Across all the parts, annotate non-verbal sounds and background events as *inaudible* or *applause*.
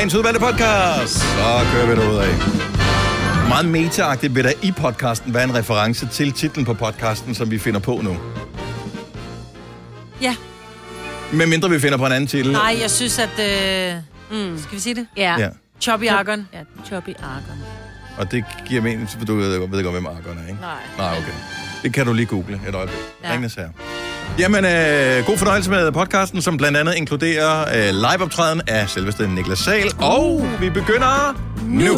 Dagens udvalgte podcast. Så kører vi derud af. Meget meta-agtigt vil der i podcasten være en reference til titlen på podcasten, som vi finder på nu. Ja. Med mindre vi finder på en anden titel. Nej, jeg synes, at... Øh, mm. Skal vi sige det? Ja. Ja. Choppy Argon. Ja, Choppy Argon. Og det giver mening, for du ved, ved godt, hvem Argon er, ikke? Nej. Nej, okay. Det kan du lige google et øjeblik. Ja. Ja. Ringnes her. Jamen, øh, god fornøjelse med podcasten, som blandt andet inkluderer øh, liveoptræden af selveste Niklas Sal. Og vi begynder nu.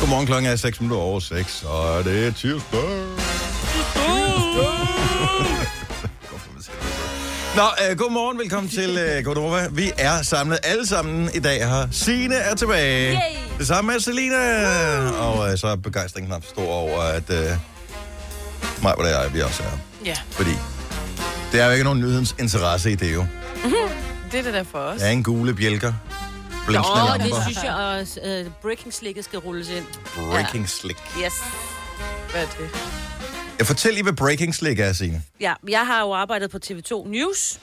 Godmorgen, klokken er 6 minutter over 6, og det er tirsdag. Nå, øh, godmorgen, velkommen til øh, Godova. Vi er samlet alle sammen i dag her. Signe er tilbage. Yay! Det samme med Selina. Og øh, så er begejstringen knap stor over, at øh, mig og jeg, vi også er. Ja. Fordi det er jo ikke nogen nyhedens interesse i det jo. Det er det der for os. Der er en gule bjælker. Nå, lamper. det synes jeg også. Uh, breaking slikket skal rulles ind. Breaking slick. Yes. Hvad er det? Jeg fortæl lige, hvad breaking slick er, Signe. Ja, jeg har jo arbejdet på TV2 News.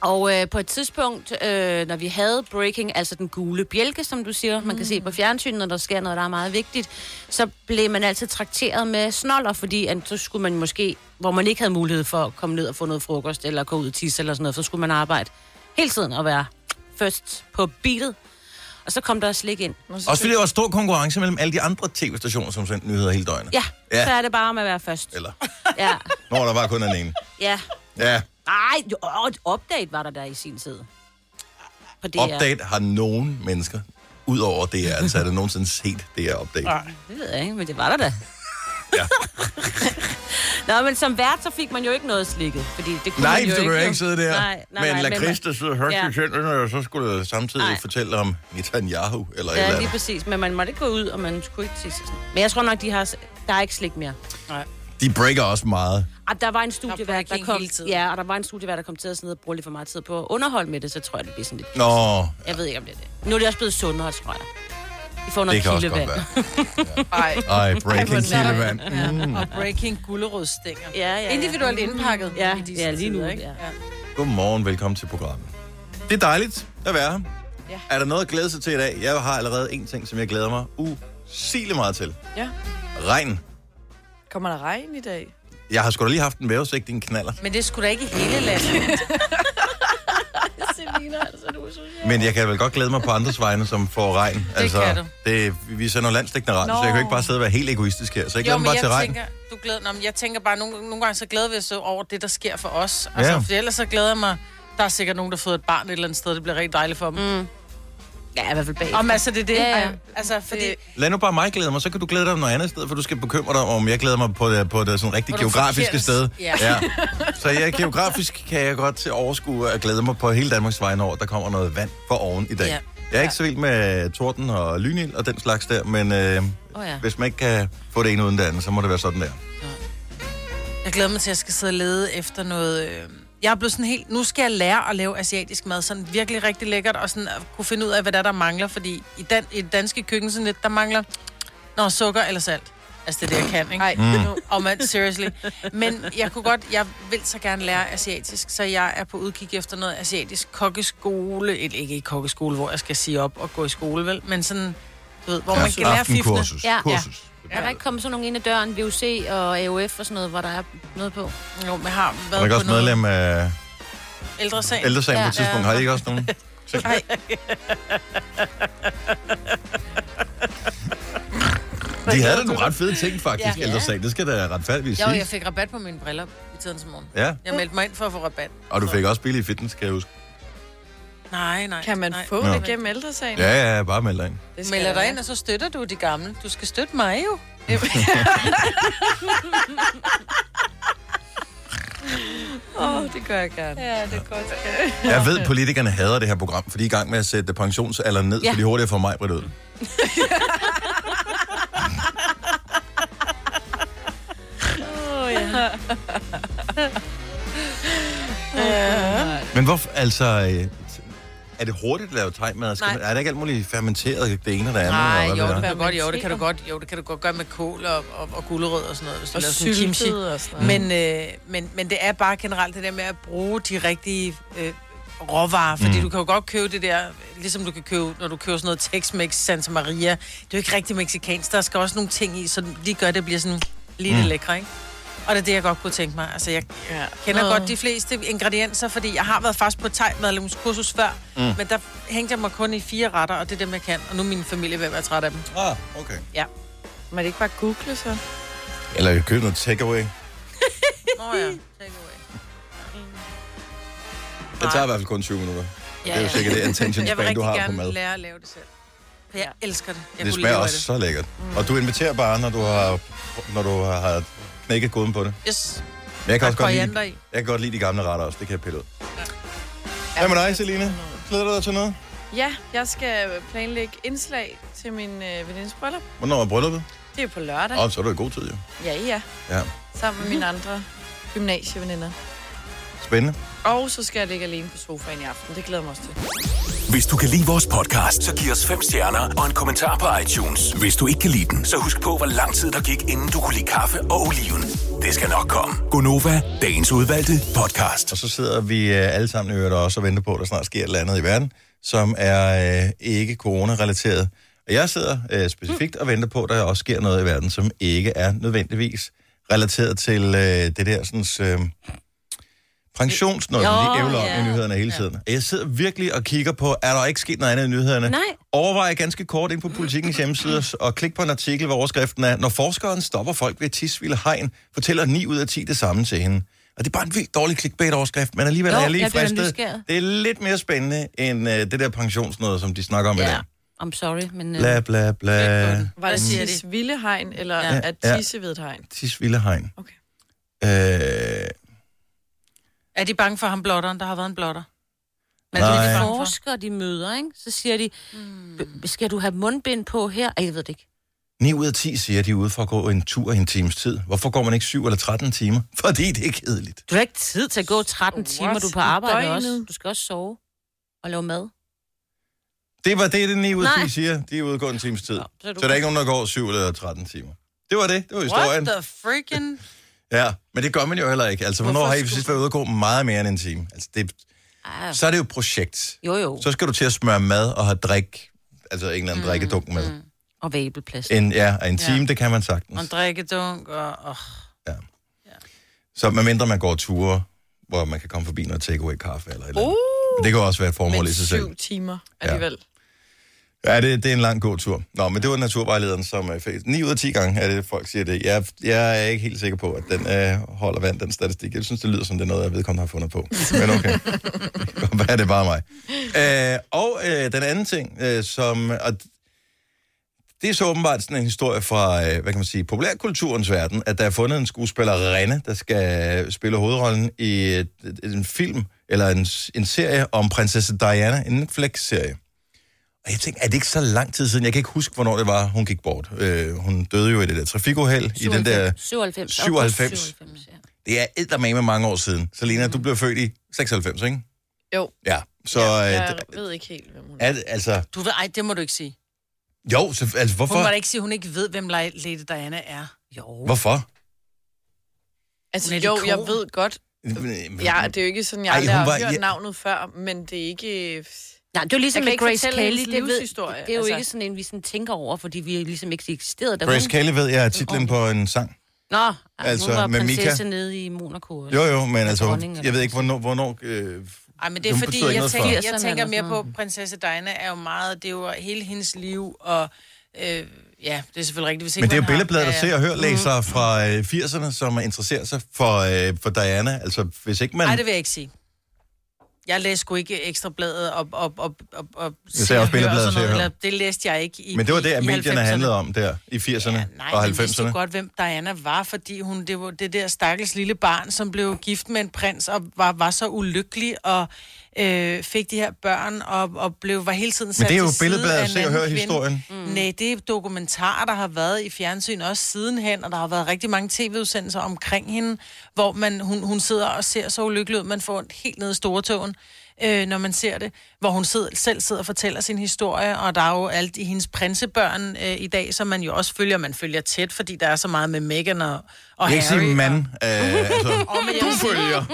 Og øh, på et tidspunkt, øh, når vi havde breaking, altså den gule bjælke, som du siger, man kan se på fjernsynet, når der sker noget, der er meget vigtigt, så blev man altid trakteret med snoller, fordi at, så skulle man måske, hvor man ikke havde mulighed for at komme ned og få noget frokost, eller gå ud og tisse eller sådan noget, så skulle man arbejde hele tiden og være først på beatet. Og så kom der slik ind. Også fordi der var stor konkurrence mellem alle de andre tv-stationer, som sendte nyheder hele døgnet. Ja, Ja. så er det bare om at være først. Eller, *laughs* Ja, når der var kun den ene. ja. Ja, Ej, jo, og et update var der der i sin tid. På DR. update har nogen mennesker, udover det er, altså er det nogensinde set det er update. Nej. Det ved jeg ikke, men det var der da. Ja. *laughs* Nå, men som vært, så fik man jo ikke noget slikket, fordi det kunne Nej, man jo du jo. ikke sidde der Nej, nej, med en nej, men lakrids, der sidder højt Ja. tænderne, og så skulle du samtidig Nej. fortælle om Netanyahu eller et Ja, eller lige andet. præcis. Men man måtte ikke gå ud, og man skulle ikke tisse. sådan. Men jeg tror nok, de har... Der er ikke slik mere. De breaker også meget. Og der var en studievært, der breaking kom... Ja, og der var en studievært, der kom til at sidde og bruge lidt for meget tid på at underholde med det, så tror jeg, det bliver sådan lidt... Nå, Jeg ved ikke, om det er det. Nu er det også blevet sundere, tror jeg. De får det noget kan også godt kildevand. være. *laughs* Ej. Ej, breaking kildevand. Ja. Og breaking gulerodstænger. Ja, ja, ja. Individuelt indpakket. Ja, i disse ja, lige nu, tider, ikke? ja. Godmorgen, velkommen til programmet. Det er dejligt at være her. Ja. Er der noget at glæde sig til i dag? Jeg har allerede en ting, som jeg glæder mig usigeligt meget til. Ja. Regn. Kommer der regn i dag? Jeg har sgu da lige haft en vævesigt i en knaller. Men det skulle da ikke i hele landet. *laughs* Altså, du er Men jeg kan vel godt glæde mig på andres vegne, som får regn. Altså, kan du. Det, vi sender landstækkende radio, så jeg kan jo ikke bare sidde og være helt egoistisk her. Så jeg glæder Jo, mig bare til jeg regn. tænker, du glæder, nå, men jeg tænker bare, nogle, nogle gange så glæder vi os over det, der sker for os. Altså, Ja. for ellers så glæder jeg mig, der er sikkert nogen, der har fået et barn et eller andet sted, det bliver rigtig dejligt for dem. Mm. Ja, i hvert fald bag. Om altså, det er det. Ja, ja. Altså, fordi... Lad nu bare mig glæde mig, så kan du glæde dig om noget andet sted, for du skal bekymre dig om, jeg glæder mig på det, på det sådan rigtig geografiske sted. Ja. ja. Så ja, geografisk kan jeg godt til overskue at glæde mig på hele Danmarks vegne over, der kommer noget vand for oven i dag. Ja. Jeg er ikke så vild med torden og lynild og den slags der, men øh, Åh, ja. hvis man ikke kan få det ene uden det andet, så må det være sådan der. Jeg glæder mig til, at jeg skal sidde og lede efter noget... Øh... Jeg er blevet sådan helt... Nu skal jeg lære at lave asiatisk mad, sådan virkelig rigtig lækkert, og sådan at kunne finde ud af, hvad der, er, der mangler, fordi i, dan- i det danske køkken, sådan lidt, der mangler noget sukker eller salt. Altså, det er det, jeg kan, ikke? Ej, Mm. Og man, seriously. Men jeg kunne godt, jeg vil så gerne lære asiatisk, så jeg er på udkig efter noget asiatisk kokkeskole. Eller ikke i kokkeskole, hvor jeg skal sige op og gå i skole, vel? Men sådan, du ved, hvor man kan lære fiffene. Aftenkursus. Ja. Kursus. Er der ikke kommet sådan nogle ind ad døren, VUC og AOF og sådan noget, hvor der er noget på? Jo, men jeg har Er været der ikke på også noget medlem af ældresagen. ældresagen på Ja. et tidspunkt? Har I ikke også nogen? *laughs* Nej, *laughs* De havde da nogle ret fede ting, faktisk, Ja. ældresagen. Det skal da retfærdigvis jo, jeg fik rabat på mine briller i tidens morgen. Ja, Jeg meldte mig ind for at få rabat. og du fik også billig fitness, kan jeg huske. Nej, nej. Kan man nej. få Nå. det gennem ældresagen? Ja, ja, bare meld dig ind. Melder jeg dig ind, og så støtter du de gamle. Du skal støtte mig jo. *laughs* Åh, oh, det gør jeg gerne. Ja, det er godt. Jeg ved, politikerne hader det her program, for de er i gang med at sætte pensionsalderen ned, ja. Så de hurtigere får mig bredt ud. Åh, ja. Men hvorfor, altså... er det hurtigt at lave? Skal Nej. man, er der ikke alt muligt fermenteret det ene og det andet? Nej, jo, det kan du godt, jo, det kan du godt, jo, det kan du godt gøre med kål og, og, og gulerød og sådan noget, hvis du Og laver sådan kimchi. og sådan noget. Men, øh, men, men det er bare generelt det der med at bruge de rigtige øh, råvarer, fordi mm. du kan jo godt købe det der, ligesom du kan købe, når du køber sådan noget Tex-Mex Santa Maria. Det er jo ikke rigtig mexicansk, der skal også nogle ting i, så de gør, at det bliver sådan lige mm. lækre, ikke? Og det er det, jeg godt kunne tænke mig. Altså, jeg Ja. kender Noget- godt de fleste ingredienser, fordi jeg har været fast på kursus før, mm. men der hængte jeg mig kun i fire retter, og det er dem, jeg kan. Og nu er min familie ved at være træt af dem. Ah, okay. Ja. Må det ikke bare google så? Eller købe noget takeaway. *laughs* Nå ja, take away. Det tager i hvert fald kun 20 minutter. Ja, Det er jo sikkert det attention *laughs* Jeg vil span, du rigtig har på gerne mad. lære at lave det selv. For jeg elsker det. Jeg Det smager også så lækkert. Og du inviterer bare, når du har, når du har knækket koden på det. Yes. Men jeg kan også er godt lide, jeg kan godt lide de gamle retter også. Det kan jeg pille ud. Hvad med dig, Celine? Glæder du dig til noget? Ja, jeg skal planlægge indslag til min øh, venindes bryllup. Hvornår er brylluppet? Det er på lørdag. Oh, så er du i god tid, jo. Ja, ja. Ja. Sammen med mine andre gymnasieveninder. Spændende. Og så skal jeg ligge alene på sofaen i aften. Det glæder jeg mig også til. Hvis du kan lide vores podcast, så giv os fem stjerner og en kommentar på iTunes. Hvis du ikke kan lide den, så husk på, hvor lang tid der gik, inden du kunne lide kaffe og oliven. Det skal nok komme. Gonova, dagens udvalgte podcast. Og så sidder vi øh, alle sammen i øvrigt også og venter på, at der snart sker et eller andet i verden, som er øh, ikke corona-relateret. Og jeg sidder øh, specifikt og venter på, at der også sker noget i verden, som ikke er nødvendigvis relateret til øh, det der sådan, øh, pensionsnød, som de ævler om ja. i nyhederne hele tiden. Og Jeg sidder virkelig og kigger på, er der ikke sket noget andet i nyhederne? Nej. Overvej ganske kort ind på politikens hjemmeside og klik på en artikel, hvor overskriften er, når forskeren stopper folk ved Tisvilde Hegn, fortæller 9 ud af 10 det samme til hende. Og det er bare en vildt dårlig clickbait-overskrift, men alligevel Jo, er jeg lige jeg fristet. Det er lidt mere spændende end øh, det der pensionsnød, som de snakker om i Ja, dag. I'm sorry, men... øh, Bla, bla, bla. Var det Hvad siger de? Tis Villehegn, eller Ja. ja. at Ja. Tisse ved et hegn? Tisvilde Hegn. Okay. Øh, Er de bange for ham blotteren? Der har været en blotter. Men Nej. det er de forskere, de møder, ikke? Så siger de, "B- skal du have mundbind på her? Ej, jeg ved det ikke. 9 ud af 10 siger, at de er ude for at gå en tur i en times tid. Hvorfor går man ikke 7 eller 13 timer? *laughs* Fordi det er kedeligt. Du har ikke tid til at gå 13 What? timer, du er på arbejde døgnet? også. Du skal også sove og lave mad. Det var det, det 9 ud af 10 Nej. siger. De er ude og gå en times tid. Nå, så er Så der er ikke nogen, der går 7 eller 13 timer. Det var det. Det var historien. What the freaking... Ja, men det gør man jo heller ikke. Altså, hvornår Hvorfor har I skulle- sidst været ude og gå meget mere end en time? Altså, det, Ah, så er det jo et projekt. jo, jo. Så skal du til at smøre mad og have drik, altså en eller anden mm, drikkedunk med. Mm. Og vabelplads. En, ja, og en time, Ja. det kan man Og en sagtens. drikkedunk, og... og Så medmindre man går ture, hvor man kan komme forbi noget takeaway kaffe eller et eller andet. Uh, det kan jo også være et formål men i sig selv. syv timer alligevel. Ja, det, det er en lang god tur. Nå, men det var naturvejlederen, som er fælles. 9 ud af 10 gange er det, folk siger det. Jeg, jeg er ikke helt sikker på, at den øh, holder vand, den statistik. Jeg synes, det lyder som, det er noget, jeg vedkommende har fundet på. Men okay. *laughs* Hvad er det bare mig? Øh, og øh, den anden ting, øh, som... Og det er så åbenbart sådan en historie fra, øh, hvad kan man sige, populærkulturens verden, at der er fundet en skuespillerinde, der skal øh, spille hovedrollen i et, et, en film, eller en, en serie om prinsesse Diana, en Netflix-serie. Og jeg tænkte, er det ikke så lang tid siden? Jeg kan ikke huske, hvornår det var, hun gik bort. Øh, hun døde jo i det der trafikuheld, i den der... 97. 97. 97 ja. Det er eddermame mange år siden. Selina, du blev født i 96, ikke? Jo, Ja. Så ja, øh, jeg d- ved ikke helt, hvem hun er. er det, altså... Du ved, ej, det må du ikke sige. Jo, så, altså hvorfor? Hun må da ikke sige, at hun ikke ved, hvem Lady Diana er. Jo. Hvorfor? Altså, jo, jeg ved godt. Ja, det er jo ikke sådan, jeg Ej, aldrig hun har var- hørt ja. navnet før, men det er ikke... Nej, det er jo ligesom Jeg kan med ikke Grace Kelly. Det, ved, det er jo altså. ikke sådan en, vi sådan tænker over, fordi vi ligesom ikke eksisterede. Da Grace. Kelly ved jeg er titlen på en sang. Nå, altså, Altså, hun var med Mika. prinsesse nede i Monaco. Jo, jo, men altså, jeg ved ikke, hvornår... hvornår øh, Ej, men det er fordi, jeg tænker, os. jeg tænker mere på, prinsesse Diana er jo meget, det er jo hele hendes liv, og øh, ja, det er selvfølgelig rigtigt. Hvis ikke Men det er jo billedbladet, der ja, ser ja. og hører læsere fra øh, 80'erne, som interesserer sig for, øh, for Diana. Altså, hvis ikke man... Nej, det vil jeg ikke sige. Jeg læste sgu ikke ekstrabladet og, og, og, og, og sagde også Billedbladet, sådan noget, eller Det læste jeg ikke i Men det var det, at medierne 90'erne. handlede om der i 80'erne Ja, nej, og men vidste jo 90'erne. godt, hvem Diana var, fordi hun, det var det der stakkels lille barn, som blev gift med en prins og var, var så ulykkelig, og øh, fik de her børn, og, og blev, var hele tiden sat Men det er jo billedbladet, Se og Hør historien. Mm. Nej, det er dokumentarer, der har været i fjernsyn også sidenhen, og der har været rigtig mange tv-udsendelser omkring hende, hvor man, hun, hun sidder og ser så ulykkelig ud, man får ondt helt ned i stortåen, øh, når man ser det, hvor hun sidder, selv sidder og fortæller sin historie, og der er jo alt i hendes prinsebørn øh, i dag, som man jo også følger, man følger tæt, fordi der er så meget med Meghan og, og Jeg Harry. sige mand. Og, Øh, altså, *laughs* men du sige- følger.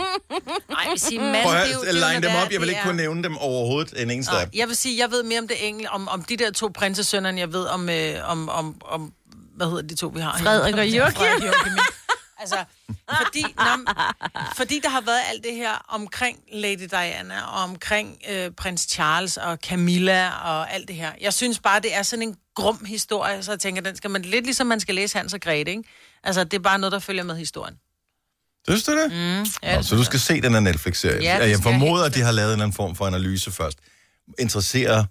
nej, jeg vil sige mand, Prøv det at line dem op. Jeg vil ikke kunne nævne dem overhovedet en eneste af jeg vil sige, jeg ved mere om det enkelte, om, om de der to prinsesønner, jeg ved om, øh, om, om, om, hvad hedder de to, vi har? Frederik og Joachim. Altså, fordi, nå, fordi der har været alt det her omkring Lady Diana, og omkring øh, prins Charles og Camilla og alt det her. Jeg synes bare, det er sådan en grum historie, så jeg tænker, den skal man lidt ligesom man skal læse Hans og Grete, ikke? Altså, det er bare noget, der følger med historien. Synes du det? Mm, ja, Nå, så du skal se den her Netflix-serie. Ja, jeg formoder, at de har lavet en eller anden form for analyse først. Interesserer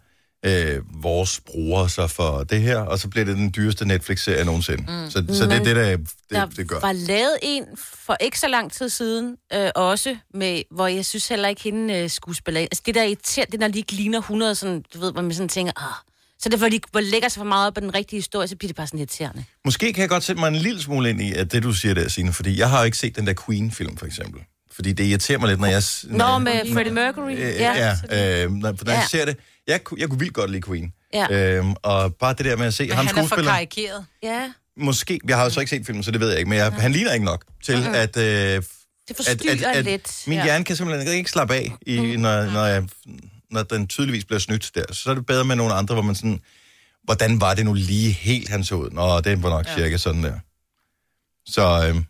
øh, vores brugere sig for det her, og så bliver det den dyreste Netflix-serie nogensinde. Mm. Så, så det er det, der, det, Der det gør. var lavet en for ikke så lang tid siden, øh, også, med, hvor jeg synes heller ikke hende øh, skuespiller. Altså det der irriterer, det der lige ligner 100, sådan, du ved, hvor man sådan tænker, ah. Så det hvor de hvor lægger sig for meget op af den rigtige historie, så bliver det bare sådan irriterende. Måske kan jeg godt sætte mig en lille smule ind i, at det du siger der, Signe, fordi jeg har jo ikke set den der Queen-film, for eksempel. Fordi det irriterer mig lidt, når jeg... når Nå, jeg- med Freddie Mercury. Øh, ja, ja øh, når, når jeg Ja. ser det. Jeg, kunne- jeg kunne vildt godt lide Queen. Ja. Øhm, og bare det der med at se Men ham han er for skuespiller... karikeret. ja. Måske, jeg har jo så ikke set filmen, så det ved jeg ikke, men jeg, han ligner ikke nok til, at, øh, Det forstyrrer lidt. min ja. hjerne kan simpelthen ikke slappe af, i, når, når, jeg, når den tydeligvis bliver snydt der. Så er det bedre med nogle andre, hvor man sådan, hvordan var det nu lige helt, han så ud? Nå, det var nok ja. cirka sådan der. Så øh,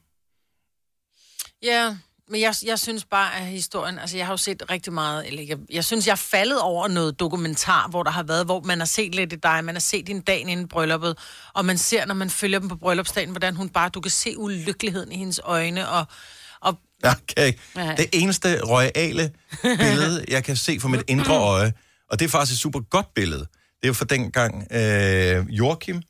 Ja, men jeg, jeg synes bare, at historien... Altså, jeg har jo set rigtig meget... Eller jeg, jeg synes, jeg er faldet over noget dokumentar, hvor der har været, hvor man har set lidt i dig, man har set en dag inden brylluppet, og man ser, når man følger dem på bryllupsdagen, hvordan hun bare... Du kan se ulykkeligheden i hendes øjne, og... og okay. Ja. det eneste royale billede, jeg kan se for mit indre øje, og det er faktisk et super godt billede, det er jo fra dengang øh, Joachim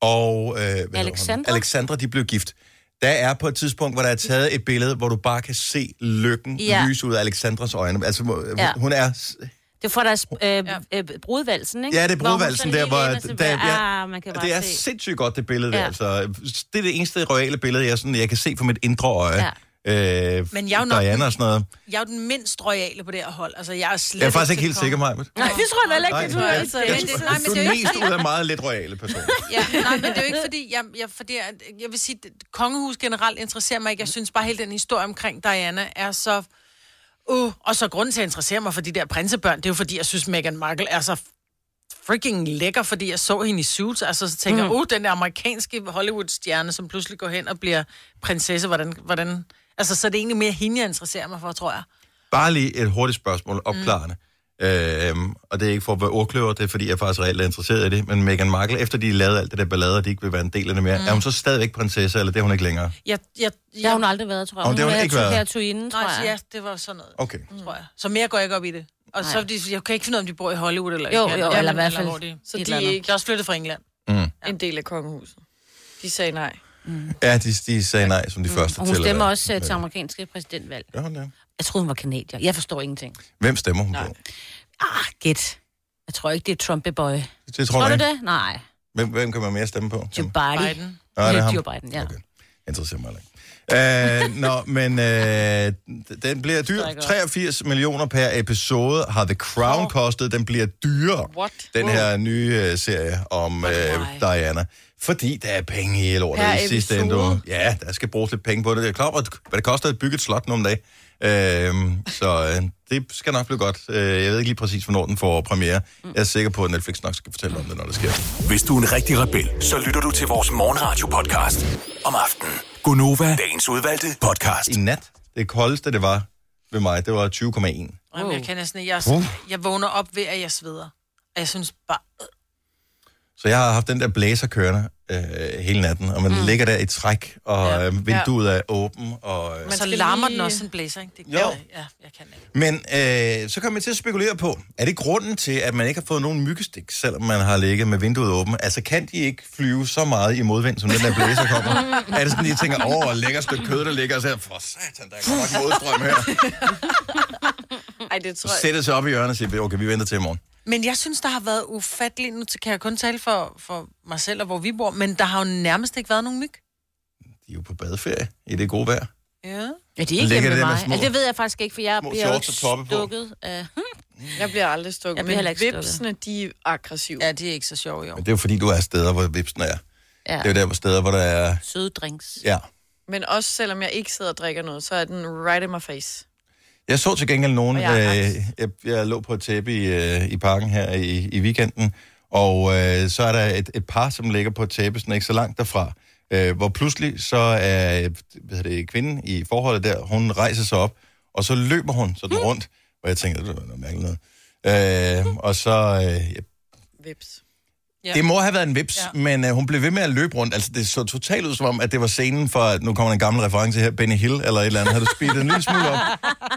og øh? Alexandra? Alexandra, de blev gift. Der er på et tidspunkt, hvor der er taget et billede, hvor du bare kan se lykken Ja. lyse ud af Alexandras øjne. Altså, Ja. hun er... Det er for deres øh, øh, brudvalsen, ikke? Ja, det er brudvalsen sådan der, hvor... Der, bag- ja, ah, man kan det bare er se. sindssygt godt, det billede der. Ja. Altså, det er det eneste royale billede, jeg, sådan, jeg kan se for mit indre øje. Ja. Øh, Men jeg er jo nok- Diana og sådan noget. jeg er jo den mindst royale på det her hold. Altså, jeg er slet Jeg er faktisk ikke helt sikker, Maja. Nej, det tror jeg heller ikke, Nej, det du er. jeg- Altså, jeg nej, men Du det er mest ud af meget lidt royale person. *laughs* Ja, nej, men det er jo ikke fordi, jeg, jeg, fordi jeg, jeg vil sige, at kongehus generelt interesserer mig ikke. Jeg synes bare, hele den historie omkring Diana er så... Uh, og så grunden til, at jeg interesserer mig for de der prinsebørn, det er jo fordi, jeg synes, Meghan Markle er så freaking lækker, fordi jeg så hende i Suits. Altså, så tænker jeg, uh, den der amerikanske Hollywood-stjerne, som pludselig går hen og bliver prinsesse, hvordan... hvordan altså, så er det egentlig mere hende, jeg interesserer mig for, tror jeg. Bare lige et hurtigt spørgsmål, opklarende. Mm. Øhm, og det er ikke for at være ordkløver, det er fordi, jeg faktisk reelt er interesseret i det. Men Meghan Markle, efter de lavede alt det der ballade, og de ikke vil være en del af det mere, mm. er hun så stadigvæk prinsesse, eller det er hun ikke længere? Jeg, jeg, Det har hun aldrig været, tror jeg. Nå, det har hun er ikke været. hertuginde, tror Nej, jeg. ja, det var sådan noget, Okay. tror jeg. Så mere går jeg ikke op i det. Og så, Nej. er de, jeg kan ikke finde ud af, om de bor i Hollywood eller Jo, ikke. jo, eller i hvert fald hvor de, Så et de eller er andet. ikke de er også flyttet fra England. en del af kongehuset. De sagde nej. Ja, de, de sagde nej som de mm. første Og hun til. at stemmer være- også øh, til amerikanske præsidentvalg. Gør hun det? Jeg troede, hun var kanadier. Jeg forstår ingenting. Hvem stemmer hun Nej. på? Ah, gæt. Jeg tror ikke, det er Trump-boy. Det tror, Tror du ikke. det? Nej. Hvem, hvem kan man mere stemme på? Joe Biden. Biden. Nå, det er ham. Joe Biden, ja. Okay. Interesserer mig ikke. Uh, nå, men uh, den bliver dyr. Forstår jeg godt. 83 millioner per episode har The Crown Oh. kostet. Den bliver dyrere, What? den her nye uh, serie om uh? Diana. Fordi der er penge i lortet Per i sidste ende. Ja, der skal bruges lidt penge på det. Det er klart, hvad det koster at bygge et slot nogle dage. Uh, så uh, det skal nok blive godt. Uh, jeg ved ikke lige præcis, hvornår den får premiere. Jeg er sikker på, at Netflix nok skal fortælle om det, når det sker. Hvis du er en rigtig rebel, så lytter du til vores morgenradio-podcast om aftenen. Gunova, dagens udvalgte podcast. I nat, det koldeste, det var ved mig, det var 20,1. Jamen, jeg kan næsten ikke. Jeg, jeg vågner op ved, at jeg sveder. Og jeg synes bare... Så jeg har haft den der blæser kørende øh, hele natten, og man mm. ligger der i træk, og Ja. ja. øh, vinduet er åben. Og, øh. Men Man så skal larmer lige- den også en blæser, ikke? Det kan Jo. jeg, ja, jeg kan ikke. Men øh, så kommer jeg til at spekulere på, er det grunden til, at man ikke har fået nogen myggestik, selvom man har ligget med vinduet åbent? Altså kan de ikke flyve så meget i modvind, som den der blæser kommer? er det sådan, at de tænker, åh, lækker stykke kød, der ligger, og så for satan, der er godt nok modstrøm her. Ej, det tror jeg. Sætte sig op i hjørnet og sige, okay, vi venter til i morgen. Men jeg synes, der har været ufatteligt, nu kan jeg kun tale for, for mig selv og hvor vi bor, men der har jo nærmest ikke været nogen myg. De er jo på badeferie i det gode vejr. Ja. Ja, det er ikke hjemme det med mig. små- altså, det ved jeg faktisk ikke, for jeg bliver jo stukket af... Jeg bliver aldrig stukket, Jeg bliver men heller ikke stukket. vipsene, de er aggressive. ja, de er ikke så sjove, jo. Men det er jo fordi, du er steder, hvor vipsen er. Ja, Det er jo der hvor steder, hvor der er... søde drinks. Ja. Men også selvom jeg ikke sidder og drikker noget, så er den right in my face. Jeg så til gengæld nogen, Og jeg øh, jeg, jeg lå på et tæppe i, øh, i parken her i, i weekenden, og øh, så er der et, et par, som ligger på et tæppe, sådan ikke så langt derfra, øh, hvor pludselig så er hvad det, kvinden i forholdet der, hun rejser sig op, og så løber hun sådan rundt, og jeg tænker, det var noget mærkeligt noget. Øh, og så, øh, ja, Vips. Ja. det må have været en vips, ja. Men øh, hun blev ved med at løbe rundt. Altså, det så totalt ud som om, at det var scenen for, nu kommer en gammel reference her, Benny Hill eller et eller andet, havde du speedet en lille smule op.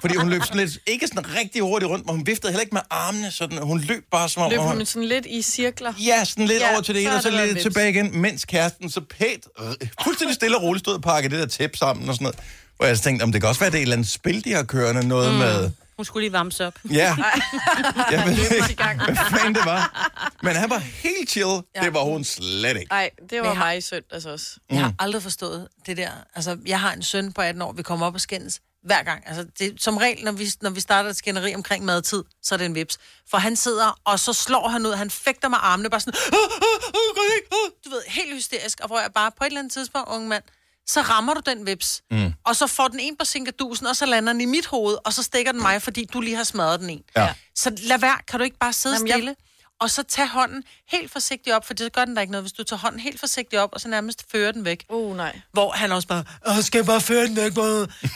Fordi hun løb sådan lidt, ikke sådan rigtig hurtigt rundt, men hun viftede heller ikke med armene, sådan, hun løb bare som om... Løb hun, hun sådan lidt i cirkler. Ja, sådan lidt Ja, over til det ene, har og så lidt vips. tilbage igen, mens kæresten så pænt, øh, fuldstændig stille og roligt stod og pakkede det der tæppe sammen og sådan noget. Hvor jeg så tænkte, om det kan også være, det er et eller andet spil, de har kørende, noget mm. med... Hun skulle lige varmes op. Ja, *laughs* jeg ved i ikke, hvad fanden det var. Men han var helt chill. Ja. Det var hun slet ikke. Nej, det var Men jeg har- mig i søndags også. Jeg har aldrig forstået det der. Altså, jeg har en søn på 18 år, vi kommer op og skændes hver gang. Altså, det, som regel, når vi, når vi starter et skænderi omkring madtid, så er det en vips. For han sidder, og så slår han ud, han fægter med armene, bare sådan, "Ah, ah, ah, ah." du ved, helt hysterisk, og hvor jeg bare på et eller andet tidspunkt, unge mand, så rammer du den vips, mm. og så får den en på sinkadusen, og så lander den i mit hoved, og så stikker den mig, fordi du lige har smadret den en. Ja. Så lad være, kan du ikke bare sidde Jamen, Jamen, jeg- stille? Og så tag hånden helt forsigtigt op, for det gør den der ikke noget. Hvis du tager hånden helt forsigtigt op, og så nærmest fører den væk. Uh, nej. Hvor han også bare, Åh, skal jeg bare føre den væk? Hvor...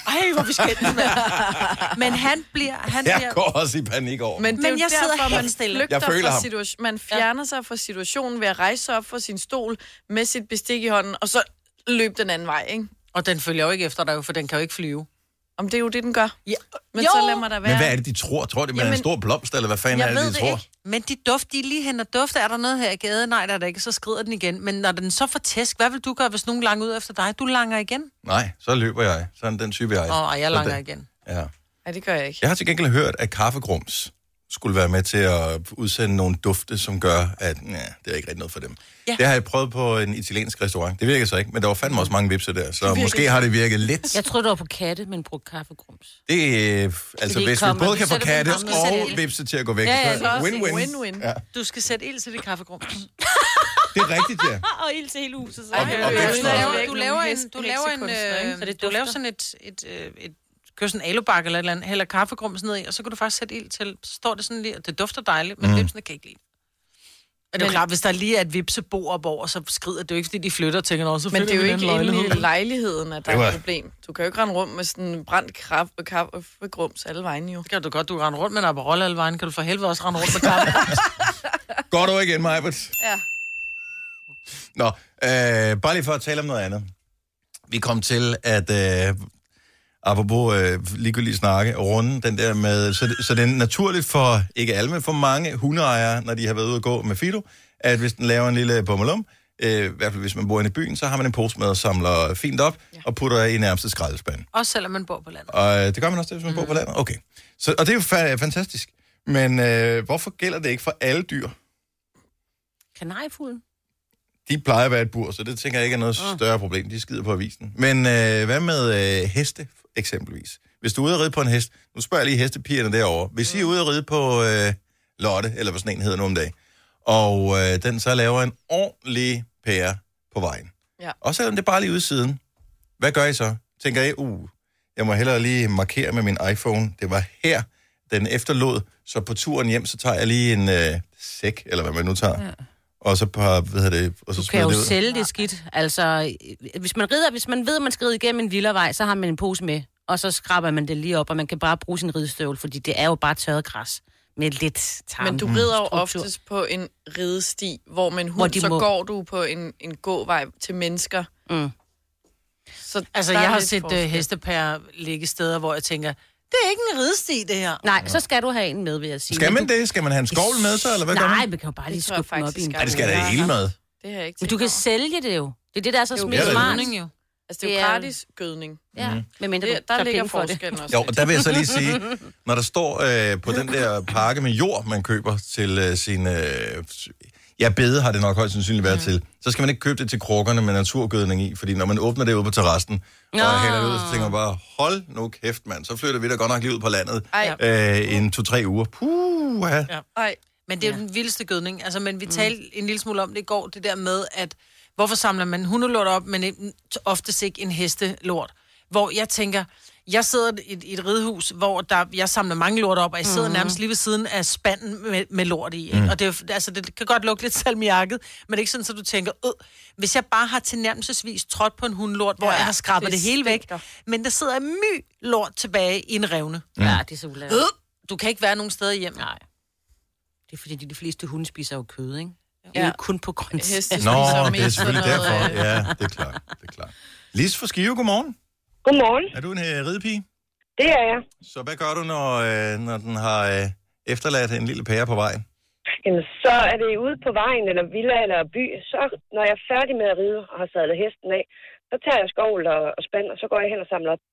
Ej, hvor vi skændes, mand. Men han bliver... Han Jeg bliver går også i panik over. Men, det Men jeg sidder derfor, helt man stille. Jeg føler ham. situation. Man fjerner ja. sig fra situationen ved at rejse sig op fra sin stol med sit bestik i hånden, og så løb den anden vej, ikke? Og den følger jo ikke efter dig, jo, for den kan jo ikke flyve. Om det er jo det, den gør. Ja. Men Jo. så lad mig da være. Men hvad er det, de tror? Tror de, man er en Jamen, stor blomst, eller hvad fanden er det, ved de det tror? ikke. Men de duft, de lige henter duft. Er der noget her i gaden? Nej, der er der ikke. Så skrider den igen. Men når den så får tæsk, hvad vil du gøre, hvis nogen langer ud efter dig? Du langer igen. Nej, så løber jeg. Sådan den type jeg. Åh, og jeg langer det- igen. Ja. Nej, det gør jeg ikke. Jeg har til gengæld hørt, at kaffegrums skulle være med til at udsende nogle dufte, som gør, at ja, det er ikke rigtig noget for dem. Ja. Det har jeg prøvet på en italiensk restaurant. Det virker så ikke, men der var fandme også mange vipser der, så måske har det virket lidt. Jeg troede, det var på katte, men brugte kaffegrums. Det er, altså de hvis vi både kan få katte og og vipse til at gå væk, Ja, ja, så det win-win. win-win. Ja, Du skal sætte ild til det kaffegrums. det er rigtigt, ja. *laughs* Og ild til hele huset. Så. Og- og øh, vipsen Du laver, en, du laver en, øh, Så det du laver sådan et, et, øh, et kører sådan en alubakke eller et eller andet, hælder kaffegrums ned i, og så kan du faktisk sætte ild til, så står det sådan lige, og det dufter dejligt, men mm. vipsene kan ikke lide. Og det er klart, hvis der lige er et vipsebo op over, så skrider det jo ikke, fordi de flytter og tænker, "Nå, så Men det er jo ikke inde lejlighed." i lejligheden, at der Det er et problem. Du kan jo ikke rende rundt med sådan en brændt kaffe, kaffe grums alle vejen jo. Det kan du godt, du kan rende rundt med en Aperol alle vejen, kan du for helvede også rende rundt med kaffe. *laughs* Går du igen, Majbert? Ja. Nå, øh, bare lige for at tale om noget andet. Vi kom til at, øh, apropos øh, ligegyldigt snakke, runde den der med, så det, så det er naturligt for, ikke alle, men for mange hundeejere, når de har været ude at gå med Fido, at hvis den laver en lille bummelum, øh, i hvert fald hvis man bor inde i byen, så har man en pose med og samler fint op ja. og putter i nærmeste skraldespand. også selvom man bor på landet. Og øh, det gør man også, hvis man bor på landet? Okay. Så, og det er jo fa- fantastisk. Men øh, hvorfor gælder det ikke for alle dyr? Kanariefuglen. De plejer at være et bur, så det tænker jeg ikke er noget større problem. De skider på avisen. Men øh, hvad med øh, heste, eksempelvis? Hvis du er ude at ride på en hest, nu spørger jeg lige hestepigerne derovre. Hvis I er ude at ride på øh, Lotte, eller hvad sådan en hedder nu om dagen, og øh, den så laver en ordentlig pære på vejen. Ja. Og selvom det er bare lige ude siden, hvad gør I så? Tænker I, uh, jeg må hellere lige markere med min iPhone. Det var her, den efterlod, så på turen hjem, så tager jeg lige en øh, sæk, eller hvad man nu tager. Ja. Og så, par, hvad hedder det, og så Du kan jo det ud. sælge det skidt. Altså, øh, hvis man, rider, hvis man ved, at man skal ride igennem en villavej, så har man en pose med, og så skraber man det lige op, og man kan bare bruge sin ridestøvle, fordi det er jo bare tørret græs med lidt tarm. Men du rider jo oftest på en ridesti, hvor med en hund, Hvor så må- går du på en, en gåvej til mennesker. Mm. Så Altså, jeg har set forskel. uh, hestepærer ligge steder, hvor jeg tænker, det er ikke en ridesti, det her. Nej, så skal du have en med, vil jeg sige. Skal man det? Skal man have en skovl med sig, eller hvad gør Nej, man? man kan jo bare lige skubbe den op i faktisk en er- Ja, det skal da hele med. Det har jeg ikke Men du kan over. sælge det jo. Det er det, der er så Jo, smart. det er smart. det. jo. Altså, det er jo gratis gødning. Ja, mm. men mindre Det, der tager ligger forskellen også. Jo, og der vil jeg så lige sige, *laughs* når der står øh, på den der pakke med jord, man køber til øh, sin... Øh, ja, bede har det nok højst sandsynligt været mm. til. Så skal man ikke købe det til krukkerne med naturgødning i, fordi når man åbner det ude på terrassen, og Nå. hælder det ud, så tænker man bare, hold nu kæft, mand, så flytter vi da godt nok lige ud på landet Ej. øh, i en to-tre uger. Puh, ja. Ej. Men det er jo den vildeste gødning. Altså, men vi talte en lille smule om det i går, det der med, at hvorfor samler man hundelort op, men oftest ikke en hestelort. Hvor jeg tænker, jeg sidder i et, i et ridehus, hvor der, jeg samler mange lort op, og jeg sidder mm. nærmest lige ved siden af spanden med, med lort i. Ikke? Og det, altså, det kan godt lugte lidt salmiakket, men det er ikke sådan, at du tænker, øh, hvis jeg bare har tilnærmelsesvis trådt på en hundelort, hvor Ja, jeg har skrabet det det, hele væk, men der sidder my lort tilbage i en revne. Ja, det er så ulækkert. Øh, du kan ikke være nogen steder hjem. Nej. Det er fordi, de, de fleste hunde spiser jo kød, ikke? Ja. Ikke kun på grøntsager. Nå, det er selvfølgelig derfor. øh, Ja, det er klart. Det er klart. Lis for Skive, godmorgen. Godmorgen. Er du en uh, ridepige? Det er jeg. Så hvad gør du, når, øh, når den har øh, efterladt en lille pære på vejen? Jamen, så er det ude på vejen, eller villa, eller by. Så når jeg er færdig med at ride og har sadlet hesten af, så tager jeg skovl og, og spand, og så går jeg hen og samler op.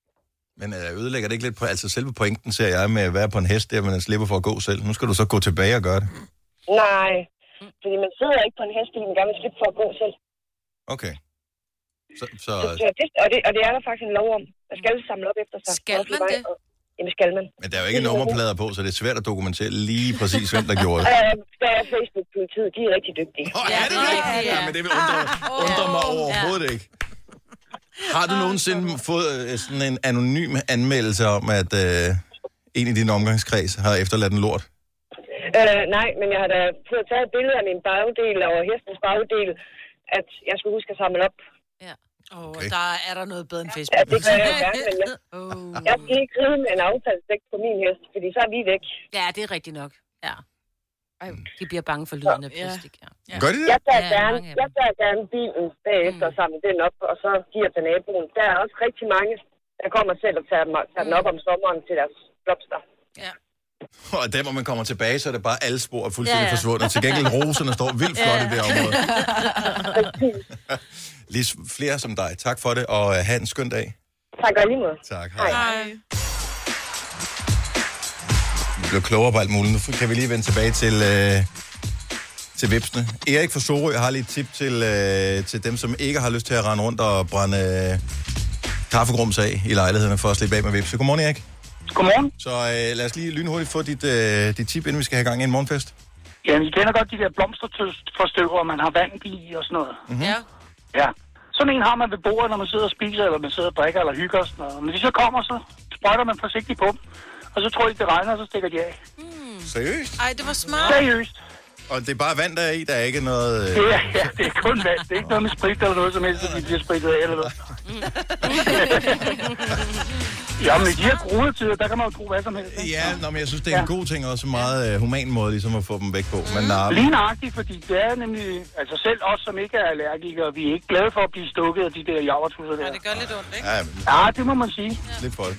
Men øh, ødelægger det ikke lidt på... Altså selve pointen ser jeg med at være på en hest, der man slipper for at gå selv. Nu skal du så gå tilbage og gøre det. Nej, fordi man sidder ikke på en hest, fordi man gerne vil slippe for at gå selv. Okay. Så, så Så det, og, det, og det er der faktisk en lov om. Man skal samle op efter sig. Skal man det? Og, jamen, skal man. men der er jo ikke nummerplader på, så det er svært at dokumentere lige præcis, hvem der gjorde det. *laughs* Øh, der er Facebook-politiet, de er rigtig dygtige. Åh, er det det? ja, ja. Ja, men det vil undre, undre mig overhovedet ikke. Har du nogensinde fået øh, sådan en anonym anmeldelse om, at øh, en i din omgangskreds har efterladt en lort? Øh, nej, men jeg har da fået taget et billede af min bagdel og hestens bagdel, at jeg skulle huske at samle op. Og Okay. okay. der er der noget bedre end Ja, Facebook. det gør jeg gerne, men jeg, oh. jeg skal ikke ride med en affaldsdæk på min hest, fordi så er vi væk. Ja, det er rigtigt nok. Ja. Ej. De bliver bange for lyden af Ja. plastik, ja. Ja. Gør de det? Jeg tager, Ja, gerne, jeg tager gerne bilen bagefter og samler den op, og så giver til naboen. Der er også rigtig mange, der kommer selv og tager, dem, tager den op om sommeren til deres blomster. Og der, hvor man kommer tilbage, så er det bare alle spor er fuldstændig ja, Ja, ja. ja. forsvundet. Til gengæld roserne står vildt flot ja. i det område. *laughs* Lige flere som dig. Tak for det, og øh, have en skøn dag. Tak og lige måde. Tak. Hej. Ej. Vi blev klogere på alt muligt. Nu kan vi lige vende tilbage til, øh, til vipsene. Erik fra Sorø har lige et tip til, øh, til dem, som ikke har lyst til at rende rundt og brænde øh, kaffegrums af i lejlighederne for at slippe af med vipse. Godmorgen, Erik. Godmorgen. Så øh, lad os lige lynhurtigt få dit, øh, dit tip, inden vi skal have gang i en morgenfest. Ja, vi kender godt de der blomsterforstøver, man har vand i og sådan noget. Mhm. Ja. Ja. Sådan en har man ved bordet, når man sidder og spiser, eller man sidder og drikker, eller hygger sådan noget. Når de så kommer, så sprøjter man forsigtigt på dem. Og så tror de, det regner, og så stikker de af. Seriøst? Ej, det var smart. Seriøst. Og det er bare vand, der er i, der er ikke noget... Øh... *laughs* Det er, ja, det er kun vand. Det er ikke noget med sprit eller noget som helst, at de bliver spritet af eller noget. *laughs* ja, men i de her coronatider, der kan man jo tro hvad som helst. ikke? Ja, nå, men jeg synes, det er en Ja. god ting, og også en meget øh, human måde ligesom at få dem væk på. Men nej, Lige nøjagtigt, fordi det er nemlig, altså selv os, som ikke er allergikere, vi er ikke glade for at blive stukket af de der javertusser der. Ja, det gør lidt ondt, ikke? ja, men Ja, det må man sige. lidt for det.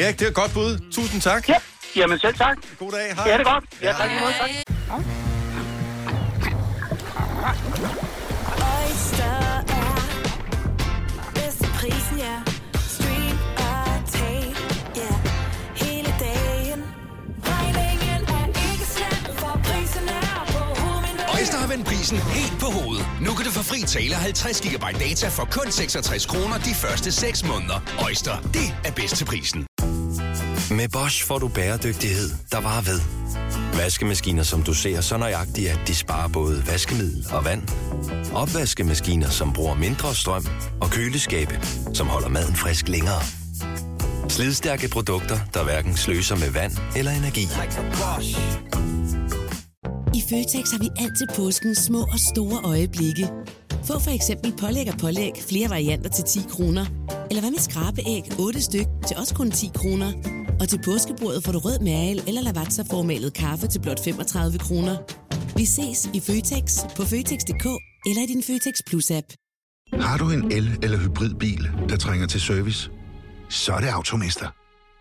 Erik, det er et godt bud. Tusind tak. Ja, jamen selv tak. God dag. Hej. Ja, det er godt. Ja, tak måde. Tak. Oyster er bedst til prisen, ja. Stream og tag, ja. Hele dagen. Regningen er ikke slem, for prisen er på hovedet. Øjster har vendt prisen helt på hovedet. Nu kan du få fri tale 50 GB data for kun 66 kroner de første 6 måneder. Øjster, det er bedst til prisen. Med Bosch får du bæredygtighed, der varer ved. Vaskemaskiner, som du ser så nøjagtigt, at de sparer både vaskemiddel og vand. Opvaskemaskiner, som bruger mindre strøm. Og køleskabe, som holder maden frisk længere. Slidstærke produkter, der hverken sløser med vand eller energi. I Føtex har vi altid påskens små og store øjeblikke. Få for eksempel pålæg og pålæg flere varianter til 10 kroner. Eller hvad med skrabeæg 8 styk til også kun 10 kroner. Og til påskebordet får du rød mal eller lavatserformalet kaffe til blot 35 kroner. Vi ses i Føtex på Føtex.dk eller i din Føtex Plus-app. Har du en el- eller hybridbil, der trænger til service? Så er det Automester.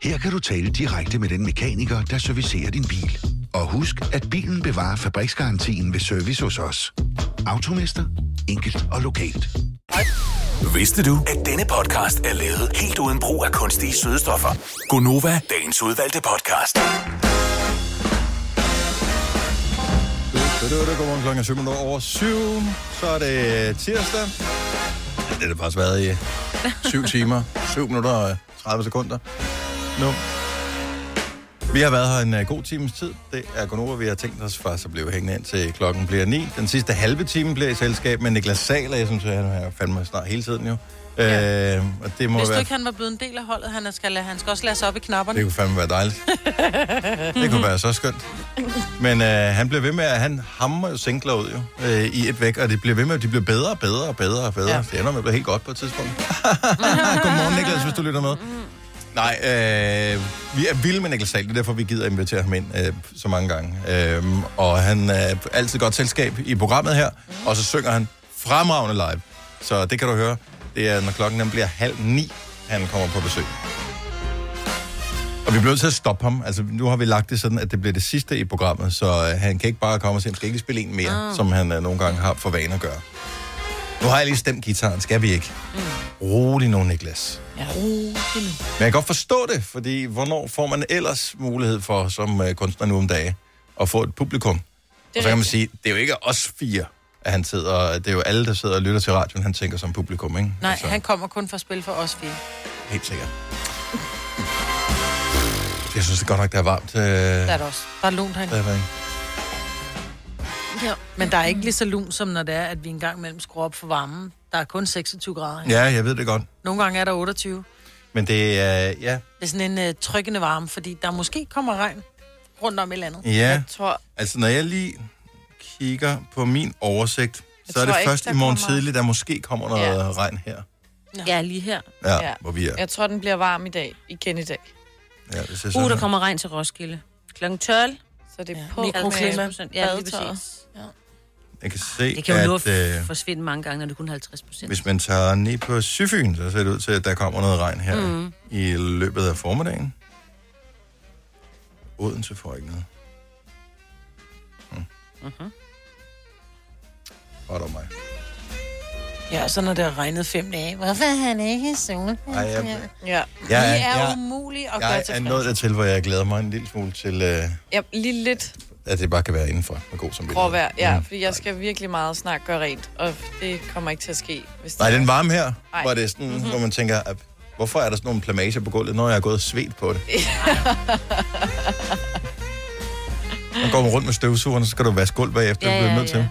Her kan du tale direkte med den mekaniker, der servicerer din bil. Og husk, at bilen bevarer fabriksgarantien ved service hos os. Automester. Enkelt og lokalt. Vidste du, at denne podcast er lavet helt uden brug af kunstige sødestoffer? Gonova, dagens udvalgte podcast. Godmorgen klokken er 7 minutter over 7. Så er det tirsdag. Det har det faktisk været i 7 timer, 7 minutter og 30 sekunder nu. Vi har været her en uh, god times tid. Det er Gunova, vi har tænkt os faktisk at blive hængende ind til klokken bliver 9. Den sidste halve time bliver i selskab med Niklas Saler. Jeg synes, at han er fandme snart hele tiden jo. Ja. Øh, og det må Hvis du være... ikke han var blevet en del af holdet, han skal, han skal også lade sig op i knapperne. Det kunne fandme være dejligt. *laughs* Det kunne være så skønt. Men øh, han bliver ved med at, han hammer jo singler ud jo, øh, i et væk, og det bliver ved med, at de bliver bedre og bedre og bedre og bedre. Ja. Ja. Det ender med at blive helt godt på et tidspunkt. *laughs* Godmorgen, Niklas, hvis du lytter med. Nej, øh, vi er vilde med Niklas Sahl, det er derfor, vi gider invitere ham ind øh, så mange gange. Øh, og han er altid godt selskab i programmet her, og så synger han fremragende live. Så det kan du høre. Det er, når klokken den bliver halv ni, han kommer på besøg. Og vi bliver nødt til at stoppe ham. Altså, nu har vi lagt det sådan, at det bliver det sidste i programmet, så øh, han kan ikke bare komme og sige, han skal ikke spille en mere, oh. som han øh, nogle gange har for vane at gøre. Nu har jeg lige stemt gitaren, skal vi ikke? Mm. Rolig nu, Niklas. Ja, rolig nu. Men jeg kan godt forstå det, fordi hvornår får man ellers mulighed for, som øh, kunstner nu om dagen, at få et publikum? Det og så kan man sige, det er jo ikke os fire, at han sidder, det er jo alle, der sidder og lytter til radioen, han tænker som publikum, ikke? Nej, han kommer kun for at spille for os fire. Helt sikkert. Jeg synes det godt nok, det er varmt. Øh, Der er det også. Der er lunt herinde. Ja. Men der er ikke lige så lunt, som når det er, at vi engang imellem skruer op for varmen. Der er kun 26 grader. ikke? Ja, jeg ved det godt. Nogle gange er der 28. Men det er, ja, Det er sådan en uh, trykkende varme, fordi der måske kommer regn rundt om et eller andet. ja. Jeg tror, Altså, når jeg lige kigger på min oversigt, så er det ikke, først i morgen kommer- tidlig, der måske kommer noget Ja. ja. regn her. Ja, lige her. Ja, Ja. ja, hvor vi er. jeg tror, den bliver varm i dag. Igen i dag. Ja, det ser Uh, sådan der kommer regn til Roskilde. Klokken 12. Så det er Ja, på mikroklima. Ja, lige præcis. Jeg kan se, Det kan jo at øh, forsvinde mange gange, når det er kun 50 procent. hvis man tager ned på Syfyn, så ser det ud til, at der kommer noget regn her mm. i løbet af formiddagen. Odense får ikke noget. Hmm. Mhm. Godt om mig. Ja, så når det har regnet fem dage. Hvorfor er han ikke i sol? Ej, jeg, Ja. jeg, Det er jeg, umuligt at gøre jeg til er nået dertil, hvor jeg glæder mig en lille smule til, øh, ja, lige lidt at det bare kan være indenfor med god som gråvejr. Ja, fordi jeg skal virkelig meget snart gøre rent, og det kommer ikke til at ske. Hvis Nej, det den varme her, Ej. hvor det er sådan, mm-hmm. hvor man tænker, at, hvorfor er der sådan nogle plamager på gulvet, når jeg har gået og svedt på det? Man går man rundt med støvsugeren, så skal du vaske gulv bagefter, Ja, ja, ja, nødt til.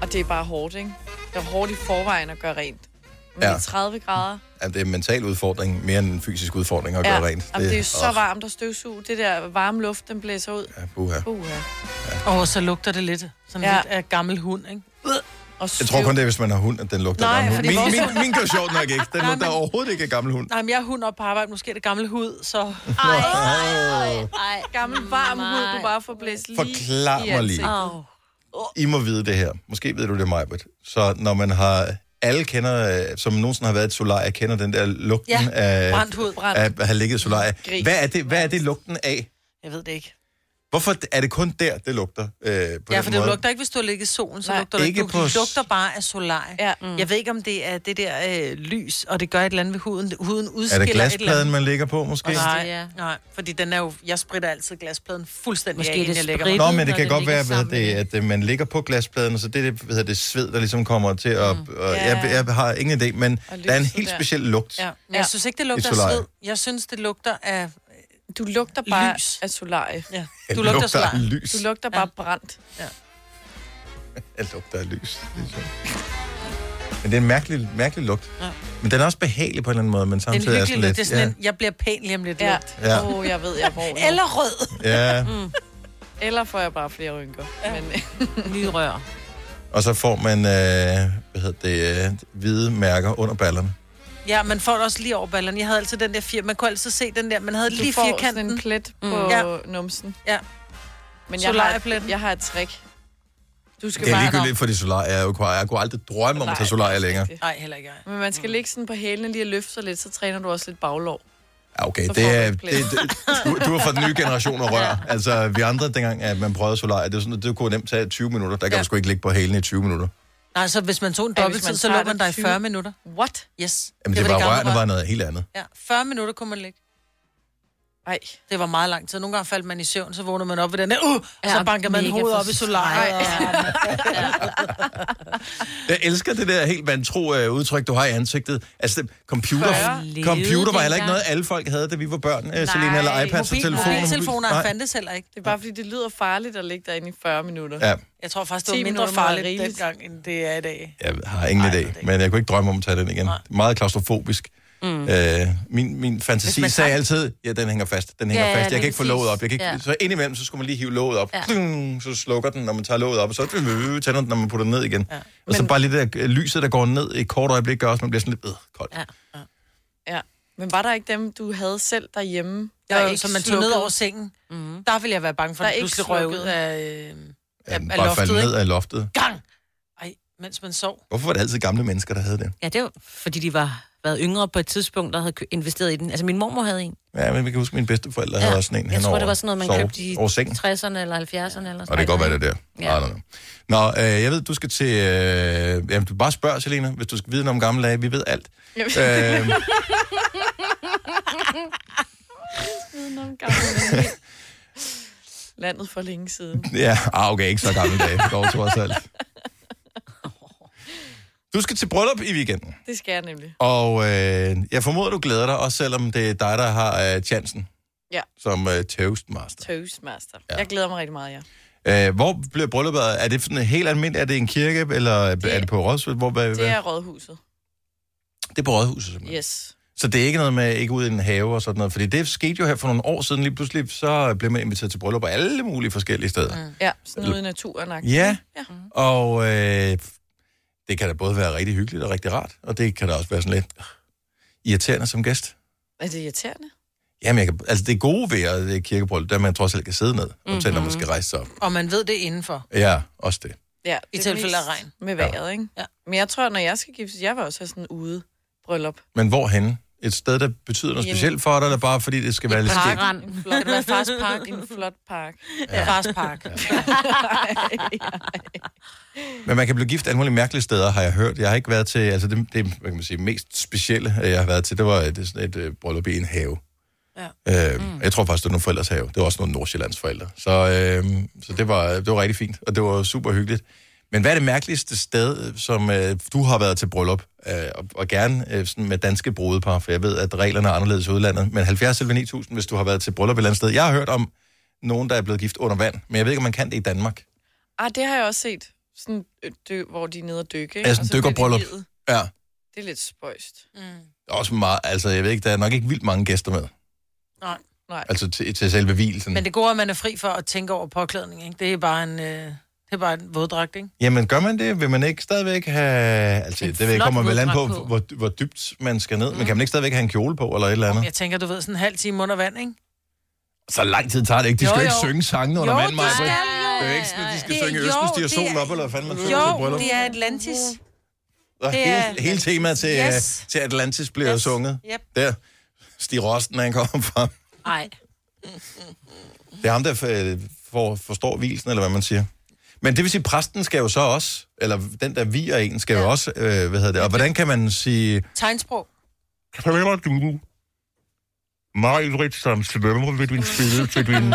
Og det er bare hårdt, ikke? Det er hårdt i forvejen at gøre rent. Men Ja. ja. 30 grader. Ja, det er en mental udfordring, mere end en fysisk udfordring at Ja, gøre rent. Jamen, det er så åh, varmt at støvsuge. Det der varme luft, den blæser ud. Ja, buha. Uha. Og så lugter det lidt. Sådan Ja. lidt af gammel hund, ikke? Og Jeg tror kun, det er, hvis man har hund, at den lugter Nej, gammel hund. Min, vores- min, min gør sjovt nok ikke. Den Nej, lugter men- overhovedet ikke af gammel hund. Nej, men jeg har hund op på arbejde. Måske er det gammel hud, så... Ej, ej, ej. Gammel varm hud, du bare får blæst lige Forklar i mig lige. ansigtet. I må vide det her. Måske ved du det, Majbert. Så når man har... Alle kender, som nogensinde har været i et solarie, kender den der lugten Ja, af, brændt hud. Brændt. af at have ligget i solarie. Hvad er, det, hvad er det lugten af? Jeg ved det ikke. Hvorfor er det kun der, det lugter? Øh, på Ja, for det måde? lugter ikke, hvis du har ligget i solen, så Nej, lugter det ikke ikke. Du på s- lugter bare af solarie. Ja. Mm. Jeg ved ikke, om det er det der øh, lys, og det gør et eller andet ved huden. Huden Er udskiller det et eller glaspladen, man ligger på, måske? Nej, Ja. nej, fordi den er jo, jeg spritter altid glaspladen fuldstændig Måske af, er inden det jeg lægger sprit. mig. Nå, men det kan det godt være, sammen det, med at øh, man ligger på glaspladen, og så det er det, hedder det sved, der ligesom kommer til at... Mm. Og Ja. jeg, jeg har ingen idé, men der er en helt der. speciel lugt. Ja, men Ja. jeg synes ikke, det lugter af sved. Jeg synes, det lugter af... Du lugter bare Lys. af solarie. Ja. Du lugter af solarie. lys. Du lugter bare brændt. *laughs* Jeg lugter af lys. Det er sjovt. Men det er en mærkelig, mærkelig lugt. Ja. Men den er også behagelig på en eller anden måde, men En samtidig er sådan lidt... Det er sådan en, jeg bliver pæn lige om lidt Ja. lugt. Ja. Åh, oh, jeg ved, jeg hvor. *laughs* Eller rød. ja. ja. Eller får jeg bare flere rynker. Ja. Men, *laughs* Nye rør. Og så får man, øh, hvad hedder det, øh, hvide mærker under ballerne. Ja, man får det også lige over ballerne. Jeg havde altid den der fire... Man kunne altid se den der... Man havde du lige får sådan firkanten. en plet på Mm. Ja. numsen. Ja. Men jeg har, Solariepletten. jeg har et trick. Du skal Det er ligegyldigt for de solarier. Jeg, er jo- jeg kunne aldrig drømme om at tage Nej, er længere. Nej, heller ikke jeg. Men man skal ligge sådan på hælene lige og løfte sig lidt, så træner du også lidt baglov. Ja, okay, Så det er, du det, et det, du, du er fra den nye generation af rør. *laughs* Altså, vi andre, dengang at man prøvede solarier, det, var sådan, det kunne nemt tage 20 minutter. Der kan Ja. du sgu ikke ligge på hælene i 20 minutter. Nej, så hvis man tog en dobbelttid, så lå man det der i 20. 40 minutter. What? Yes. Jamen, det, var var de gamle rørene rør. var noget helt andet. Ja, 40 minutter kunne man ligge. Ej. Det var meget lang tid. Nogle gange faldt man i søvn, så vågnede man op ved den uh, og Ja, så bankede man hovedet op i solariet. *laughs* Jeg elsker det der helt vantro øh, udtryk, du har i ansigtet. Altså, det, computer, Før. computer var heller ikke noget, alle folk havde, da vi var børn, øh, Selina, eller iPads og Mobil, telefoner. mobiltelefoner Nej. fandtes heller ikke. Det er bare fordi, det lyder farligt at ligge derinde i 40 minutter. Ja. Jeg tror faktisk, det 10 var mindre farligt rigeligt. dengang, end det er i dag. Jeg har ingen idé, men jeg kunne ikke drømme om at tage den igen. Meget klaustrofobisk. Mm. Øh, min, min fantasi sagde tager- altid, ja, den hænger fast, den hænger Ja, ja, fast. Jeg kan ikke få låget op. Jeg kan ikke, Ja. Så indimellem, så skulle man lige hive låget op. Ja. Ja. Så slukker den, når man tager låget op, og så tænder den, når man putter den ned igen. Ja. Og så bare lige det der øh, lyset, der går ned i et kort øjeblik, gør også, at man bliver sådan lidt øh, koldt. Ja. Ja. Men var der ikke dem, du havde selv derhjemme? Der der er ikke som man tog ned over sengen. Mm. Der ville jeg være bange for, Der at er ikke pludselig røg ud af, øh, Ja, af, den af bare loftet, falde ned af loftet. Gang! Mens man sov. Hvorfor var det altid gamle mennesker, der havde det? Ja, det var, fordi de var været yngre på et tidspunkt, der havde investeret i den. Altså, min mormor havde en. Ja, men vi kan huske, at mine bedsteforældre ja. havde også en Jeg tror, over, det var sådan noget, man sove- købte i over sengen. 60'erne eller 70'erne. Eller sådan Og det kan godt være, det er der. Ja. Ja. Nå, øh, jeg ved, du skal til... Øh, jamen, du bare spørg, Selina, hvis du skal vide noget om gamle dage. Vi ved alt. øh, Viden om gamle dage. Landet for længe siden. ja, ah, okay, ikke så gamle dage, dog trods alt. *laughs* Du skal til bryllup i weekenden, Det skal jeg nemlig. og øh, jeg formoder, du glæder dig, også selvom det er dig, der har øh, chancen Ja. som øh, toastmaster. Toastmaster. Ja. Jeg glæder mig rigtig meget, ja. Øh, hvor bliver brylluppet? Er det sådan helt almindeligt? Er det en kirke, eller det, er det på Rådhuset? Hvor, hvad, Det er rådhuset. det er på Rådhuset, simpelthen. Yes. Så det er ikke noget med ikke ud i en have og sådan noget, fordi det skete jo her for nogle år siden, lige pludselig så blev man inviteret til bryllup på alle mulige forskellige steder. Mm. Ja, sådan ude i naturen. Ja, ja. og øh, det kan da både være rigtig hyggeligt og rigtig rart, og det kan da også være sådan lidt irriterende som gæst. Er det irriterende? Jamen, jeg kan, altså det gode ved at det kirkebryllup, der man trods alt kan sidde ned, mm-hmm. Mhm. når man skal rejse sig op. Og man ved det indenfor. Ja, også det. Ja, I det tilfælde af regn. Med vejret, ikke? Ja. Men jeg tror, når jeg skal giftes, jeg vil også have sådan en ude bryllup. Men hvorhen? Et sted, der betyder noget specielt for dig, eller bare fordi det skal være lidt skægt? En flot, det fars park? en flot park. Ja. Fars park. Men man kan blive gift alle mulige mærkelige steder, har jeg hørt. Jeg har ikke været til, altså det, det hvad kan man sige, mest specielle, jeg har været til, det var et, det sådan et øh, bryllup i en have. Ja. Øh, mm. Jeg tror faktisk, det var nogle forældres have. Det var også nogle Nordsjællands forældre. Så, øh, så det, var, det var rigtig fint, og det var super hyggeligt. Men hvad er det mærkeligste sted, som øh, du har været til bryllup? Øh, og, og gerne øh, sådan med danske brudepar, for jeg ved, at reglerne er anderledes i udlandet. Men 70 eller 9000, hvis du har været til bryllup et eller andet sted. Jeg har hørt om nogen, der er blevet gift under vand, men jeg ved ikke, om man kan det i Danmark. Ah, det har jeg også set. Sådan, øh, dø, hvor de er nede og dykke. ikke? Ja, sådan så de dykkerbryllup. Ja. Det er lidt spøjst. Mm. Også meget, altså jeg ved ikke, der er nok ikke vildt mange gæster med. Nej. Nej. Altså til, til selve hvilelsen. Men det gode er, at man er fri for at tænke over påklædning, ikke? Det er bare en, øh, det er bare en våddragt, ikke? Jamen gør man det? Vil man ikke stadigvæk have... Altså det ved jeg, flot kommer vel an på, på. hvor, hvor dybt man skal ned. Mm. Men kan man ikke stadigvæk have en kjole på, eller et eller andet? Jeg tænker, du ved, sådan en halv time under vand, ikke? Så lang tid tager det ikke. De skal jo, jo. ikke synge sange under vand, Maja. skal Det jo. er ikke sådan, at de skal Det- synge jo, Østen stiger det solen er- op, eller hvad fanden man synger Jo, det er Atlantis. Og det er- hele, hele temaet til, Yes. yes. til Atlantis bliver Yes. sunget. Yep. Der. Stig Rosten, han kommer frem. Nej. Det er ham, der øh, for, forstår hvilsen, eller hvad man siger. Men det vil sige, præsten skal jo så også, eller den, der viger en, skal jo også, øh, hvad hedder det, og hvordan kan man sige... Tegnsprog. Kræver du mig, som svømmer ved din spil til din... *laughs*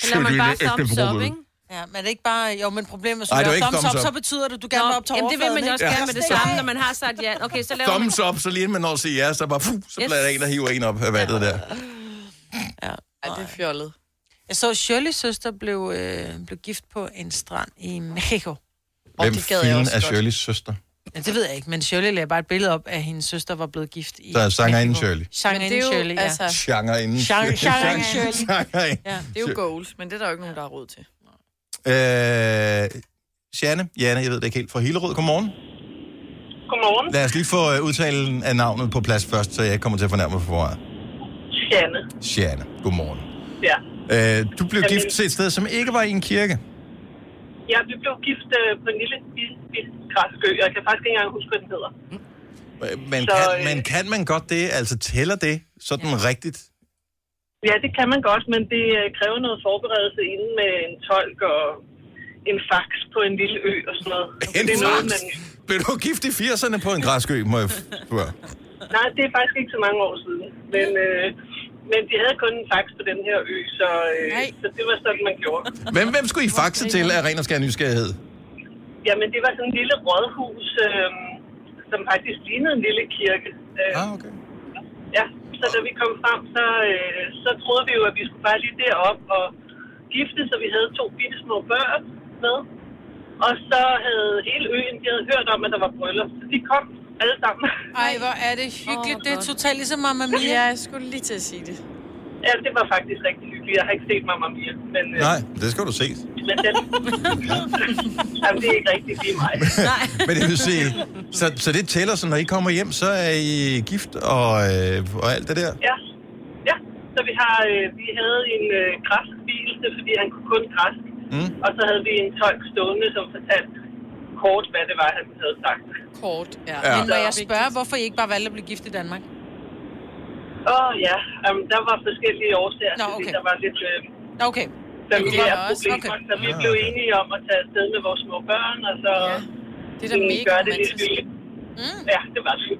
Så lader man bare thumbs up, ikke? Ja, men er det ikke bare... Jo, men problemet er, at er ikke thumbs thumbs up, up. så betyder det, at du gerne vil op til Jamen, det vil man jo også Ja. gerne med det samme, når man har sagt ja. Okay, så laver Thumbs up, så lige inden man når at sige ja, så bare, fuh, så bliver der en, der hiver en op af vandet der. Ja. Ej, det er fjollet. Jeg så, Shirley's søster blev, øh, blev gift på en strand i Mexico. Hvem det gad jeg filen også er godt. Shirleys søster? Ja, det ved jeg ikke, men Shirley lagde bare et billede op, at hendes søster var blevet gift i Så er sangerinden Mexico. Shirley. Men det Sangerinden er jo, Shirley, ja. altså-. Genre- genren Shirley. Genreinden. Ja. Det er jo goals, men det er der jo ikke nogen, der har råd til. Øh, Janne, Janne, jeg ved det ikke helt, fra Hillerød, godmorgen. Godmorgen. Lad os lige få øh, udtalen af navnet på plads først, så jeg ikke kommer til at fornærme mig for meget. Janne. Janne, godmorgen. Ja. Øh, du blev gift til et sted, som ikke var i en kirke. ja, vi blev gift øh, på en lille bi- bi- græsk ø. Jeg kan faktisk ikke engang huske, hvad den hedder. Øh, Men, Så, kan, øh, men kan man godt det? Altså tæller det sådan ja. rigtigt? Ja, det kan man godt, men det øh, kræver noget forberedelse inden med en tolk og en fax på en lille ø og sådan noget. En det er noget, fax? man, Blev du gift i 80'erne på en græsk ø, må jeg spørge? nej, det er faktisk ikke så mange år siden. Men, øh, men de havde kun en fax på den her ø, så, øh, så det var sådan, man gjorde. Hvem, hvem skulle I faxe til af ren og skær nysgerrighed? Jamen, det var sådan en lille rådhus, øh, som faktisk lignede en lille kirke. Øh, ah, okay. Ja, så da vi kom frem, så, øh, så troede vi jo, at vi skulle bare lige derop og gifte, så vi havde to bitte små børn med. Og så havde hele øen, de havde hørt om, at der var bryllup. Så de kom alle sammen. Ej, hvor er det hyggeligt. Det er totalt ligesom Mamma Mia. Ja, jeg skulle lige til at sige det. Ja, det var faktisk rigtig hyggeligt. Jeg har ikke set Mamma Mia, men... Øh, Nej, det skal du se. Men den... *laughs* Jamen, det er ikke rigtigt lige mig. *laughs* Men det vil sige, så, så det tæller, så når I kommer hjem, så er I gift og, øh, og alt det der? Ja, ja. Så vi har, øh, vi havde en øh, græsk bil, det er fordi han kunne kun græsk. Mm. Og så havde vi en tolk stående, som fortalte kort, hvad det var, han havde sagt. Kort, ja. Men må jeg spørge, hvorfor I ikke bare valgte at blive gift i Danmark? Åh oh, ja, um, der var forskellige årsager, Nå, okay. der var lidt øh, Okay. familiære problemer, okay. så vi blev enige om at tage afsted med vores små børn, og så ja, det er da mega gøre det lidt romantisk. Mm. Ja, det var det.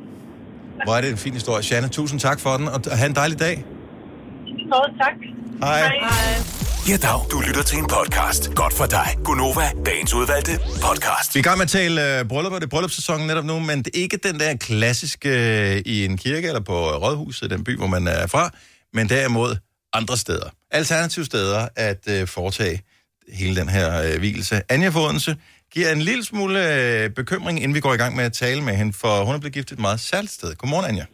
Hvor er det en fin historie. Shanna, tusind tak for den, og have en dejlig dag. Så tak. Hej. Hej. Ja, dag. Du lytter til en podcast. Godt for dig. Gunova, dagens udvalgte podcast. Vi er i gang med at tale uh, bryllupper. Det er bryllupssæsonen netop nu, men det er ikke den der klassiske uh, i en kirke eller på rådhuset, den by, hvor man er fra, men derimod andre steder. Alternative steder at uh, foretage hele den her uh, hvilelse. Anja Fodense giver en lille smule uh, bekymring, inden vi går i gang med at tale med hende, for hun er blevet gift et meget særligt sted. Godmorgen, Anja.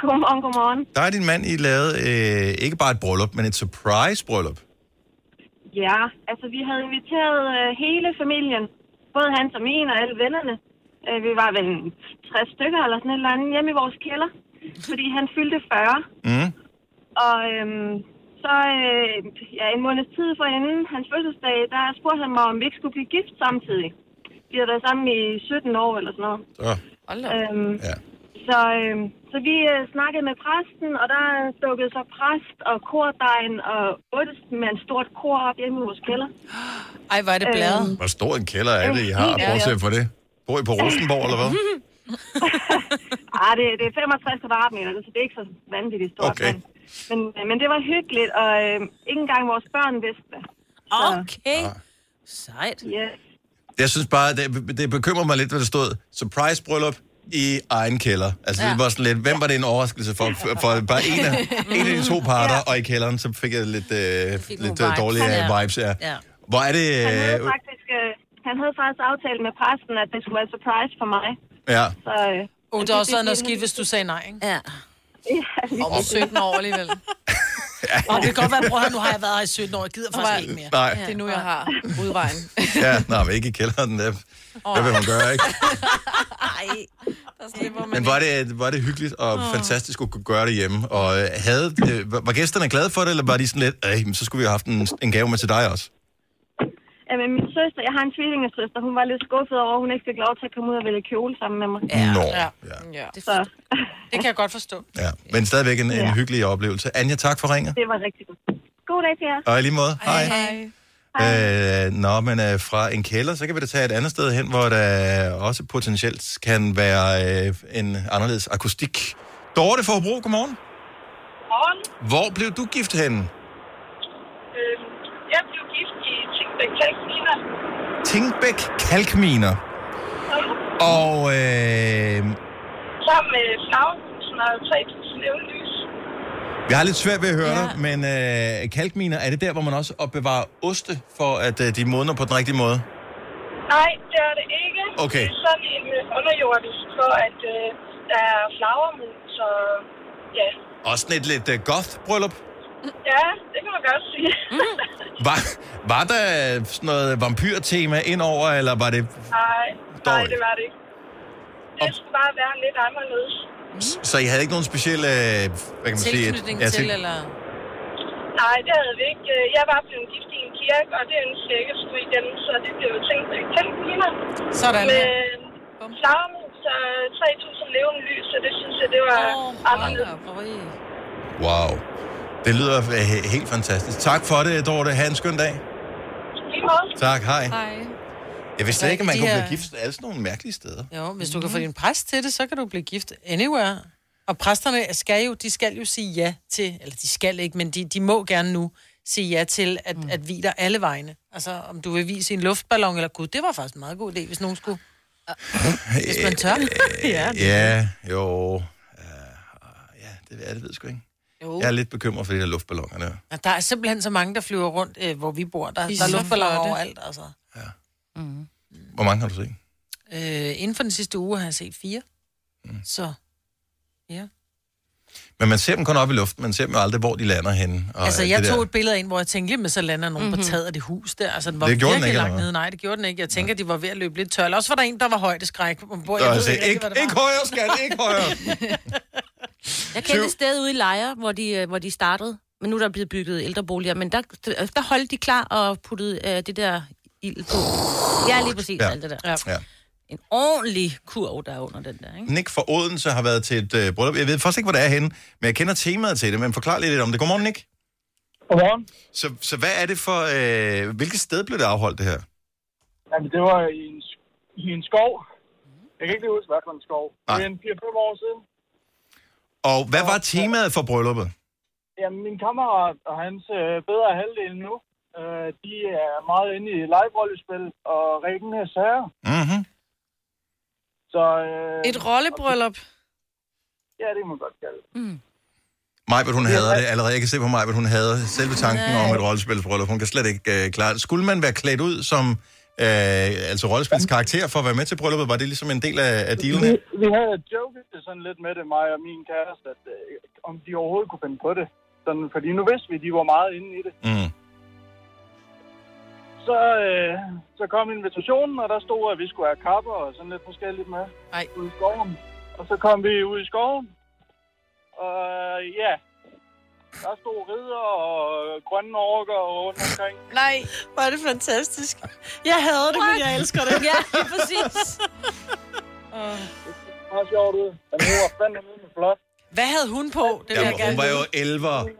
Godmorgen, godmorgen. Der er din mand, I lavet uh, ikke bare et bryllup, men et surprise-bryllup. Ja, altså vi havde inviteret øh, hele familien, både hans og min og alle vennerne. Øh, vi var vel en 60 stykker eller sådan et eller andet hjemme i vores kælder, fordi han fyldte 40. Mm. Og øhm, så øh, ja, en måneds tid for inden hans fødselsdag, der spurgte han mig, om vi ikke skulle blive gift samtidig. Vi har været sammen i 17 år eller sådan noget. Så. Øhm, Ja. Så, øh, så vi øh, snakkede med præsten, og der dukkede så præst og kordejen og otte med en stort kor op hjemme i vores kælder. *gasps* Ej, hvor er det bladet. Øhm, Hvor stor en kælder er det, I har? Ja. Bortset for det. Bor I på Rosenborg, eller hvad? *laughs* ah, det, det er 65 kvadratmeter, så det er ikke så vanvittigt stort. Okay. Men, men, men det var hyggeligt, og øh, ikke engang vores børn vidste det. Så, Okay. Ah. Sejt. yes. Jeg synes bare, det, det bekymrer mig lidt, hvad der stod. Surprise bryllup i egen kælder. Altså, ja. det var sådan lidt, hvem var det en overraskelse for? For, for bare en af, en af de to parter, og i kælderen, så fik jeg lidt, øh, lidt nogle øh, vibes. dårlige Ja. ja. vibes. Ja. Ja. Hvor er det... Han havde Øh, faktisk, øh, han havde faktisk aftalt med præsten, at det skulle være surprise for mig. ja. Så, øh, Oh, det er også noget skidt, hvis du sagde nej, ikke? Ja. Ja, Om 17 år alligevel. *laughs* Og det kan godt være, bror, nu har jeg været her i 17 år, jeg gider faktisk ikke mere. Nej. Det er nu, jeg har udvejen. *laughs* ja, nej, men ikke i kælderen. øh. Hvad vil man gøre, ikke? Ej, der slipper man Men var det, var det hyggeligt og oh. fantastisk at kunne gøre det hjemme? Og øh, havde, øh, var gæsterne glade for det, eller var de sådan lidt, "Ej, men så skulle vi have haft en, en gave med til dig også? Jamen, min søster, jeg har en tvillingesøster, hun var lidt skuffet over, at hun ikke fik lov til at komme ud og vælge kjole sammen med mig. Ja. Nå, ja. ja. Så Det kan jeg godt forstå. Ja, men stadigvæk en, en Ja. hyggelig oplevelse. Anja, tak for ringet. det var rigtig godt. God dag til jer. Og i lige måde. Hej. Hej. Øh, nå, men øh, fra en kælder, så kan vi da tage et andet sted hen, hvor der også potentielt kan være øh, en anderledes akustik. Dorte fra Hobro, godmorgen. Morgen. Hvor blev du gift henne? Øh, jeg blev gift i Tingbæk Kalkminer. Tingbæk Kalkminer. Og øh, Sammen med Flagerhusen og 3000 levende lys. jeg har lidt svært ved at høre ja. dig, men øh, kalkminer, er det der, hvor man også opbevarer oste, for at øh, de modner på den rigtige måde? Nej, det er det ikke. Okay. Det er sådan en øh, underjordisk, for at øh, der er flagermus og ja. Også sådan et lidt øh, goth-bryllup. Ja, det kan man godt sige. *laughs* Var, var der sådan noget vampyrtema indover, eller var det... nej, nej, det var det ikke. Det skulle bare være lidt anderledes. Så I havde ikke nogen speciel... Øh, hvad kan man sige? Tilknytning Ja, til, eller... Nej, det havde vi ikke. Øh, Jeg var blevet gift i en kirke, og det ønskede jeg ikke at skulle igen, så det blev tænkt Kalkminer. Sådan Med her. flagermus og 3.000 levende lys, så det synes jeg, det var oh, anderledes. Wow. Det lyder øh, he- helt fantastisk. Tak for det, Dorte. Ha' en skøn dag. Tak, hej. Hej. Jeg vidste slet ikke, at man De kunne her- blive gift alle sådan nogle mærkelige steder. Jo, hvis du kan få din præst til det, så kan du blive gift anywhere. Og præsterne skal jo, de skal jo sige ja til, eller de skal ikke, men de, de må gerne nu sige ja til at, mm. at vide dig alle vegne. Altså, om du vil vise en luftballon, eller gud, det var faktisk en meget god idé, hvis nogen skulle. Hvis man tør. *laughs* ja, det- Ja, jo. Uh, ja, det er det, ved jeg sgu ikke. Jo. Jeg er lidt bekymret for de her luftballoner der. Og Der er simpelthen så mange, der flyver rundt, øh, hvor vi bor. Der, De er der er luftballoner overalt, altså. Hvor mange har du set? Øh, inden for den sidste uge har jeg set fire. Mm. Så, ja. Men man ser dem kun op i luften, man ser dem jo aldrig, hvor de lander henne. Og Altså, alt jeg tog der. et billede ind, hvor jeg tænkte, lige med så lander nogen mm-hmm. på taget af det hus der. Altså, den var Det gjorde den virkelig ikke, langt nede. Nej, det gjorde den ikke. Jeg tænker, de var ved at løbe lidt tør. Eller også var der en, der var højdeskræk. Nå, jeg jeg ved sagde, ikke, ikke, hvad det ikke var. højere, skat, ikke højere. *laughs* Jeg kendte et sted ude i Lejre, hvor de, øh, hvor de startede. Men nu er der blevet bygget ældreboliger. Men der, der holdt de klar og puttede øh, det der ild på. Ja, lige præcis. Ja. Alt det der. Ja. Ja. En ordentlig kurv, der er under den der, ikke? Nick fra Odense har været til et øh, bryllup. Jeg ved faktisk ikke, hvor det er henne, men jeg kender temaet til det, men forklar lidt om det. Godmorgen, Nick. Godmorgen. Så, så hvad er det for... Øh, hvilket sted blev det afholdt, det her? Jamen, det var i en, i en skov. Jeg kan ikke lige huske, hvad for en skov. Det Nej. er en 4-5 år siden. Og hvad var temaet for brylluppet? Jamen, min kammerat og hans øh, bedre halvdel nu, øh, de er meget inde i live-rollespil og af sager. Mm-hmm. Så, øh, Et rollebryllup. Ja, det kan man godt kalde det. Mm. Majbert, hun hader det allerede. Jeg kan se på Majbert, hun hader selve tanken Nej. om et rollespilsbryllup. Hun kan slet ikke øh, klare det. Skulle man være klædt ud som øh, altså rollespils karakter for at være med til brylluppet? Var det ligesom en del af, af dealen Vi, her? vi havde joket det sådan lidt med det, mig og min kæreste, at øh, om de overhovedet kunne finde på det. Sådan, fordi nu vidste vi, at de var meget inde i det. Mm. Så, øh, så kom invitationen, og der stod, at vi skulle have kapper og sådan lidt forskelligt med Ej. ude i skoven. Og så kom vi ud i skoven, og øh, ja, der stod ridder og grønne orker rundt omkring. Nej, hvor er det fantastisk. Jeg hader det, men jeg elsker det. ja, præcis. *laughs* Det var sjovt ud. Men hun var fandme med flot. Hvad havde hun på? Det jeg Jamen, gerne hun var jo elver. Øh,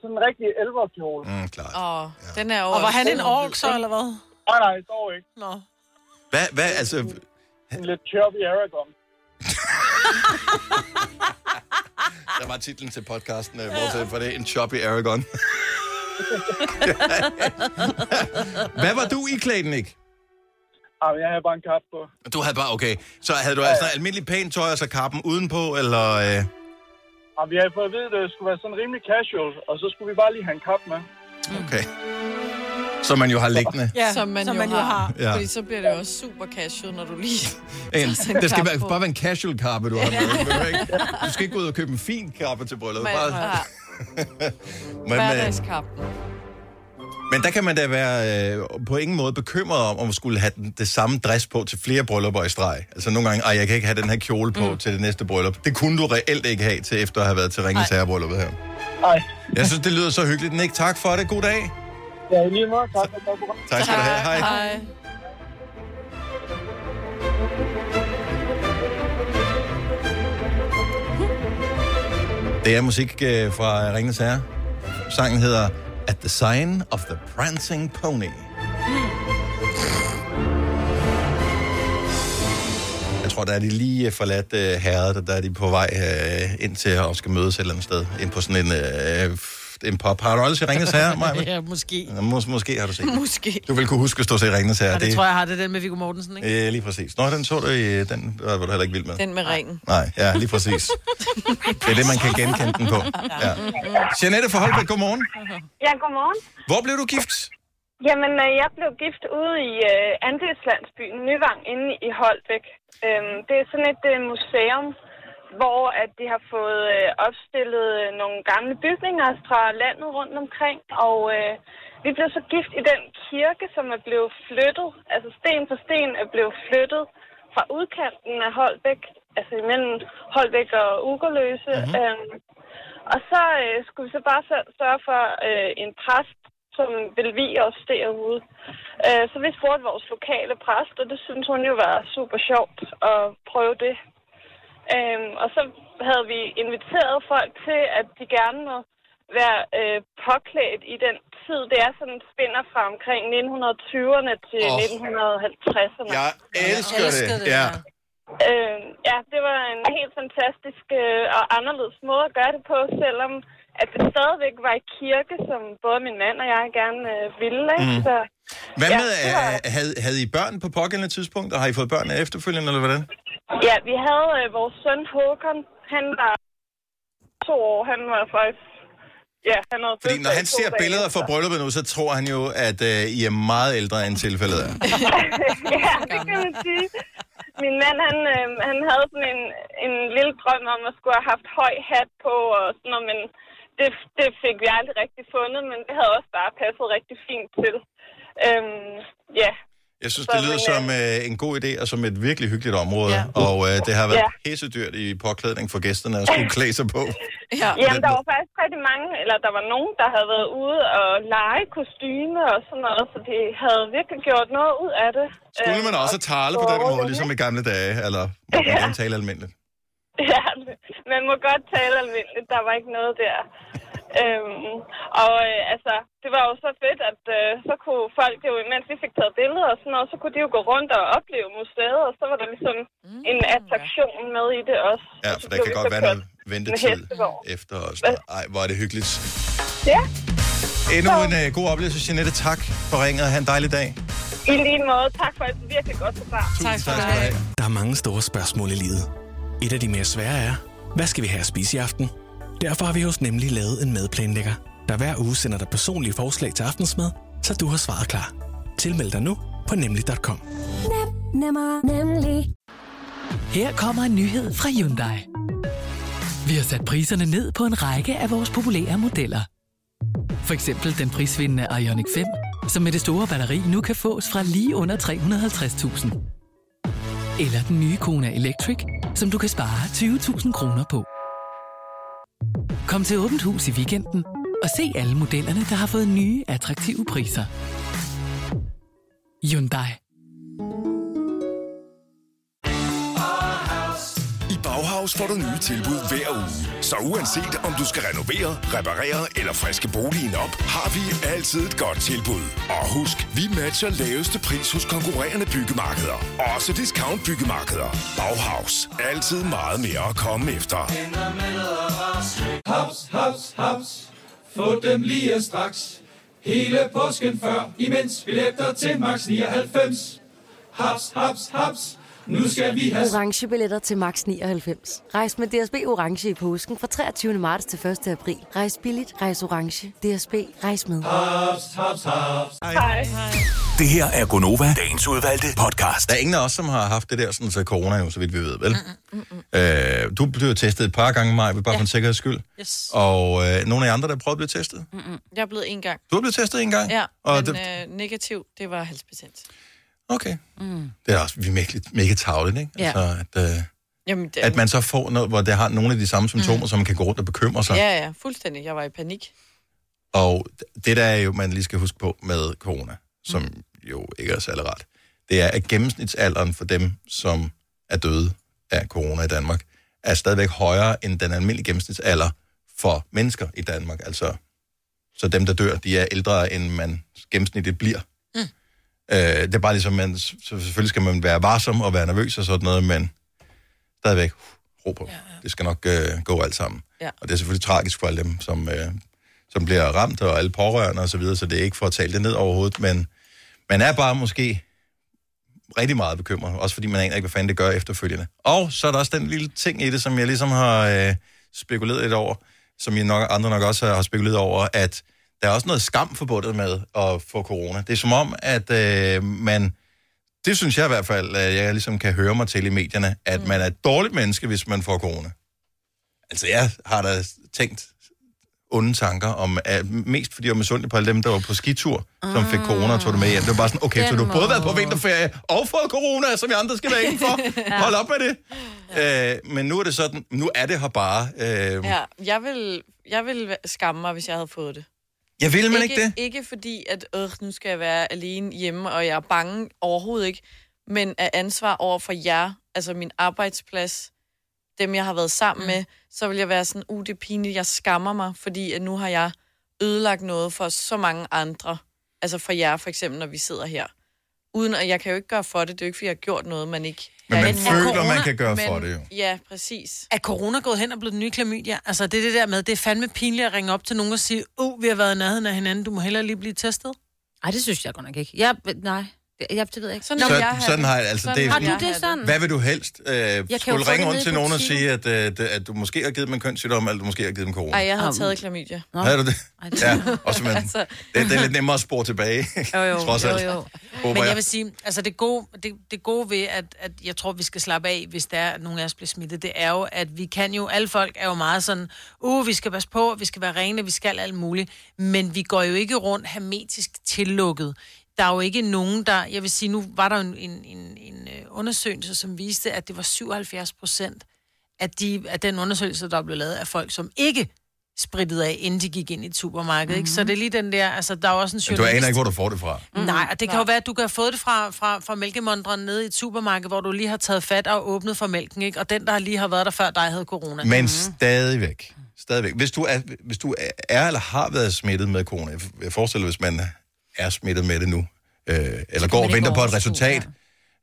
sådan en rigtig elverkjole. Mm, klart. Åh, den er jo... Og var han en ork så, eller hvad? Nej, nej, dog ikke. Nå. Hvad, hvad, altså... En lidt chubby Aragon. *laughs* Der var titlen til podcasten, øh, bortset fra det, en choppy Aragon. *laughs* Hvad var du i klæden, Nick? Jamen, jeg havde bare en kap på. Du havde bare, okay. Så havde du altså almindelig pænt tøj, og så kappen udenpå, eller... Øh... Og vi havde fået at vide, at det skulle være sådan rimelig casual, og så skulle vi bare lige have en kap med. Okay. Som man jo har liggende. Ja, som man, som jo, man jo har. Ja. Fordi så bliver det også super casual, når du lige... En, *laughs* det skal være, bare være en casual kappe, du har med. *laughs* Du skal ikke gå ud og købe en fin kappe til brylluppet. Man, Bare... *laughs* Men, øh, hverdagskappen. men der kan man da være øh, på ingen måde bekymret om, om man skulle have den, det samme dress på til flere bryllupper i streg. Altså nogle gange, ej, jeg kan ikke have den her kjole på mm. til det næste bryllup. Det kunne du reelt ikke have til efter at have været til Ringens Herrebrylluppet her. Nej. Jeg synes, det lyder så hyggeligt. Nick, tak for det. God dag. Ja, i lige måde. Tak program. Tak skal du have. Hej. Hej. Det er musik øh, fra Ringens Herre. Sangen hedder At the Sign of the Prancing Pony. Jeg tror, der er de lige forladt øh, herret, der er de på vej øh, ind til at skal mødes et eller andet sted. Ind på sådan en, øh, en pop. Har du aldrig set Ringens Herre, Maja? *laughs* Ja, måske. Mås- måske har du set det. Måske. Du vil kunne huske at stå og se Ringens Herre. Ja, det tror jeg har det den med Viggo Mortensen, ikke? Øh, lige præcis. Nå, den så du i... Den var du heller ikke vild med. Den med ringen. Nej, ja, lige præcis. Det er det, man kan genkende den på. Ja. Jeanette fra Holbæk, godmorgen. Ja, godmorgen. Hvor blev du gift? Jamen, øh, jeg blev gift ude i øh, andelslandsbyen Nyvang inde i Holbæk. Øhm, det er sådan et øh, museum, hvor at de har fået øh, opstillet øh, nogle gamle bygninger fra landet rundt omkring. Og øh, vi blev så gift i den kirke, som er blevet flyttet. Altså sten for sten er blevet flyttet fra udkanten af Holbæk, altså imellem Holbæk og Ugerløse. Mm-hmm. Øhm, og så øh, skulle vi så bare sørge for øh, en præst, som ville vi os derude. Øh, så vi spurgte vores lokale præst, og det synes hun jo var super sjovt at prøve det. Øhm, og så havde vi inviteret folk til, at de gerne må være øh, påklædt i den tid. Det er sådan spænder fra omkring 1920'erne til Åh. 1950'erne. Jeg elsker, elsker det. det, Ja. Øh, ja, det var en helt fantastisk øh, og anderledes måde at gøre det på, selvom at det stadigvæk var i kirke, som både min mand og jeg gerne øh, ville. Ikke? Mhm. Så, Hvad ja, med, var- øh, havde, havde I børn på pågældende tidspunkt, og har I fået børn efterfølgende, eller hvordan? Ja, vi havde øh, vores søn Håkon. Han var to år. Han var faktisk... Ja, han havde Fordi når han ser billeder fra brylluppet nu, så tror han jo, at øh, I er meget ældre, end tilfældet er. *laughs* ja, det kan man sige. Min mand, han, øh, han havde sådan en, en lille drøm om at skulle have haft høj hat på og sådan noget, men det, det fik vi aldrig rigtig fundet, men det havde også bare passet rigtig fint til. Øhm, ja, Jeg synes, Så, det lyder men, som øh, en god idé, og som et virkelig hyggeligt område. Ja. Og øh, det har været Ja. ja. pissedyrt i påklædning for gæsterne at skulle *laughs* klæde sig på. Ja. Jamen, der var faktisk rigtig mange, eller der var nogen, der havde været ude og lege kostyme og sådan noget, så de havde virkelig gjort noget ud af det. Skulle man Øhm, også og tale på den måde, det, ligesom i gamle dage? Eller må man *laughs* gerne tale almindeligt? *laughs* Ja, man må godt tale almindeligt. Der var ikke noget der. Øhm, og øh, altså, det var jo så fedt, at øh, så kunne folk jo, mens vi fik taget billeder og sådan noget, så kunne de jo gå rundt og opleve museet, og så var der ligesom mm, en attraktion med i det også. Ja, Og så for der kan godt så være noget ventetid efter os. Ej, hvor er det hyggeligt. Ja, Endnu en uh, god oplevelse, Jeanette. Tak for ringet. Ha' en dejlig dag. i lige måde. Tak for et virkelig godt program. Tak skal du have. Der er mange store spørgsmål i livet. Et af de mere svære er, hvad skal vi have at spise i aften? Derfor har vi hos Nemlig lavet en madplanlægger, der hver uge sender dig personlige forslag til aftensmad, så du har svaret klar. Tilmeld dig nu på nemlig.com. Nemmer, nemlig. Her kommer en nyhed fra Hyundai. Vi har sat priserne ned på en række af vores populære modeller. For eksempel den prisvindende Ioniq 5, som med det store batteri nu kan fås fra lige under 350.000. Eller den nye Kona Electric, som du kan spare 20.000 kroner på. Kom til Åbent Hus i weekenden og se alle modellerne, der har fået nye, attraktive priser. Hyundai. Bauhaus får du nye tilbud hver uge. Så uanset om du skal renovere, reparere eller friske boligen op, har vi altid et godt tilbud. Og husk, vi matcher laveste pris hos konkurrerende byggemarkeder. Også discount byggemarkeder. Bauhaus. Altid meget mere at komme efter. Haps, haps, haps. Få dem lige straks. Hele påsken før, imens billetter til max 99. Haps, haps, haps. Nu skal vi have... Orange billetter til max 99. Rejs med DSB Orange i påsken fra 23. marts til 1. april. Rejs billigt, rejs orange. DSB, rejs med. Haps, haps, haps. Hej. Det her er Gonova, dagens udvalgte podcast. Der er ingen af os, som har haft det der sådan til corona, jo, så vidt vi ved, vel? Øh, du blev testet et par gange, Maj, bare for en sikkerheds skyld. Yes. Og øh, nogle af jer andre, der prøvede at blive testet? Mm-mm. Jeg er blevet en gang. Du er blevet testet en gang? Ja, Og men det- øh, negativ, det var halsbetændt. Okay. Mm. Det er også mega, mega tavligt, ikke? Ja. Altså, at, øh, Jamen, det, at man så får noget, hvor det har nogle af de samme symptomer, mm. som man kan gå rundt og bekymre sig. Ja, ja, fuldstændig. Jeg var i panik. Og det der er jo, man lige skal huske på med corona, som mm. jo ikke er særlig rart, det er, at gennemsnitsalderen for dem, som er døde af corona i Danmark, er stadigvæk højere end den almindelige gennemsnitsalder for mennesker i Danmark. Altså, så dem, der dør, de er ældre, end man gennemsnitligt bliver. Mm. Øh, det er bare ligesom, man, så selvfølgelig skal man være varsom og være nervøs og sådan noget, men stadigvæk ro på. Ja, ja. Det skal nok øh, gå alt sammen. Ja. Og det er selvfølgelig tragisk for alle dem, som, øh, som bliver ramt, og alle pårørende og så videre, så det er ikke for at tale det ned overhovedet, men man er bare måske rigtig meget bekymret, også fordi man aner ikke, hvad fanden det gør efterfølgende. Og så er der også den lille ting i det, som jeg ligesom har øh, spekuleret lidt over, som jeg nok, andre nok også har spekuleret over, at der er også noget skam forbundet med at få corona. Det er som om, at øh, man, det synes jeg i hvert fald, at jeg ligesom kan høre mig til i medierne, at mm. man er et dårligt menneske, hvis man får corona. Altså, jeg har da tænkt onde tanker om, at mest fordi jeg var misundelig på alle dem, der var på skitur, som fik corona og tog det med hjem. Det var bare sådan, okay, så du har både været på vinterferie og fået corona, som vi andre skal være indenfor. *laughs* Hold op med det. Ja. Øh, men nu er det sådan, nu er det her bare. Øh, Ja, jeg vil, jeg vil skamme mig, hvis jeg havde fået det. Ja, vil man ikke ikke det? Ikke fordi, at øh, nu skal jeg være alene hjemme, og jeg er bange overhovedet ikke, men af ansvar over for jer, altså min arbejdsplads, dem, jeg har været sammen med, så vil jeg være sådan, uh, det er pinligt, jeg skammer mig, fordi at nu har jeg ødelagt noget for så mange andre. Altså for jer for eksempel, når vi sidder her. Uden at jeg kan jo ikke gøre for det, det er jo ikke, fordi jeg har gjort noget, man ikke... Men man er føler, man kan gøre for det jo. Ja, præcis. Er corona gået hen og blevet den nye klamydia? Altså, det er det der med, det er fandme pinligt at ringe op til nogen og sige, uh, vi har været i nærheden af hinanden, du må hellere lige blive testet. Ej, det synes jeg godt nok ikke. Jeg, nej, jeg, det ved jeg ikke. Sådan, Så, sådan har jeg, altså det, Har du det sådan? Hvad vil du helst? Øh, skulle ringe rundt til nogen og sige, at, øh, det- at du måske har givet dem en kønssygdom, eller du måske har givet dem corona? Ej, jeg havde taget klamydia. Havde du det? Ja, også men, Altså- det, det er lidt nemmere at spore tilbage, Jo, jo, *laughs* trods alt. jo, jo. Håber Men jeg jeg. vil sige, altså det gode, det, det gode ved, at, at jeg tror, vi skal slappe af, hvis der er, at nogen af os bliver smittet, det er jo, at vi kan jo, alle folk er jo meget sådan, uh, vi skal passe på, vi skal være rene, vi skal alt muligt, men vi går jo ikke rundt hermetisk tillukket. Der er jo ikke nogen, der, jeg vil sige, nu var der en, en, en, en øh, undersøgelse, som viste, at det var 77 procent af, de, af den undersøgelse, der blev lavet af folk, som ikke sprittede af, inden de gik ind i et supermarked. Mm-hmm. Ikke? Så det er lige den der, altså der er også en Men du journalist... aner ikke, hvor du får det fra. Mm. Nej, og det kan jo være, at du kan have fået det fra, fra, fra mælkemondren nede i et supermarked, hvor du lige har taget fat og åbnet for mælken, ikke? Og den, der lige har været der før dig, havde corona. Men stadigvæk. Stadigvæk. Hvis du, er, hvis du er eller har været smittet med corona, jeg- jeg forestiller hvis man er smittet med det nu, øh, eller går og venter på et resultat,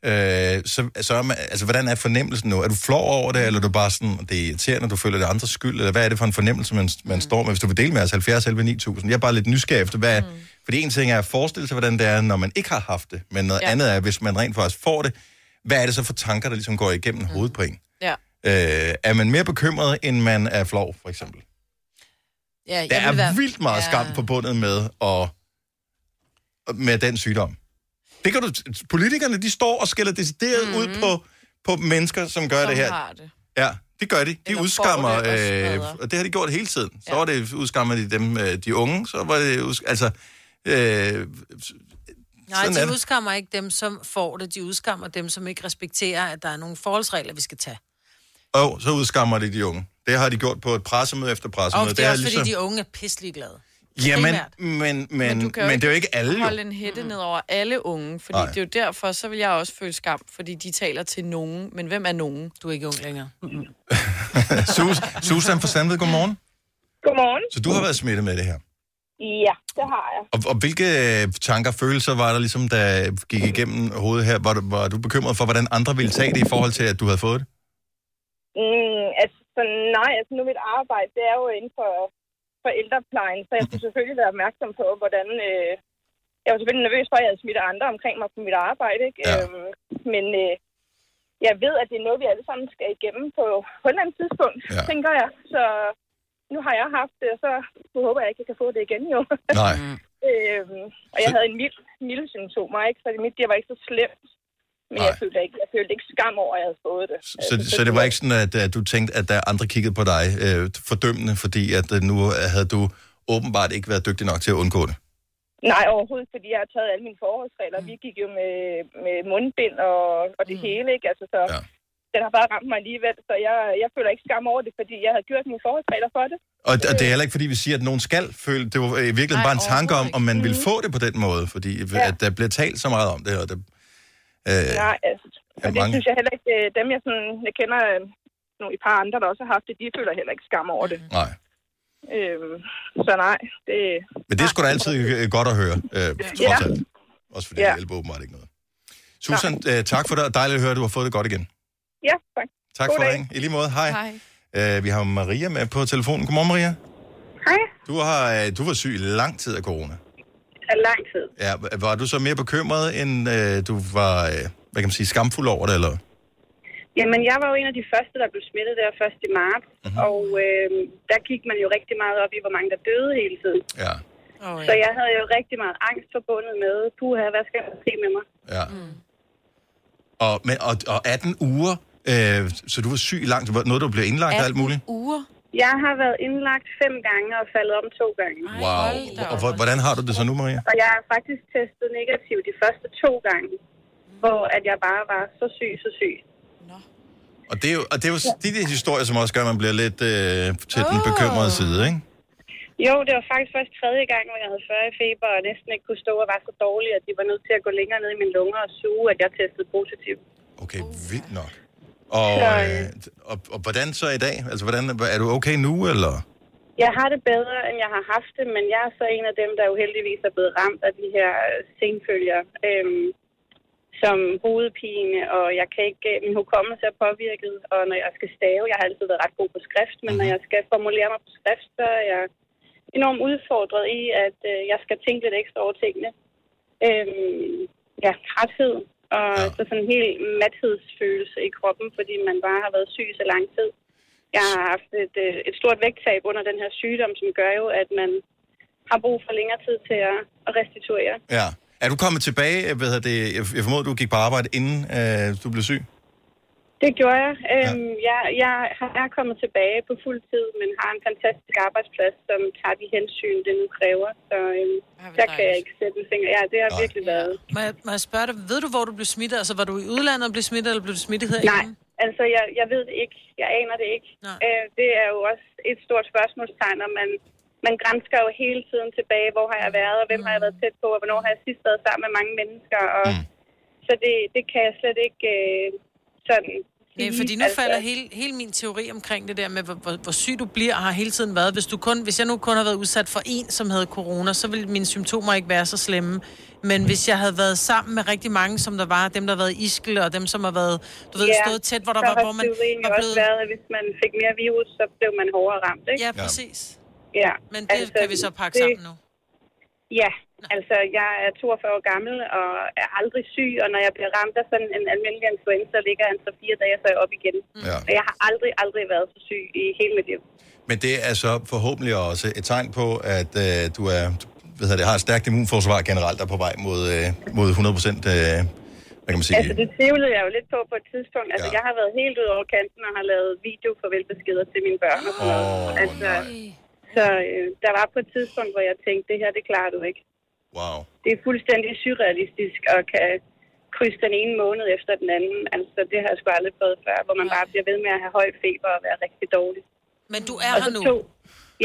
øh, så, så er man, altså, hvordan er fornemmelsen nu? Er du flov over det, eller er du bare sådan, det er irriterende, du føler det er andres skyld, eller hvad er det for en fornemmelse, man, man står med? Hvis du vil dele med os 70 11 9000. Jeg er bare lidt nysgerrig efter, hvad, mm. fordi en ting er at forestille sig, hvordan det er, når man ikke har haft det, men noget Ja. ja. andet er, hvis man rent faktisk får det, hvad er det så for tanker, der ligesom går igennem mm. hovedet på en? Ja. Øh, er man mere bekymret, end man er flov, for eksempel? Ja, Der jeg er vil være- vildt meget skam forbundet med, og, med den sygdom. Det kan du, politikerne, de står og skælder decideret mm-hmm. ud på, på mennesker, som gør Som det her. har det. Ja, det gør de. De Eller udskammer, det og øh, og det har de gjort hele tiden. Så var det udskammer de dem, øh, de unge, så var det, altså, øh, Nej, er de det. udskammer ikke dem, som får det. De udskammer dem, som ikke respekterer, at der er nogle forholdsregler, vi skal tage. og så udskammer de de unge. Det har de gjort på et pressemøde efter pressemøde. Og det er også, ligesom- fordi de unge er pisselig glade. Jamen, primært. men, men, Men men, du kan jo men det er jo ikke alle holde en hætte ned over alle unge, fordi Nej. det er jo derfor, så vil jeg også føle skam, fordi de taler til nogen. Men hvem er nogen? Du er ikke ung længere. *laughs* Sus, Susan fra Sandved, godmorgen. Godmorgen. Så du har været smittet med det her. Ja, det har jeg. Og, og hvilke øh, tanker, følelser var der ligesom, der gik igennem hovedet her? Var du, var du bekymret for, hvordan andre ville tage det i forhold til, at du havde fået det? Mm, altså, så nej, altså nu mit arbejde, det er jo inden for, for ældreplejen, så jeg skulle selvfølgelig være opmærksom på, hvordan... Øh, jeg var selvfølgelig nervøs for, at jeg havde smittet andre omkring mig på mit arbejde, ikke? Ja. Øhm, men øh, jeg ved, at det er noget, vi alle sammen skal igennem på, på et eller andet tidspunkt, ja. tænker jeg. Så nu har jeg haft det, og så nu håber jeg ikke, jeg kan få det igen, jo. Nej. *laughs* øhm, og jeg havde en mild, mild symptomer, ikke? Så det mit, det var ikke så slemt. Men jeg følte, ikke, jeg følte ikke skam over, at jeg havde fået det. Så, så det var ikke sådan, at, at du tænkte, at der andre kiggede på dig øh, fordømmende, fordi at øh, nu havde du åbenbart ikke været dygtig nok til at undgå det? Nej, overhovedet, fordi jeg har taget alle mine forholdsregler. Vi gik jo med, med mundbind og, og det mm. hele, ikke? Altså, så ja. den har bare ramt mig alligevel, så jeg, jeg føler ikke skam over det, fordi jeg havde gjort mine forholdsregler for det. Og, og det er heller ikke, fordi vi siger, at nogen skal føle... Det var i virkeligheden Nej, bare en tanke om, om man ville få det på den måde, fordi Ja. ja. at der bliver talt så meget om det, og det, øh, Nej, altså, er og det mange- synes jeg heller ikke, øh, dem jeg, sådan, jeg kender, øh, nogle, et par andre, der også har haft det, de føler heller ikke skam over det. Nej. Øhm, så nej, det... Men det er sgu da altid øh, godt at høre, øh, trods Ja. alt. Også fordi Ja. det hjælper åbenbart ikke noget. Susan, øh, tak for det, dejligt at høre, at du har fået det godt igen. Ja, tak. Tak God for dag. ringen. I lige måde, hej. Hej. Øh, vi har Maria med på telefonen. Godmorgen, Maria. Hej. Du, har, øh, du var syg i lang tid af corona. Af lang tid. Ja, var du så mere bekymret, end øh, du var, øh, hvad kan man sige, skamfuld over det, eller? Jamen, jeg var jo en af de første, der blev smittet der først i marts, Mhm. mm-hmm. og øh, der gik man jo rigtig meget op i, hvor mange der døde hele tiden. Ja. Oh, Så jeg havde jo rigtig meget angst forbundet med, puha, hvad skal der ske med mig? Ja. Mm. Og, men, og, og 18 uger, øh, så du var syg i lang tid. Var det Noget, du blev indlagt og alt muligt? uger? Jeg har været indlagt fem gange og faldet om to gange. Wow. Og hvor- hvordan har du det så nu, Maria? Og jeg er faktisk testet negativ de første to gange, hvor at jeg bare var så syg, så syg. Og det er jo, og det er jo de der historier, som også gør, at man bliver lidt øh, til den bekymrede side, ikke? Jo, det var faktisk først tredje gang, hvor jeg havde 40 i feber og næsten ikke kunne stå og var så dårlig, at de var nødt til at gå længere ned i mine lunger og suge, at jeg testede positiv. Okay, vildt nok. Og, øh, og, og hvordan så i dag? Altså, hvordan, er du okay nu, eller? Jeg har det bedre, end jeg har haft det, men jeg er så en af dem, der uheldigvis er blevet ramt af de her øh, senfølger, øhm, som hovedpine, og jeg kan ikke, min hukommelse er påvirket, og når jeg skal stave, jeg har altid været ret god på skrift, men når jeg skal formulere mig på skrift, så er jeg enormt udfordret i, at øh, jeg skal tænke lidt ekstra over tingene. Øhm, ja, træthed, og ja. så sådan en helt mathedsfølelse i kroppen, fordi man bare har været syg så lang tid. Jeg har haft et, øh, et stort vægttab under den her sygdom, som gør jo, at man har brug for længere tid til at, at restituere. Ja. Er du kommet tilbage, hvad hedder det, jeg jeg formoder, du gik på arbejde, inden øh, du blev syg? Det gjorde jeg. Øhm, jeg, jeg har- er kommet tilbage på fuld tid, men har en fantastisk arbejdsplads, som tager de hensyn, det nu kræver. Så øhm, der kan jeg ikke sætte en finger. Ja, det har virkelig været. Må jeg, må jeg spørge dig, ved du, hvor du blev smittet? Altså, var du i udlandet og blev smittet, eller blev du smittet herhjemme? Nej, altså jeg, jeg ved det ikke. Jeg aner det ikke. Øh, det er jo også et stort spørgsmålstegn, og man, man grænsker jo hele tiden tilbage, hvor har jeg været, og hvem har jeg været tæt på, og hvornår har jeg sidst været sammen med mange mennesker. Og, Så det, det kan jeg slet ikke øh, sådan Nej, sige. fordi nu altså, falder hele, hele min teori omkring det der med, hvor, hvor, hvor syg du bliver, har hele tiden været. Hvis, du kun, hvis jeg nu kun har været udsat for en, som havde corona, så ville mine symptomer ikke være så slemme. Men hvis jeg havde været sammen med rigtig mange, som der var, dem der har været Iskel, og dem som har været, du ved, Ja, stået tæt, hvor der var, hvor man var også blevet... været, at hvis man fik mere virus, så blev man hårdere ramt, ikke? Ja, præcis. Ja. Men det kan vi så pakke sammen nu. Ja, *laughs* altså jeg er 42 år gammel og er aldrig syg, og når jeg bliver ramt af sådan en almindelig influenza, ligger jeg så fire dage, så er jeg op igen. Ja. Og jeg har aldrig, aldrig været så syg i hele mit liv. Men det er så forhåbentlig også et tegn på, at øh, du er, hvad hedder det, har et stærkt immunforsvar generelt, der er på vej mod, øh, mod 100 procent, øh, hvad kan man sige? Altså det tvivlede jeg jo lidt på på et tidspunkt. Altså jeg har været helt ud over kanten og har lavet video farvelbeskeder til mine børn og sådan noget. Åh, altså, så øh, der var på et tidspunkt, hvor jeg tænkte, det her, det klarer du ikke. Wow. Det er fuldstændig surrealistisk og kan krydse den ene måned efter den anden. Altså, det har jeg sgu aldrig prøvet før, hvor man bare bliver ved med at have høj feber og være rigtig dårlig. Men du er og her nu. To,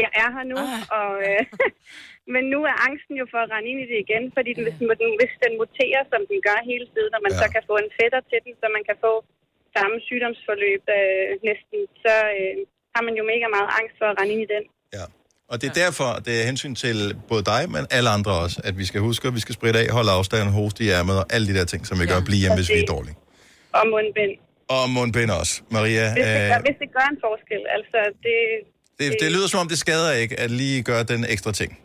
jeg er her nu, og, øh, *laughs* men nu er angsten jo for at rende ind i det igen, fordi den, hvis, den, hvis den muterer, som den gør hele tiden, og man ja. så kan få en fætter til den, så man kan få samme sygdomsforløb øh, næsten, så øh, har man jo mega meget angst for at rende ind i den. Og det er derfor, det er hensyn til både dig, men alle andre også, at vi skal huske, at vi skal spritte af, holde afstand, hoste i ærmet og alle de der ting, som vi gør blive hjemme, hvis vi er dårlige. Og mundbind. Og mundbind også. Maria, Hvis det, øh, gør, hvis det gør en forskel, altså det, det, det lyder som om, det skader ikke at lige gøre den ekstra ting.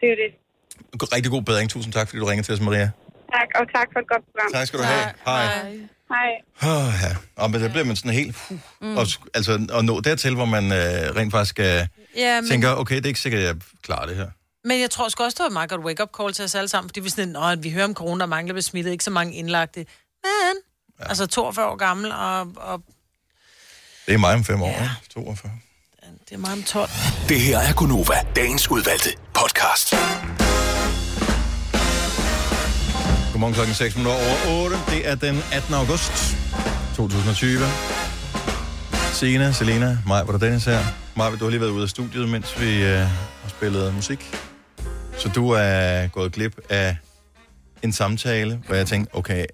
det er det. Rigtig god bedring. Tusind tak, fordi du ringede til os, Maria. Tak, og tak for et godt program. Tak skal du have. Hej. Hej. Oh, ja. Og men der bliver man sådan helt... Uh, mm. og, altså, at nå dertil, hvor man øh, rent faktisk øh, Ja, men- tænker, okay, det er ikke sikkert, at jeg klarer det her. Men jeg tror også, det var et meget godt wake-up call til os alle sammen, fordi vi sådan, at vi hører om corona, der mangler ved smittet, ikke så mange indlagte. Men, ja. altså 42 år gammel, og, og Det er mig om fem år, ja. 42. det er meget om 12. Det her er Gunova, dagens udvalgte podcast. Godmorgen klokken 6 minutter over 8. Det er den 18. august 2020. Signe, Selena, mig, hvor der Dennis her. Mig, du har lige været ude af studiet, mens vi øh, har spillet musik. Så du er gået glip af en samtale, hvor jeg tænkte, okay,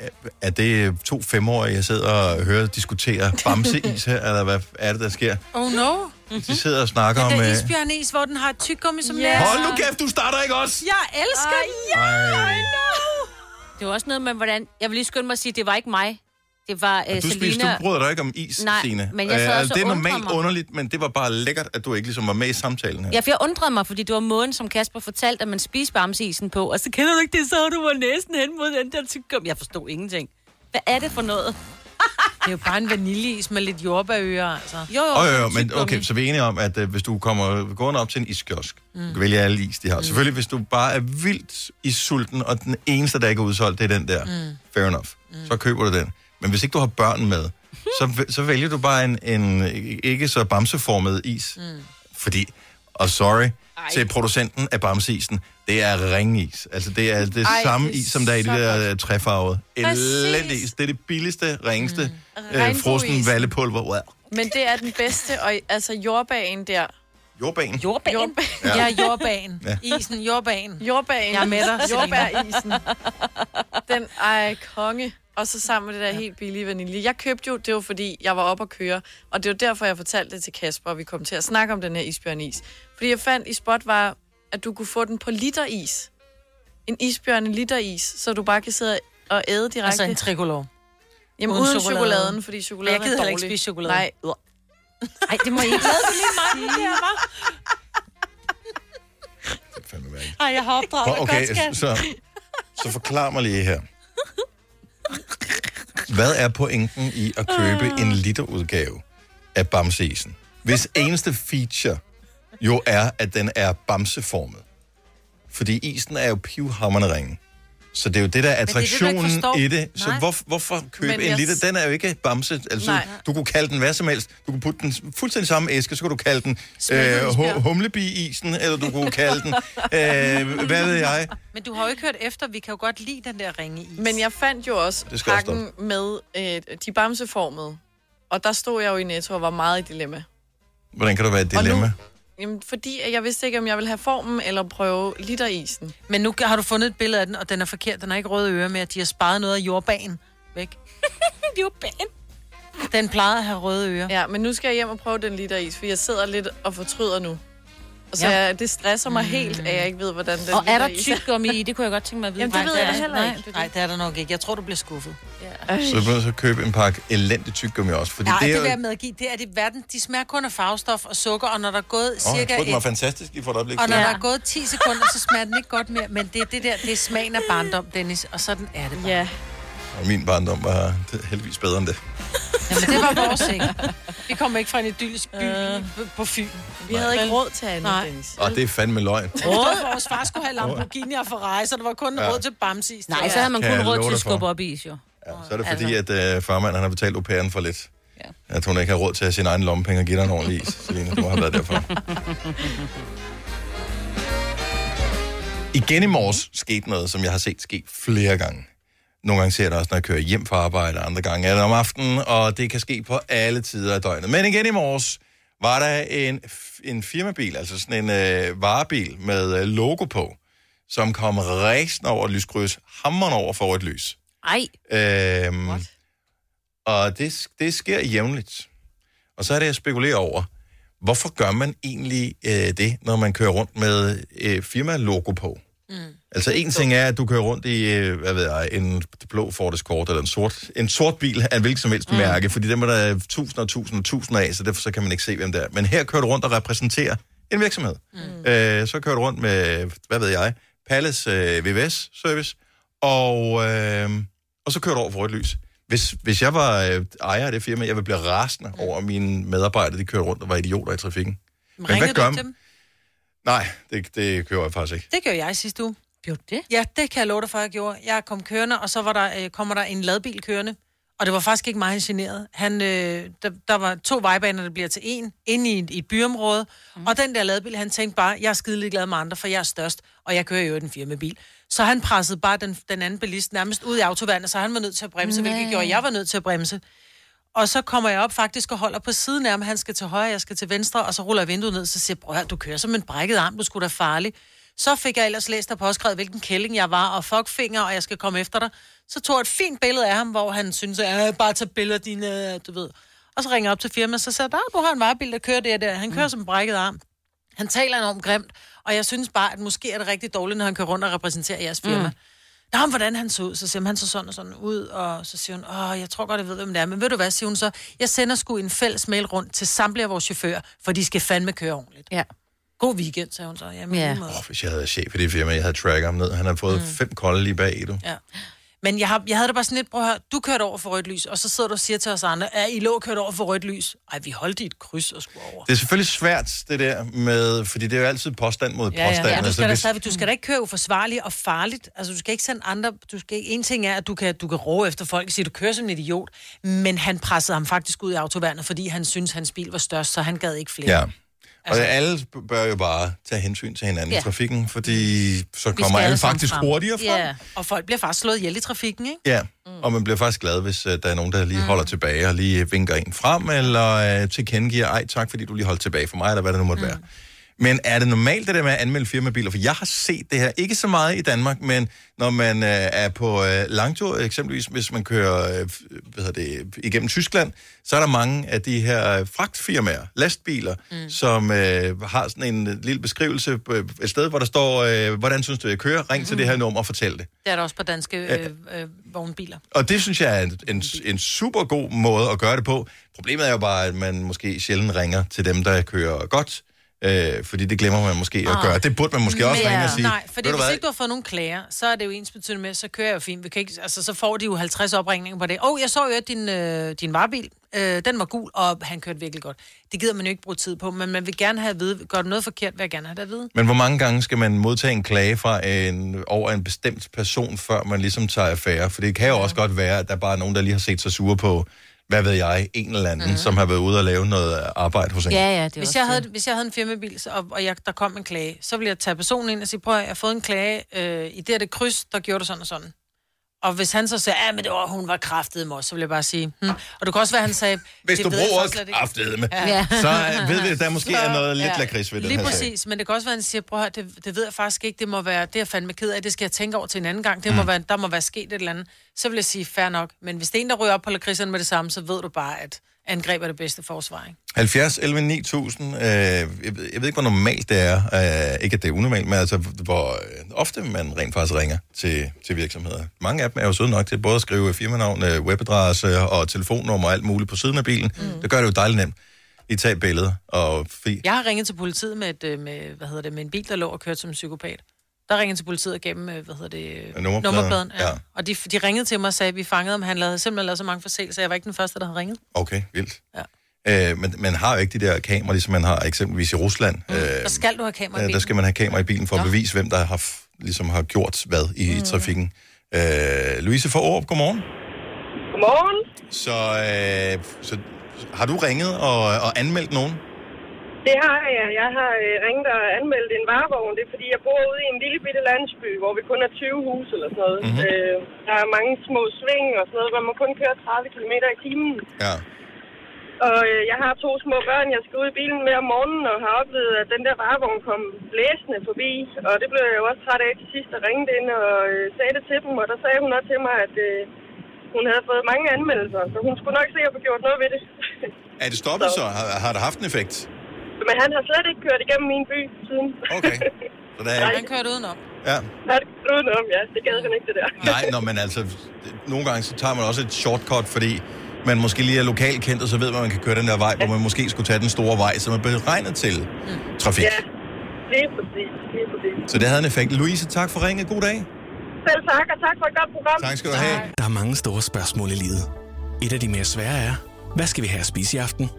er det to femårige, jeg sidder og hører diskutere bamseis her, eller hvad er det, der sker? Oh no. De sidder og snakker om... Den der øh, isbjørnis, hvor den har et tyggegummi som Ja. næse. Hold nu kæft, du starter ikke også! Jeg elsker. Ej. I know. Det var også noget med, hvordan... Jeg vil lige skynde mig at sige, det var ikke mig. Det var uh, Du, spiste, Selina... du bryder dig ikke om is, Nej, Signe. men jeg sad Øh, også Det er normalt mig. underligt, men det var bare lækkert, at du ikke ligesom var med i samtalen her. Ja, for jeg undrede mig, fordi det var måden, som Kasper fortalte, at man spiser bamseisen på. Og så kender du ikke det, så du var næsten hen mod den der tyggegum. Jeg forstod ingenting. Hvad er det for noget? *laughs* Det er jo bare en vaniljeis med lidt jordbærører, altså. Jo, oh, jo, jo, men okay, så vi er enige om, at uh, hvis du kommer gående op til en iskiosk, mm. du kan vælge alle is, de har. Mm. Selvfølgelig, hvis du bare er vildt i sulten, og den eneste, der ikke er udsolgt, det er den der. Mm. Fair enough. Mm. Så køber du den. Men hvis ikke du har børn med, så, så vælger du bare en, en ikke så bamseformet is. Mm. Fordi, og sorry, Ej. til producenten af bamseisen, det er ringis. Altså, det er det Ej, samme det er is, som der er i de så der godt. træfarvede. Elendig is. Det er det billigste, ringeste mm. øh, frossen vallepulver. Wow. Men det er den bedste, og altså jordbagen der. Jordbagen. Jordbagen? Jordbagen. Ja, jordbagen. Ja. Isen, jordbagen. Jordbagen. Jeg er med dig. Jordbærisen. *laughs* Den er konge. Og så sammen med det der helt billige vanilje. Jeg købte jo, det var fordi, jeg var oppe at køre. Og det var derfor, jeg fortalte det til Kasper, og vi kom til at snakke om den her isbjørnis. Fordi jeg fandt i spot var, at du kunne få den på literis. En isbjørn literis, så du bare kan sidde og æde direkte. Altså en tricolor. Jamen Uden uden, chokolade. chokoladen, fordi chokoladen Jeg gider er dårlig. ikke spise chokolade. Nej, øh. Ej, det må I ikke. Du lige mig, det her, var? Ej, jeg har opdraget Okay, godt, så, så forklar mig lige her. Hvad er pointen i at købe en literudgave af bamseisen? Hvis eneste feature jo er, at den er bamseformet. Fordi isen er jo pivhammerne ringe. Så det er jo det, der er det er det, attraktionen i det. Så Nej. hvor, hvorfor købe Men en jeg liter? Den er jo ikke bamse. Altså, Nej. du kunne kalde den hvad som helst. Du kunne putte den fuldstændig samme æske, så kunne du kalde den øh, humlebi-isen, eller du kunne kalde den, *laughs* øh, hvad ved jeg, Men du har jo ikke hørt efter, vi kan jo godt lide den der ringe is. Men jeg fandt jo også pakken med øh, de bamseformede. Og der stod jeg jo i Netto og var meget i dilemma. Hvordan kan du være et Og nu- dilemma? Jamen, fordi jeg vidste ikke, om jeg ville have formen eller prøve literisen. Men nu har du fundet et billede af den, og den er forkert. Den har ikke røde ører med, at de har sparet noget af jordbanen væk. *laughs* jordbanen? Den plejede at have røde ører. Ja, men nu skal jeg hjem og prøve den literis, for jeg sidder lidt og fortryder nu. Så Ja. ja. jeg, det stresser mig helt, at jeg ikke ved, hvordan den Og er der tyggegummi i? Det kunne jeg godt tænke mig at vide. Jamen, det Nej, ved jeg da heller ikke. Nej, det er der nok ikke. Jeg tror, du bliver skuffet. Ja. Så du så købe en pakke elendig tyggegummi også, fordi Nej, det det, er vil jeg medgive. Det er det verden. De smager kun af farvestof og sukker, og når der er gået jeg cirka troede, den var fantastisk lige for et øjeblik. og når siden. der er gået 10 sekunder, så smager den ikke godt mere. Men det er det der, det er smagen af barndom, Dennis, og sådan er det bare. Ja. Og min barndom var heldigvis bedre end det. Jamen, det var vores ikke. Vi kommer ikke fra en idyllisk by på- på Fyn. Vi havde ikke råd til andet, Nej. Dennis. Og det er fandme løgn. Råd? Vores far skulle have Lamborghini og Ferrari, så der var kun Ja. råd til bamsis. Nej, så havde man kun råd til at skubbe op i is, jo. Ja, så er det fordi, at uh, farmand han har betalt au pairen for lidt. Ja. At hun ikke har råd til at have sin egen lommepenge og give dig en ordentlig is. Selina, må have været derfor. *laughs* Igen i morges skete noget, som jeg har set ske flere gange. Nogle gange ser jeg det også, når jeg kører hjem fra arbejde, andre gange er det om aftenen, og det kan ske på alle tider af døgnet. Men igen i morges var der en, en firmabil, altså sådan en øh, varebil med øh, logo på, som kom ræsende over et lyskryds, hammeren over for et lys. Ej. Øhm, og det, det sker jævnligt. Og så er det, jeg spekulerer over, hvorfor gør man egentlig øh, det, når man kører rundt med øh, firma-logo på? Mm. Altså en ting er, at du kører rundt i, øh, hvad ved jeg, en blå Ford Escort, eller en sort, en sort bil af en hvilken som helst mm. mærke, fordi dem er der tusinder og tusinder og tusinder af, så derfor så kan man ikke se, hvem det er. Men her kører du rundt og repræsenterer en virksomhed. Mm. Øh, så kører du rundt med, hvad ved jeg, Palles øh, VVS-service, og, øh, og så kører du over for et lys. Hvis, hvis jeg var øh, ejer af det firma, jeg ville blive rasende over, at mine medarbejdere, de kørte rundt og var idioter i trafikken. Men Ringede du gør man- dem? Nej, det, det kører jeg faktisk ikke. Det gjorde jeg sidste uge. Gjorde det? Ja, det kan jeg love dig for, at jeg gjorde. Jeg kom kørende, og så var der, øh, kommer der en ladbil kørende. Og det var faktisk ikke mig, han generede. Han, øh, der, der var to vejbaner, der bliver til en, inde i et, i et byområde. Mm. Og den der ladbil, han tænkte bare, jeg er skidelig glad med andre, for jeg er størst, og jeg kører jo den firmabil. Så han pressede bare den, den anden bilist nærmest ud i autovandet, så han var nødt til at bremse, Nej. hvilket gjorde, jeg var nødt til at bremse. Og så kommer jeg op faktisk og holder på siden af ham. Han skal til højre, jeg skal til venstre, og så ruller jeg vinduet ned, så siger jeg, du kører som en brækket arm, du skulle da farlig. Så fik jeg ellers læst og påskrevet, hvilken kælling jeg var, og fuckfinger, og jeg skal komme efter dig. Så tog jeg et fint billede af ham, hvor han synes, at jeg bare tager billeder dine, du ved. Og så ringer jeg op til firmaet, så siger jeg, "Der, du har en varebil, der kører det og der. Han kører mm. som en brækket arm. Han taler enormt grimt, og jeg synes bare, at måske er det rigtig dårligt, når han kører rundt og repræsenterer jeres firma. Mm. Nå, men hvordan han så ud, så han, han så sådan og sådan ud, og så siger hun, åh, jeg tror godt, jeg ved, hvem det er, men ved du hvad, siger hun så, jeg sender sgu en fælles mail rundt til samtlige af vores chauffører, for de skal fandme køre ordentligt. Ja. God weekend, sagde hun så. Jamen, Ja. ja. Oh, hvis jeg havde været chef i det firma, jeg havde tracker ham ned. Han har fået mm. fem kolde lige bag, du. ja. Men jeg, har, jeg havde det bare sådan lidt, prøv at høre, du kørte over for rødt lys, og så sidder du og siger til os andre, at I lå kørt over for rødt lys. Ej, vi holdt i et kryds og skulle over. Det er selvfølgelig svært, det der med, fordi det er jo altid påstand mod Ja, ja, påstand. ja. Du, Altså, skal da hvis- stadig, du skal da ikke køre uforsvarligt og farligt. Altså, du skal ikke sende andre... Du skal, en ting er, at du kan, du kan råbe efter folk og sige, du kører som en idiot. Men han pressede ham faktisk ud i autovandet, fordi han synes hans bil var størst, så han gad ikke flere. Ja. Og altså, alle bør jo bare tage hensyn til hinanden Ja. i trafikken, fordi så kommer alle faktisk frem. hurtigere frem. Ja, og folk bliver faktisk slået ihjel i trafikken, ikke? Ja, mm. og man bliver faktisk glad, hvis uh, der er nogen, der lige holder tilbage og lige vinker en frem, eller uh, tilkendegiver, ej tak, fordi du lige holdt tilbage for mig, eller hvad det nu måtte mm. være. Men er det normalt, det der med at anmelde firmabiler? For jeg har set det her, ikke så meget i Danmark, men når man øh, er på øh, langtur, eksempelvis hvis man kører øh, hvad hedder det, igennem Tyskland, så er der mange af de her øh, fragtfirmaer, lastbiler, mm. som øh, har sådan en øh, lille beskrivelse på et sted, hvor der står, øh, hvordan synes du, jeg kører? Ring mm. til det her nummer og fortæl det. Det er der også på danske øh, øh, vognbiler. Og det synes jeg er en, en, en super god måde at gøre det på. Problemet er jo bare, at man måske sjældent ringer til dem, der kører godt. Øh, fordi det glemmer man måske at Ah. gøre. Det burde man måske også ringe og sige. Nej, fordi "Ved du hvis hvad? ikke du har fået nogen klager, så er det jo ens betydende med, så kører jeg jo fint. Vi kan ikke, altså, så får de jo 50 opringninger på det. Åh, oh, jeg så jo, at din, øh, din varebil, øh, den var gul, og han kørte virkelig godt. Det gider man jo ikke bruge tid på, men man vil gerne have at vide, gør du noget forkert, vil jeg gerne have det at vide. Men hvor mange gange skal man modtage en klage fra en, over en bestemt person, før man ligesom tager affære? For det kan jo også godt være, at der bare er nogen, der lige har set sig sure på, hvad ved jeg, en eller anden, mm. som har været ude og lave noget arbejde hos en. hvis, jeg havde, hvis jeg havde en firmabil, og, og jeg, der kom en klage, så ville jeg tage personen ind og sige, prøv at, jeg har fået en klage, øh, i det her det kryds, der gjorde du sådan og sådan. Og hvis han så sagde, ja, men det var, hun var kraftet med så ville jeg bare sige, hm. Og det kan også være, han sagde... Hvis "Det du bruger faktisk slet ikke." kraftedeme, Ja. så øh, ved vi, at der måske er noget lidt lakrids ved den Lige her sag. præcis, men det kan også være, at han siger, høre, det, det ved jeg faktisk ikke, det må være, det er jeg fandme ked af, det skal jeg tænke over til en anden gang, det må Mm. være, der må være sket et eller andet. Så vil jeg sige, fair nok, men hvis det er en, der ryger op på lakridserne med det samme, så ved du bare, at angreb er det bedste forsvar, ikke? 70, 11, 9000. Øh, jeg, ved, jeg ved ikke, hvor normalt det er. Øh, ikke, at det er unormalt, men altså, hvor øh, ofte man rent faktisk ringer til, til virksomheder. Mange af dem er jo søde nok til både at skrive firmanavn, øh, webadresse og telefonnummer og alt muligt på siden af bilen. Mm. Det gør det jo dejligt nemt. I tage billeder og fi. Jeg har ringet til politiet med, et, øh, med, hvad hedder det, med en bil, der lå og kørte som en psykopat. Der ringede til politiet dem, øh, hvad hedder det, øh, nummerpladen, nummerpladen. Ja. ja. Og de, de ringede til mig og sagde, at vi fangede ham. Han lavede simpelthen lavet så mange forseelser. Jeg var ikke den første, der havde ringet. Okay, vildt. Ja. Øh, men man har jo ikke de der kameraer, ligesom man har eksempelvis i Rusland. Mm. Øh, Der skal du have kamera i bilen. der skal man have kamera i bilen for at bevise, hvem der har, ligesom har gjort hvad i, mm. i trafikken. Øh, Louise for Aarup, godmorgen. Godmorgen. Så, øh, så har du ringet og, og anmeldt nogen? Det har jeg. Jeg har øh, ringet og anmeldt en varevogn. Det er fordi, jeg bor ude i en lille bitte landsby, hvor vi kun er 20 huse eller sådan noget. Mhm. Mm-hmm. Øh, der er mange små sving og sådan noget, hvor man kun kører 30 km i timen. Ja. Og øh, jeg har to små børn, jeg skal ud i bilen med om morgenen, og har oplevet, at den der varevogn kom blæsende forbi. Og det blev jeg jo også træt af til sidst, og ringede ind og øh, sagde det til dem. Og der sagde hun også til mig, at øh, hun havde fået mange anmeldelser, så hun skulle nok se at få gjort noget ved det. Er det stoppet så? Har, har det haft en effekt? Men han har slet ikke kørt igennem min by siden. Okay. Så der er *laughs* Han ikke... kørte udenom. Ja. Nej, det kørt udenom, ja. Det gad han ikke, det der. Nej, når man altså... Nogle gange så tager man også et shortcut, fordi man måske lige er lokalt kendt, og så ved man, at man kan køre den der vej, hvor man måske skulle tage den store vej, som er beregnet til trafik. Ja, lige præcis. Lige præcis. Så det havde en effekt. Louise, tak for ringet. God dag. Selv tak, og tak for et godt program. Tak skal du have. Der er mange store spørgsmål i livet. Et af de mere svære er, hvad skal vi have at spise i aften?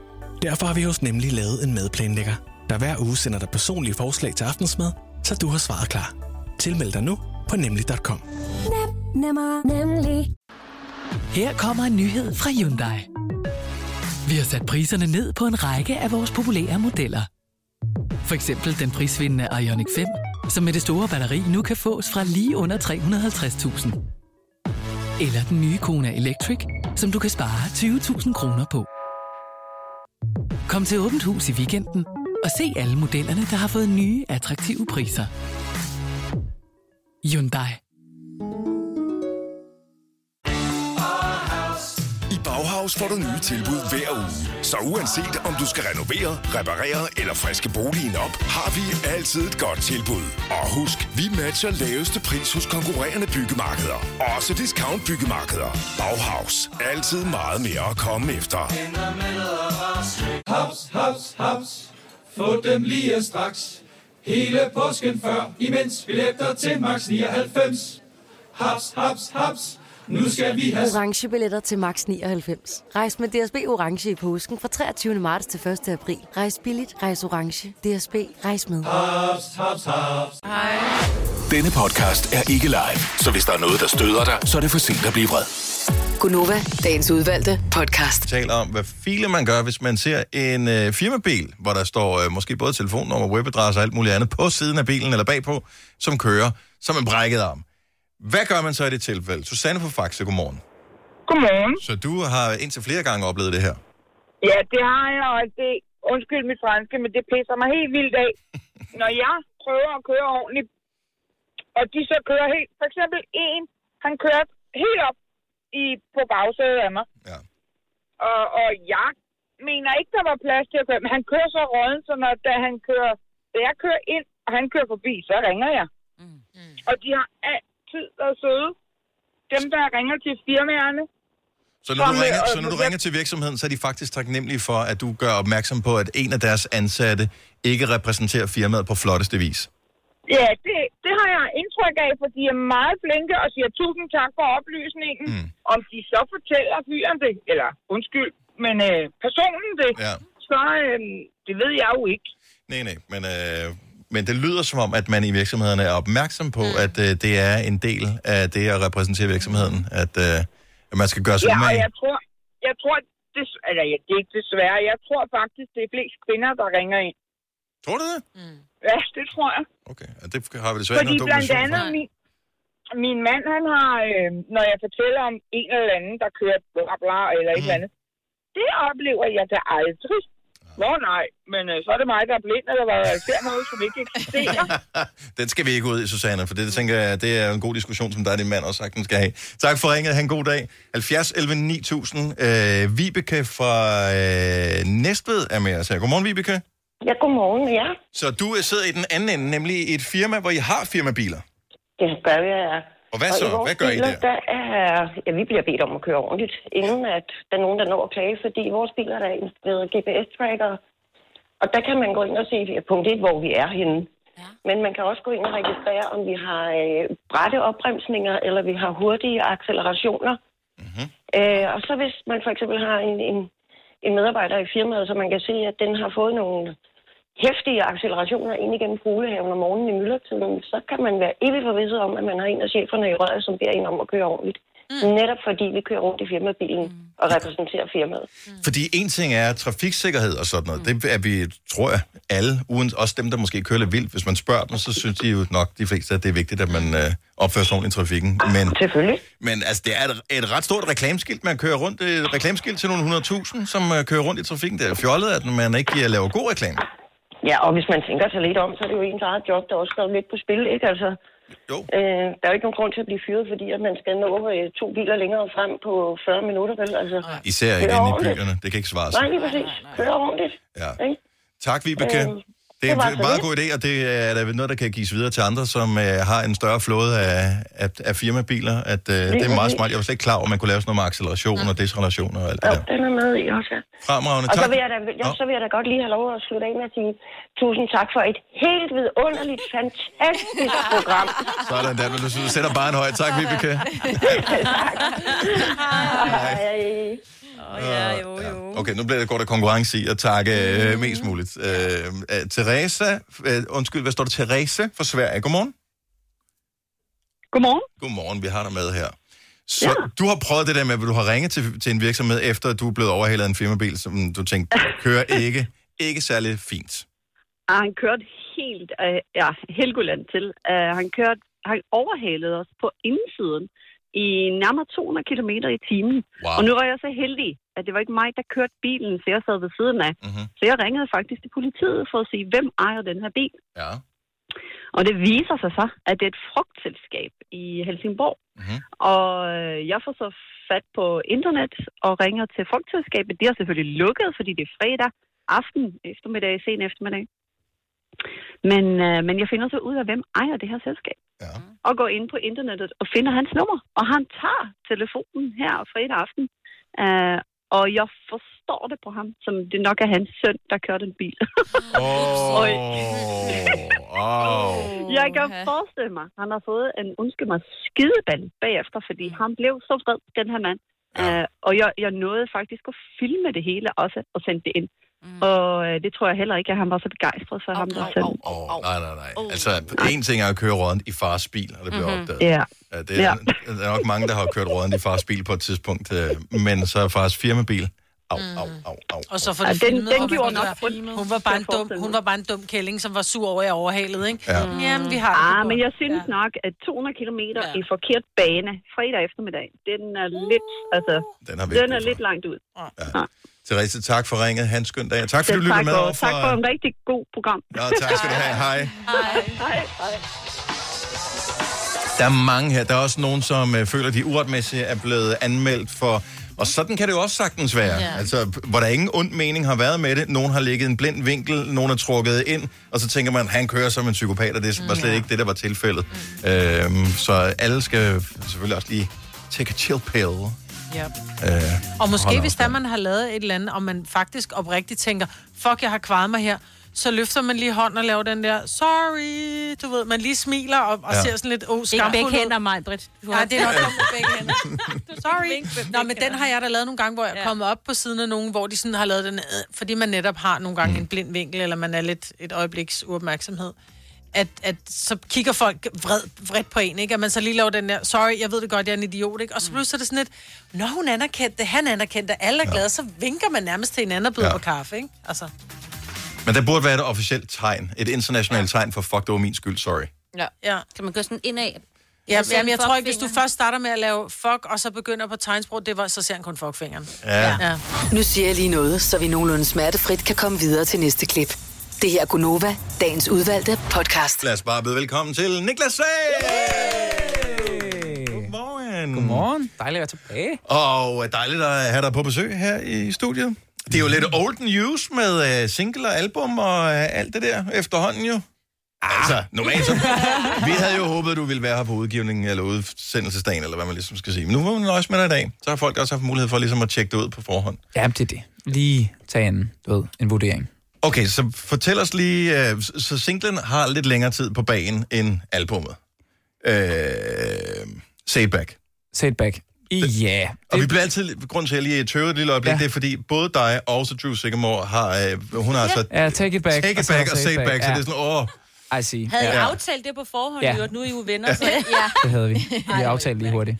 Derfor har vi hos Nemlig lavet en madplanlægger, der hver uge sender dig personlige forslag til aftensmad, så du har svaret klar. Tilmeld dig nu på nemlig.com. Nemmer, nemlig. Her kommer en nyhed fra Hyundai. Vi har sat priserne ned på en række af vores populære modeller. For eksempel den prisvindende Ioniq 5, som med det store batteri nu kan fås fra lige under 350.000. Eller den nye Kona Electric, som du kan spare 20.000 kroner på. Kom til Åbent Hus i weekenden og se alle modellerne, der har fået nye, attraktive priser. Hyundai. Bauhaus får du nye tilbud hver uge. Så uanset om du skal renovere, reparere eller friske boligen op, har vi altid et godt tilbud. Og husk, vi matcher laveste pris hos konkurrerende byggemarkeder. Også discount byggemarkeder. Bauhaus. Altid meget mere at komme efter. Haps, haps, haps. Få dem lige straks. Hele påsken før, imens billetter til max 99. Haps, haps, haps. Nu skal vi have... Orange billetter til max 99. Rejs med DSB Orange i påsken fra 23. marts til 1. april. Rejs billigt, rejs orange. DSB, rejs med. Haps, haps, haps. Denne podcast er ikke live, så hvis der er noget, der støder dig, så er det for sent at blive vred. Gunova, dagens udvalgte podcast. taler om, hvad file man gør, hvis man ser en øh, firmabil, hvor der står øh, måske både telefonnummer, webadresse og alt muligt andet på siden af bilen eller bagpå, som kører som en brækket arm. Hvad gør man så i det tilfælde? Susanne på Faxe, godmorgen. Godmorgen. Så du har indtil flere gange oplevet det her. Ja, det har jeg, og det undskyld mit franske, men det pisser mig helt vildt af. *laughs* Når jeg prøver at køre ordentligt, og de så kører helt... For eksempel en, han kørte helt op i, på bagsædet af mig. Ja. Og, og jeg mener ikke, der var plads til at køre, men han kører så råden, så når da han kører, da jeg kører ind, og han kører forbi, så ringer jeg. Mm. Og de har altid været søde. Dem, der ringer til firmaerne. Så når, du Som, ringer, øh, så når du ringer til virksomheden, så er de faktisk taknemmelige for, at du gør opmærksom på, at en af deres ansatte ikke repræsenterer firmaet på flotteste vis. Ja, det, det har jeg indtryk af, for de er meget flinke og siger tusind tak for oplysningen. Mm. Om de så fortæller fyren det, eller undskyld, men øh, personen det, ja. så øh, det ved jeg jo ikke. Nej, nej, men, øh, men det lyder som om, at man i virksomhederne er opmærksom på, mm. at øh, det er en del af det at repræsentere virksomheden, at, øh, at man skal gøre sig Ja, og umage. jeg tror, jeg tror, det, eller ja, det er ikke desværre, jeg tror faktisk, det er flest kvinder, der ringer ind. Tror du det? Mm. Ja, det tror jeg. Ja, det har vi desværre Fordi noget blandt andet, for. min, min mand, han har, øh, når jeg fortæller om en eller anden, der kører bla bla eller et eller andet, det oplever jeg da aldrig. Nå nej, men øh, så er det mig, der er blind, eller hvad, jeg ser noget, som ikke eksisterer. *laughs* Den skal vi ikke ud i, Susanne, for det, det tænker jeg, det er en god diskussion, som der er din mand også sagtens skal have. Tak for ringet. Ha' en god dag. 70 11 9000. Øh, Vibeke fra øh, Næstved er med os her. Godmorgen, Vibeke. Ja, godmorgen, ja. Så du sidder i den anden ende, nemlig i et firma, hvor I har firmabiler. Det gør jeg, ja. Og hvad så? i vores Hvad gør I biler, der? der er, ja, vi bliver bedt om at køre ordentligt, inden at der er nogen, der når at klage, fordi vores biler der er installeret GPS-tracker, og der kan man gå ind og se, punkt 1, hvor vi er henne. Ja. Men man kan også gå ind og registrere, om vi har øh, bratte opbremsninger, eller vi har hurtige accelerationer. Mm-hmm. Øh, og så hvis man for eksempel har en, en, en medarbejder i firmaet, så man kan se, at den har fået nogle hæftige accelerationer ind igennem fuglehaven om morgenen i myldretiden, så kan man være evigt forvisset om, at man har en af cheferne i røret, som beder en om at køre ordentligt. Mm. Netop fordi vi kører rundt i firmabilen mm. og repræsenterer firmaet. Fordi en ting er trafiksikkerhed og sådan noget. Det er vi, tror jeg, alle, uden, også dem, der måske kører lidt vildt. Hvis man spørger dem, så synes de jo nok, de fleste, at det er vigtigt, at man øh, opfører sig ordentligt i trafikken. Men, Selvfølgelig. Men altså, det er et, et ret stort reklameskilt, man kører rundt. Et reklameskilt til nogle 100.000, som øh, kører rundt i trafikken. Det er fjollet, at man ikke øh, laver god reklame. Ja, og hvis man tænker sig lidt om, så er det jo ens eget job, der også står lidt på spil, ikke? Altså, jo. Øh, der er jo ikke nogen grund til at blive fyret, fordi at man skal nå øh, to biler længere frem på 40 minutter, vel? Altså, Især ikke inde i byerne. Det kan ikke svare sig. Nej, lige præcis. Kør ordentligt. Ja. Ikke? Tak, Vibeke. Øhm, Det er en så meget lidt. god idé, og det er da noget, der kan gives videre til andre, som øh, har en større flåde af, af, af firmabiler. At, øh, det er meget smart. Jeg var slet ikke klar over, at man kunne lave sådan noget med acceleration og deceleration og alt det Jo, der. den er med i også, ja. Fremragende. Og så Tak. vil, jeg da, ja, så vil jeg da godt lige have lov at slutte af med at sige tusind tak for et helt vidunderligt, fantastisk *laughs* program. Sådan der, men du sætter bare en høj. Tak, Vibeke. *laughs* Hej. Oh, ja, jo, jo. Okay, nu bliver det godt af konkurrence i at takke øh, mest muligt. Øh, øh, Teresa, øh, undskyld, hvad står der? Teresa fra Sverige. Godmorgen. Godmorgen. Godmorgen, vi har dig med her. Så ja. du har prøvet det der med, at du har ringet til, til en virksomhed, efter at du er blevet overhalet af en firmabil, som du tænkte, kører *laughs* ikke, ikke særlig fint. Og han kørte helt, øh, ja, Helgoland til. Uh, han kørte, han overhalede os på indsiden i nærmere 200 km i timen. Wow. Og nu var jeg så heldig, at det var ikke mig, der kørte bilen, så jeg sad ved siden af. Mm-hmm. Så jeg ringede faktisk til politiet for at sige, hvem ejer den her bil? Ja. Og det viser sig så, at det er et frugtselskab i Helsingborg. Mm-hmm. Og øh, jeg får så fat på internet og ringer til frugtselskabet. De har selvfølgelig lukket, fordi det er fredag aften, eftermiddag, sen eftermiddag. Men, øh, men jeg finder så ud af, hvem ejer det her selskab. Ja. Og går ind på internettet og finder hans nummer. Og han tager telefonen her fredag aften. Øh, og jeg forstår det på ham, som det nok er hans søn, der kører den bil. *laughs* Åh, oh, Jeg kan forestille mig, han har fået en, undskyld mig, skideball bagefter, fordi han blev så vred, den her mand. Ja. Uh, og jeg, jeg nåede faktisk at filme det hele også og sende det ind. Mm. Og uh, det tror jeg heller ikke, at han var så begejstret for ham, der sendte. Oh, nej, nej, nej. Altså, en ting er at køre rådent i fars bil, og det bliver Mhm. opdaget. Ja. Ja, det er, Ja. der er nok mange, der har kørt rådent i fars bil på et tidspunkt, øh, men så er fars firmabil. Au, au, au, au. Og så får Ja, det den- filmet, den man gjorde nok hun var bare en dum, hun var bare en dum kælling, som var sur over, at jeg overhalede, ikke? Ja. Jamen, vi har Ah, men jeg synes ja. nok, at 200 km ja. i forkert bane fredag eftermiddag, den er lidt, altså, Den den er lidt langt ud. Ja. Therese, tak for ringet. Han skøn dag. Tak fordi du lytter med og over tak for en rigtig god program. Ja, tak skal du have. *laughs* Hej. Hej. Hej. Der er mange her. Der er også nogen, som øh, føler, de uretmæssigt er blevet anmeldt for... Og sådan kan det jo også sagtens være. Ja. Altså, hvor der ingen ond mening har været med det. Nogen har ligget en blind vinkel, nogen er trukket ind, og så tænker man, han kører som en psykopat, og det var slet Ja. ikke det, der var tilfældet. Øhm, så alle skal selvfølgelig også lige take a chill pill. Ja. Øh, Og måske hvis der man har lavet et eller andet, og man faktisk oprigtigt tænker, fuck, jeg har kvaret mig her, så løfter man lige hånden og laver den der, sorry, du ved, man lige smiler og, og Ja. ja. ser sådan lidt, oh, Ikke skamfuld begge ud. hænder, mig, Britt. Nej, det er nok kommet med begge hænder. *laughs* Sorry. Nå, men den har jeg da lavet nogle gange, hvor jeg er kommet op på siden af nogen, hvor de sådan har lavet den, øh, fordi man netop har nogle gange mm. en blind vinkel, eller man er lidt et øjebliks uopmærksomhed. At, at så kigger folk vred, vredt på en, ikke? At man så lige laver den der, sorry, jeg ved det godt, jeg er en idiot, ikke? Og så pludselig er det sådan lidt, når hun anerkendte det, han anerkendte det, alle er glade, så vinker man nærmest til hinanden og byder Ja. ja. på kaffe, ikke? Altså, Men der burde være et officielt tegn. Et internationalt tegn for, fuck, det var min skyld, sorry. ja. ja. Kan man gå sådan indad? Ja, Så ser jamen, jeg tror ikke, hvis du først starter med at lave fuck, og så begynder på tegnsprog, det var, så ser han kun fuckfingeren. Ja. ja. Nu siger jeg lige noget, så vi nogenlunde smertefrit kan komme videre til næste klip. Det her er Gunova, dagens udvalgte podcast. Lad os bare byde velkommen til Niklas Sager! Godmorgen. Godmorgen. Dejligt at være tilbage. Og øh, dejligt at have dig på besøg her i studiet. Det er jo lidt old news med uh, single og album og uh, alt det der efterhånden jo. Altså, normalt så... Vi havde jo håbet, at du ville være her på udgivningen eller udsendelsesdagen, eller hvad man ligesom skal sige. Men nu må vi nøjes med dig i dag. Så har folk også haft mulighed for ligesom at tjekke det ud på forhånd. Ja, det er det. Lige tage en, du ved, en vurdering. Okay, så fortæl os lige... Uh, så singlen har lidt længere tid på bagen end albummet. Uh, Say It Back. Say It Back. Ja. Og vi bliver altid, grund til at jeg lige tøver et lille øjeblik, ja. det er fordi både dig og så Drew Sigamore har, øh, hun har altså Ja, Take It Back. Take og It så Back og Say Say It Back, så ja. det er sådan, åh, I see. Havde I ja. aftalt det på forhånd, Ja. ja. nu er I jo venner, så ja. Det havde vi. Vi aftalte lige hurtigt.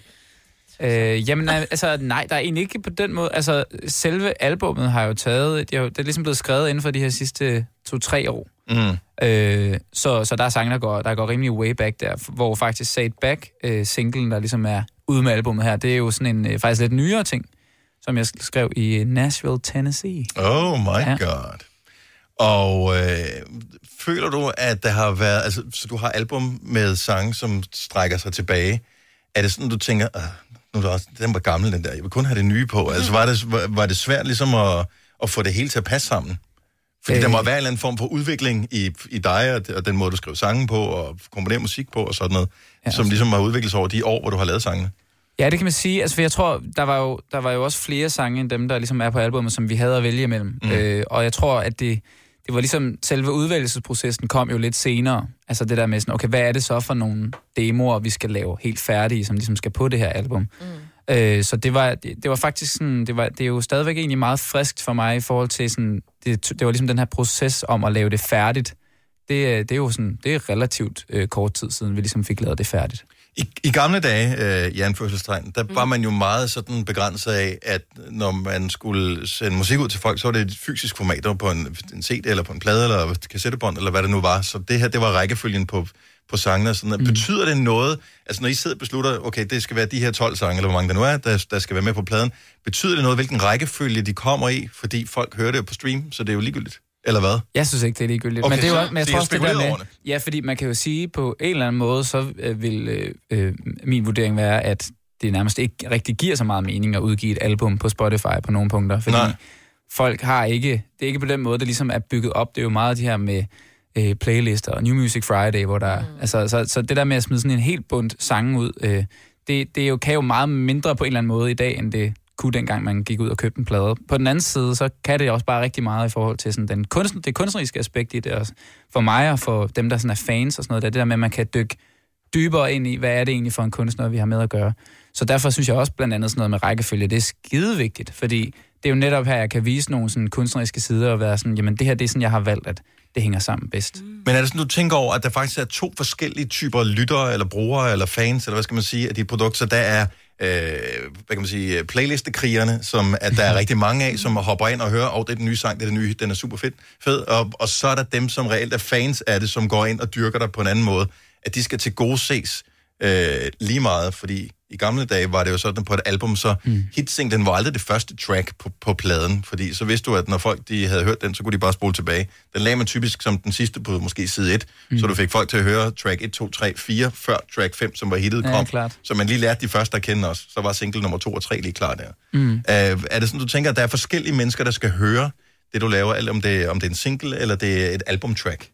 Øh, jamen, altså, nej, der er egentlig ikke på den måde. Altså, selve albummet har jo taget... Det er, jo, det er ligesom blevet skrevet inden for de her sidste to-tre år. Mm. Øh, så, så der er sange, der går, der går rimelig way back der, hvor faktisk Say It Back, øh, singlen, der ligesom er ude med albumet her, det er jo sådan en øh, faktisk lidt nyere ting, som jeg skrev i Nashville, Tennessee. oh my Ja. god. Og øh, føler du, at der har været, altså, så du har album med sange, som strækker sig tilbage. Er det sådan, du tænker, ah, nu er det også, den var gammel, den der, jeg vil kun have det nye på. Altså, var det, var, var det svært ligesom at, at få det hele til at passe sammen? Fordi øh. der må være en eller anden form for udvikling i, i dig, og, og den måde, du skriver sange på, og komponerer musik på, og sådan noget, ja, som ligesom har udviklet sig over de år, hvor du har lavet sangene. Ja, det kan man sige. Altså, for jeg tror, der var, jo, der var jo også flere sange end dem, der ligesom er på albumet, som vi havde at vælge imellem. Mm. Øh, og jeg tror, at det, det var ligesom, selve udvælgelsesprocessen kom jo lidt senere. Altså det der med sådan, okay, hvad er det så for nogle demoer, vi skal lave helt færdige, som ligesom skal på det her album? Mm. Øh, så det var, det, det var faktisk sådan, det, var, det er jo stadigvæk egentlig meget friskt for mig i forhold til sådan, det, det var ligesom den her proces om at lave det færdigt. Det, er- det er jo sådan, det er relativt øh, kort tid siden, vi ligesom fik lavet det færdigt. I, I gamle dage, øh, i anførselstegn, der mm. var man jo meget sådan begrænset af, at når man skulle sende musik ud til folk, så var det et fysisk format, på en, en CD eller på en plade eller et kassettebånd, eller hvad det nu var. Så det her, det var rækkefølgen på, på sangene. Sådan, mm. Betyder det noget, altså når I sidder og beslutter, okay, det skal være de her 12 sange, eller hvor mange der nu er, der, der skal være med på pladen, betyder det noget, hvilken rækkefølge de kommer i, fordi folk hører det på stream, så det er jo ligegyldigt? Eller hvad? Jeg synes ikke, det er ligegyldigt. Okay, men det er jo, men jeg så tror har også, det der med, det? Ja, fordi man kan jo sige, på en eller anden måde, så øh, vil øh, øh, min vurdering være, at det nærmest ikke rigtig giver så meget mening at udgive et album på Spotify på nogle punkter. Fordi Nej. folk har ikke, det er ikke på den måde, det ligesom er bygget op. Det er jo meget de her med øh, playlister og New Music Friday, hvor der, mm. altså, så, så det der med at smide sådan en helt bundt sange ud, øh, det, det er jo, kan jo meget mindre på en eller anden måde i dag, end det kunne dengang man gik ud og købte en plade. På den anden side, så kan det også bare rigtig meget i forhold til sådan den kunst, det kunstneriske aspekt i det, Også. for mig og for dem, der sådan er fans og sådan noget, der, det der med, at man kan dykke dybere ind i, hvad er det egentlig for en kunstner, vi har med at gøre. Så derfor synes jeg også blandt andet sådan noget med rækkefølge, det er skide vigtigt, fordi det er jo netop her, jeg kan vise nogle sådan kunstneriske sider og være sådan, jamen det her, det er sådan, jeg har valgt, at det hænger sammen bedst. Mm. Men er det sådan, du tænker over, at der faktisk er to forskellige typer lyttere, eller brugere, eller fans, eller hvad skal man sige, af de produkter? Der er, øh, hvad kan man sige, øh, playlistekrigerne, som at der er rigtig mange af, som hopper ind og hører, og oh, det er den nye sang, det er den nye, den er super fed. fed. Og, og så er der dem, som reelt er fans af det, som går ind og dyrker dig på en anden måde, at de skal til gode ses øh, lige meget, fordi i gamle dage var det jo sådan på et album, så mm. hitsinglen var aldrig det første track på, på pladen, fordi så vidste du, at når folk de havde hørt den, så kunne de bare spole tilbage. Den lagde man typisk som den sidste på måske side 1, mm. så du fik folk til at høre track 1, 2, 3, 4, før track 5, som var hittet, Ja, kom. klart. Så man lige lærte de første at kende også. Så var single nummer 2 og 3 lige klar der. Mm. Øh, er det sådan, du tænker, at der er forskellige mennesker, der skal høre det, du laver, eller om det, om det er en single, eller det er et albumtrack?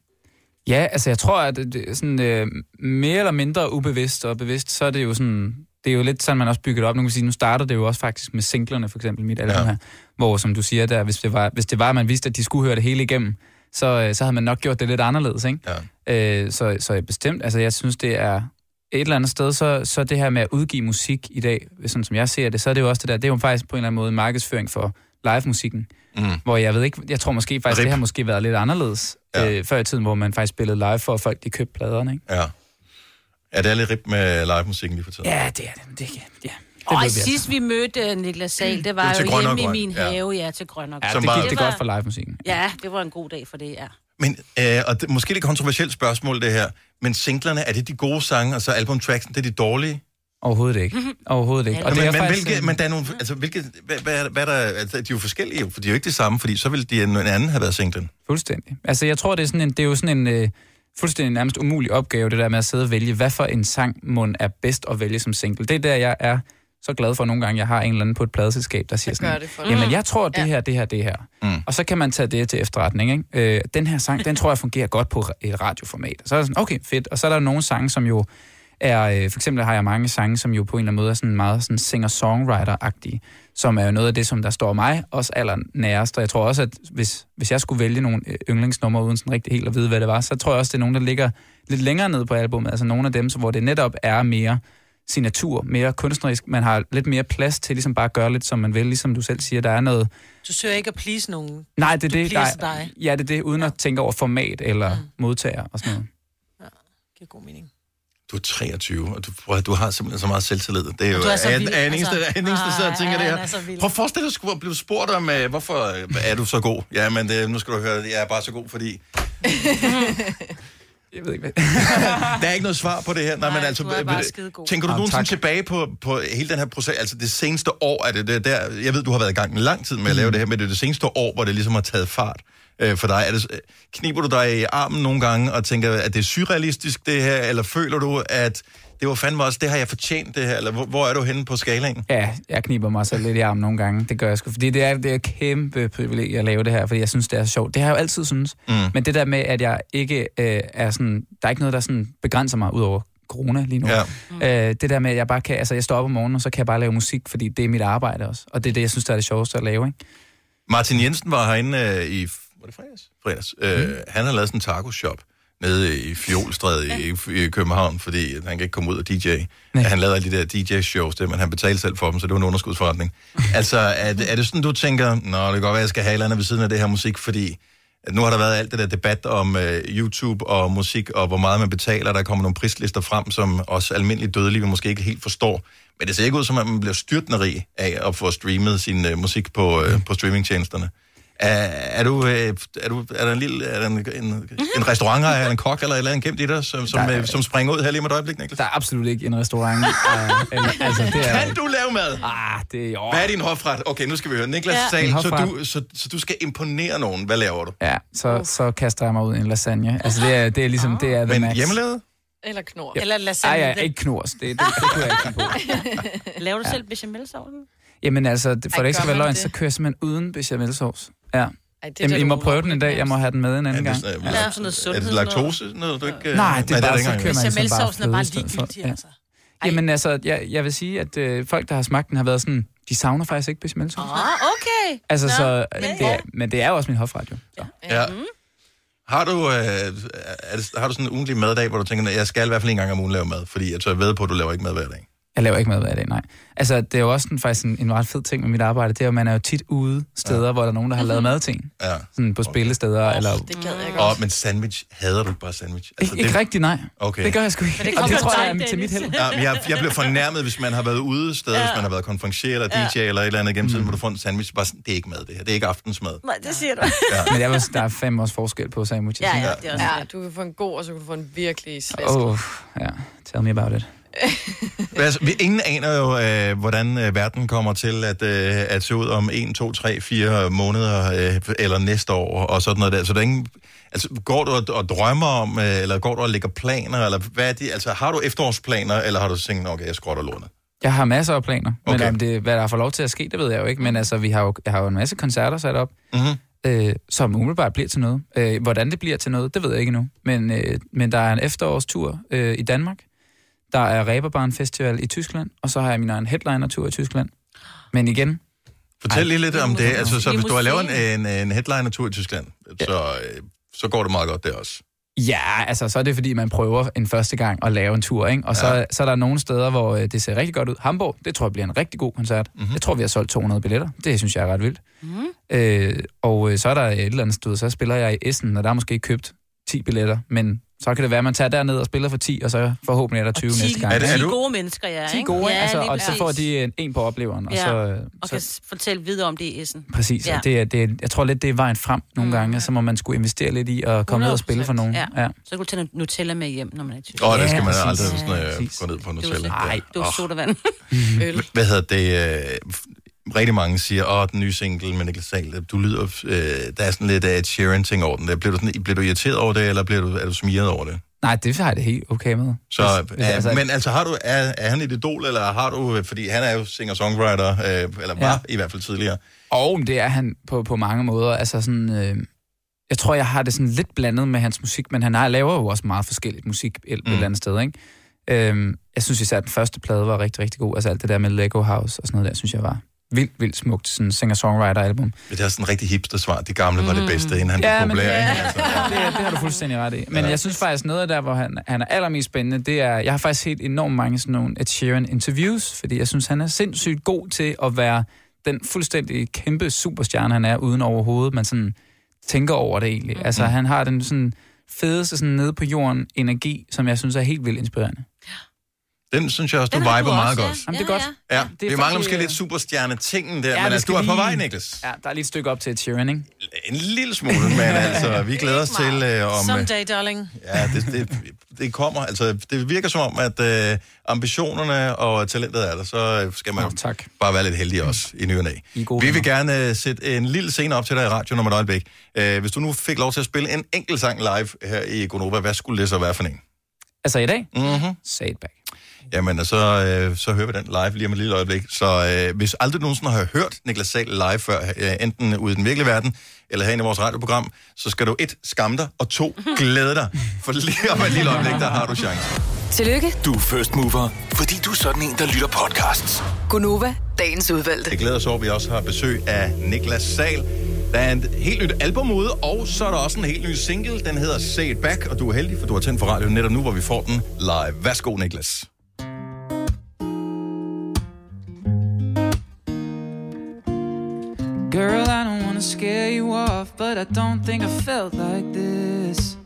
Ja, altså jeg tror, at det det er sådan øh, mere eller mindre ubevidst og bevidst, så er det jo sådan, det er jo lidt sådan, man også bygget op. Nu kan sige, nu starter det jo også faktisk med singlerne, for eksempel mit album Ja. her, hvor som du siger der, hvis det, var, hvis det var, at man vidste, at de skulle høre det hele igennem, så, øh, så havde man nok gjort det lidt anderledes, ikke? Ja. Øh, så, så bestemt, altså jeg synes, det er et eller andet sted, så, så det her med at udgive musik i dag, sådan som jeg ser det, så er det jo også det der, det er jo faktisk på en eller anden måde markedsføring for live-musikken, Mm. hvor jeg ved ikke, jeg tror måske faktisk, Rip. det har måske været lidt anderledes Ja. ja. øh, før i tiden, hvor man faktisk spillede live for, at folk de købte pladerne, ikke? Ja. Er det lidt rip med live-musikken lige for tiden? Ja, det er det. det ja. Og ved vi sidst vi mødte øh, Niklas Sahl, det var Det var jo Grøn og hjemme i min ja. have, ja, til Grøn og Ja, Grøn. det, var- gik, det er var- godt for live-musikken. Ja, det var en god dag for det, ja. Men, øh, og det, måske lidt kontroversielt spørgsmål, det her. Men singlerne, er det de gode sange, og så albumtracksen, det er de dårlige? Overhovedet ikke. Overhovedet ikke. Og Og men, det er men, faktisk, hvilke, øh, men der er nogle, altså, hvilke, hvad, hvad, er- hvad er der, altså, de er jo forskellige, for de er jo ikke det samme, fordi så ville de en, en anden have været singlen. Fuldstændig. Altså, jeg tror, det er, sådan en, det er jo sådan en øh, fuldstændig nærmest umulig opgave, det der med at sidde og vælge, hvad for en sang mund er bedst at vælge som single. Det er der, jeg er så glad for nogle gange, jeg har en eller anden på et pladeselskab, der siger sådan, det for dig. jamen jeg tror, det her, det her, det her. Mm. Og så kan man tage det til efterretning. Ikke? Øh, den her sang, den tror jeg fungerer godt på et radioformat. Så er det sådan, okay, fedt. Og så er der nogle sange, som jo er, øh, for eksempel har jeg mange sange, som jo på en eller anden måde er sådan meget sådan singer-songwriter-agtige, som er jo noget af det, som der står mig også allernærest. Og jeg tror også, at hvis, hvis jeg skulle vælge nogle øh, yndlingsnumre, uden sådan rigtig helt at vide, hvad det var, så tror jeg også, det er nogen, der ligger lidt længere nede på albumet. Altså nogle af dem, som, hvor det netop er mere signatur, mere kunstnerisk. Man har lidt mere plads til ligesom bare at gøre lidt, som man vil. Ligesom du selv siger, der er noget... Du søger ikke at please nogen. Nej, det er Du det. Nej, dig. ja, det er det, uden at tænke over format eller mm. modtager og sådan noget. giver god mening. Du er 23, og du, du har simpelthen så meget selvtillid. Det er jo, Og du er så vild, er, er en eneste, altså. er en eneste, der og tænker det her. er. Prøv at forestille dig, at du skulle blive spurgt om, øh, hvorfor øh, er du så god? Ja, men det, nu skal du høre, jeg er bare så god, fordi... *laughs* Jeg ved ikke, hvad... *laughs* Der er ikke noget svar på det her. Nej, men altså, du er bare øh, skidegod. tænker du Jamen, nogensinde tak. tilbage på, på hele den her proces? Altså det seneste år, er det, det der, jeg ved, du har været i gang en lang tid med at lave det her, men det er det seneste år, hvor det ligesom har taget fart øh, for dig. Er det, kniber du dig i armen nogle gange og tænker, at det er surrealistisk det her, eller føler du, at det var fandme også, det har jeg fortjent det her, eller hvor, hvor er du henne på skalaen? Ja, jeg kniber mig selv lidt i armen nogle gange. Det gør jeg sgu, fordi det er, det er et kæmpe privilegie at lave det her, fordi jeg synes, det er sjovt. Det har jeg jo altid synes. Mm. Men det der med, at jeg ikke øh, er sådan... Der er ikke noget, der sådan begrænser mig ud over corona lige nu. Ja. Øh, det der med, at jeg bare kan... Altså, jeg står op om morgenen, og så kan jeg bare lave musik, fordi det er mit arbejde også. Og det er det, jeg synes, der er det sjoveste at lave, ikke? Martin Jensen var herinde øh, i, var det fredags? fredags. Øh, han har lavet sådan en taco-shop nede i Fjolstræde i, i København, fordi han kan ikke komme ud og DJ. Han lavede alle de der DJ-shows, det, men han betalte selv for dem, så det var en underskudsforretning. *laughs* altså, er, det- er det sådan, du tænker, nå, det kan godt være, jeg skal have et eller andet ved siden af det her musik, fordi nu har der været alt det der debat om øh, YouTube og musik, og hvor meget man betaler. Der kommer nogle prislister frem, som også almindelige dødelige måske ikke helt forstår. Men det ser ikke ud som, at man bliver styrtende rig af at få streamet sin øh, musik på, øh, på streamingtjenesterne. Er, er, du, øh, er, du, er der en lille er der en, en, en restaurantejer, eller en kok, eller et eller andet gemt i dig, som, som, Der er- øh, som springer ud her lige med et øjeblik, Niklas? Der er absolut ikke en restaurant. øh, eller, altså, det er, Kan du lave mad? Ah, det er jo... Hvad er din hofret? Okay, nu skal vi høre. Niklas Ja. sagde, Min så du, så, så du skal imponere nogen. Hvad laver du? Ja, så, så kaster jeg mig ud i en lasagne. Altså, det er, det er ligesom, det er the Men max. hjemmelavet? Eller knor. Ja. Eller lasagne. Ej, ja, ikke knurs. Det, det, det kunne jeg ikke på. *laughs* Laver du selv bechamelsovsen? Jamen altså, det- for Ej, det ikke skal være løgn, det? så kører jeg simpelthen uden bechamelsauce. Ja. Ej, det Jamen, I må prøve den en dag. Jeg må have den med en anden Er gang. det, sådan, Ja. er, er det laktose? Noget, du ikke, øh, Nej, det er bare, ikke så kører man ligesom bare er bare ligegyldig, Ja. altså. Jamen altså, jeg, jeg vil sige, at øh, folk, der har smagt den, har været sådan, de savner faktisk ikke bechamelsauce. Ah, okay. Altså, Nå, så, men det er, men det er jo også min hofret, jo. Så. Ja. Har du, øh, er det, har du sådan en ugentlig maddag, hvor du tænker, at jeg skal i hvert fald en gang om ugen lave mad, fordi jeg tør ved på, at du laver ikke mad hver dag? Jeg laver ikke mad hver dag, nej. Altså, det er jo også en, faktisk en, en ret fed ting med mit arbejde, det er at man er jo tit ude steder, ja. hvor der er nogen, der har lavet mad til en. Ja. Sådan på spillesteder, eller... Det gad jeg Og, men sandwich, hader du ikke bare sandwich? Ikke, ikke rigtigt, nej. Okay. Det gør jeg sgu ikke. Men det og kommer det tror jeg er til mit held. Ja, men jeg, jeg bliver fornærmet, hvis man har været ude et sted, ja. hvis man har været konferencier eller DJ eller et eller andet gennem tiden, hvor du får en sandwich. Bare sådan, det er ikke mad, det her. Det er ikke aftensmad. Nej, det siger du. Ja. Men jeg vil, der er fem års forskel på sandwiches. Ja, ja, det er også Ja, du kan få en god, og så kan du få en virkelig slask. Oh, ja. Tell me about it. *laughs* Altså, vi, ingen aner jo, øh, hvordan øh, verden kommer til at, øh, at se ud om 1, 2, 3, 4 måneder øh, eller næste år og sådan noget der. Så der er ingen, altså, går du og, og drømmer om, øh, eller går du og lægger planer, eller hvad er det? Altså, har du efterårsplaner, eller har du tænkt, okay, jeg skrotter lortet? Jeg har masser af planer, men Okay. om det, hvad der får lov til at ske, det ved jeg jo ikke. Men altså, vi har jo, jeg har jo en masse koncerter sat op, mm-hmm. øh, som umiddelbart bliver til noget. Øh, hvordan det bliver til noget, det ved jeg ikke endnu. Men, øh, men der er en efterårstur øh, i Danmark. Der er Reeperbahn Festival i Tyskland, og så har jeg min egen headliner-tur i Tyskland. Men igen... Fortæl lige lidt om det. Altså, så hvis du har lavet en, en headliner-tur i Tyskland, så, øh, så går det meget godt der også. Ja, altså så er det fordi, man prøver en første gang at lave en tur, ikke? Og så, ja. så er der nogle steder, hvor øh, det ser rigtig godt ud. Hamburg, det tror jeg bliver en rigtig god koncert. Mhm. Mm-hmm. Jeg tror, vi har solgt 200 billetter. Det synes jeg er ret vildt. Mm. Øh, og øh, så er der et eller andet sted, så spiller jeg i Essen, og der er måske købt 10 billetter, men så kan det være, at man tager derned og spiller for 10, og så forhåbentlig er der 20 næste gang. Er det, er du? gode mennesker, ja. 10 ikke? gode, ja, altså, og så får de en, en på opleveren. Og Ja, så, øh, og så, kan s- fortælle videre om det i Essen. Præcis, Ja. ja. det er, det er, jeg tror lidt, det er vejen frem nogle Mm. gange, så må man skulle investere lidt i at komme ned og spille for nogen. Ja. Ja. Så kan du tage Nutella med hjem, når man er i Tyskland. Åh, oh, det skal man præcis. aldrig sådan, øh, Præcis. gå ned på Nutella. så- Nej. Det var sodavand. Øl. Hvad hedder det? Øh, rigtig mange siger, åh, den nye single med Niklas Sahl, du lyder, øh, der er sådan lidt af et Sheeran-ting over den. der. Bliver du, sådan, bliver du irriteret over det, eller bliver du, er du smiret over det? Nej, det har jeg det helt okay med. Så, Hvis- hvis- øh, altså- men altså, har du, er, er han et idol, eller har du, fordi han er jo singer-songwriter, øh, eller var Ja. i hvert fald tidligere. Og det er han på, på mange måder. Altså sådan, øh, jeg tror, jeg har det sådan lidt blandet med hans musik, men han har, laver jo også meget forskelligt musik et, mm. et eller andet sted, ikke? Øhm, jeg synes især, at den første plade var rigtig, rigtig god. Altså alt det der med Lego House og sådan noget der, synes jeg var vildt, vildt smukt. Sådan singer-songwriter-album. Det er sådan en rigtig hipster svar. Det gamle var det bedste, inden han Ja, blev populær. det, ikke? Altså, det, det har du fuldstændig ret i. Men jeg synes faktisk, noget af der, hvor han, han er allermest spændende, det er, jeg har faktisk set enormt mange sådan nogle Ed Sheeran interviews, fordi jeg synes, han er sindssygt god til at være den fuldstændig kæmpe superstjerne, han er, uden overhovedet, man sådan tænker over det egentlig. Mm. Altså, han har den sådan fedeste sådan nede på jorden energi, som jeg synes er helt vildt inspirerende. Den synes jeg også, du Den har viber du meget også, ja. godt. Jamen, det er godt. Ja, Det er vi mangler måske øh, lidt superstjerne-tingen der, Ja, men altså, du er på vej, Niklas. Ja, der er lige et stykke op til Sheeran, ikke? En lille smule, men *laughs* altså, vi glæder os til øh, om... øh, Someday, darling. Ja, det, det, det kommer. Altså, det virker som om, at øh, ambitionerne og talentet er der, så øh, skal man oh, tak. bare være lidt heldig også i ny og næ. Vi vil gerne øh, sætte en lille scene op til dig i radioen om et øjeblik. Øh, hvis du nu fik lov til at spille en enkelt sang live her i Gonova, hvad skulle det så være for en? Altså i dag? Mm-hmm. Say it back. Jamen, og så, øh, så hører vi den live lige om et lille øjeblik. Så øh, hvis aldrig nogensinde har hørt Niklas Sahl live før, øh, enten ude i den virkelige verden, eller herinde i vores radioprogram, så skal du et, skamme dig, og to, glæde dig. For lige om et lille øjeblik, der har du chancen. Tillykke, Du er first mover, fordi du er sådan en, der lytter podcasts. Gunova, dagens udvalgte. Jeg glæder os over, at vi også har besøg af Niklas Sahl. Der er et helt nyt album ude, og så er der også en helt ny single. Den hedder Say It Back, og du er heldig, for du har tændt for radioen netop nu, hvor vi får den live. Værsgo, Niklas. Girl, I don't wanna scare you off, but I don't think I felt like this.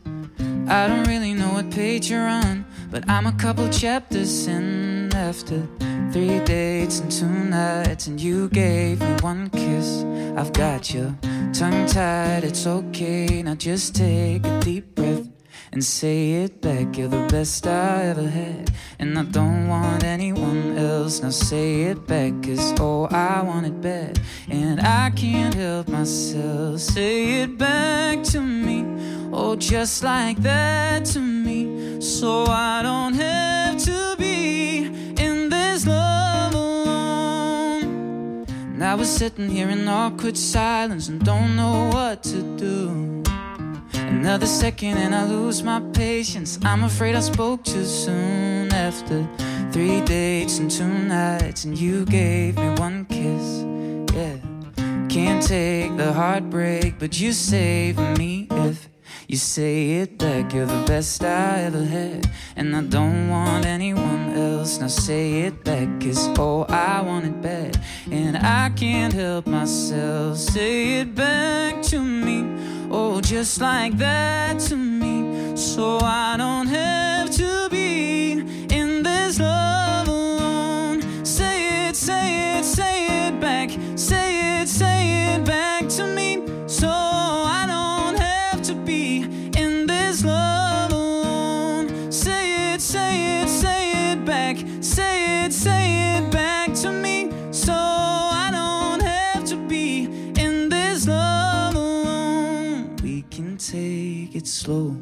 I don't really know what page you're on, but I'm a couple chapters in after three dates and two nights, and you gave me one kiss. I've got you tongue tied, it's okay. Now just take a deep breath and say it back. You're the best I ever had, and I don't want anyone else. Now say it back, cause oh, I want it bad, and I can't help myself. Say it back to me, oh, just like that to me, so I don't have to be in this love alone. Now we're sitting here in awkward silence and don't know what to do. Another second and I lose my patience. I'm afraid I spoke too soon after three dates and two nights, and you gave me one kiss. Yeah, can't take the heartbreak, but you save me if you say it back. You're the best I ever had, and I don't want anyone else. Now say it back, cause oh, I want it bad, and I can't help myself. Say it back to me. Oh, just like that to me. So I don't have to be slow.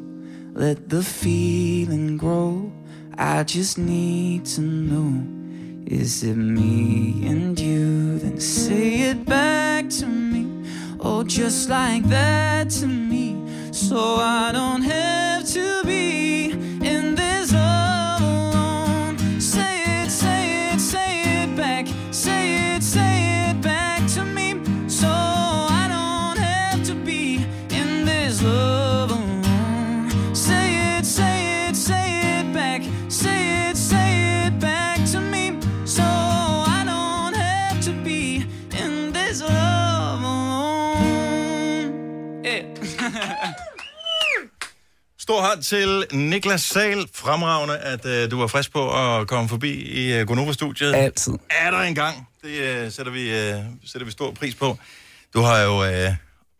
Let the feeling grow. I just need to know. Is it me and you? Then say it back to me. Oh, just like that to me. So I don't have to be Stor hånd til Niklas Sal. Fremragende, at uh, du var frisk på at komme forbi i uh, Gonova-studiet. Altid. Er der engang. Det uh, sætter, vi, uh, sætter vi stor pris på. Du har jo uh,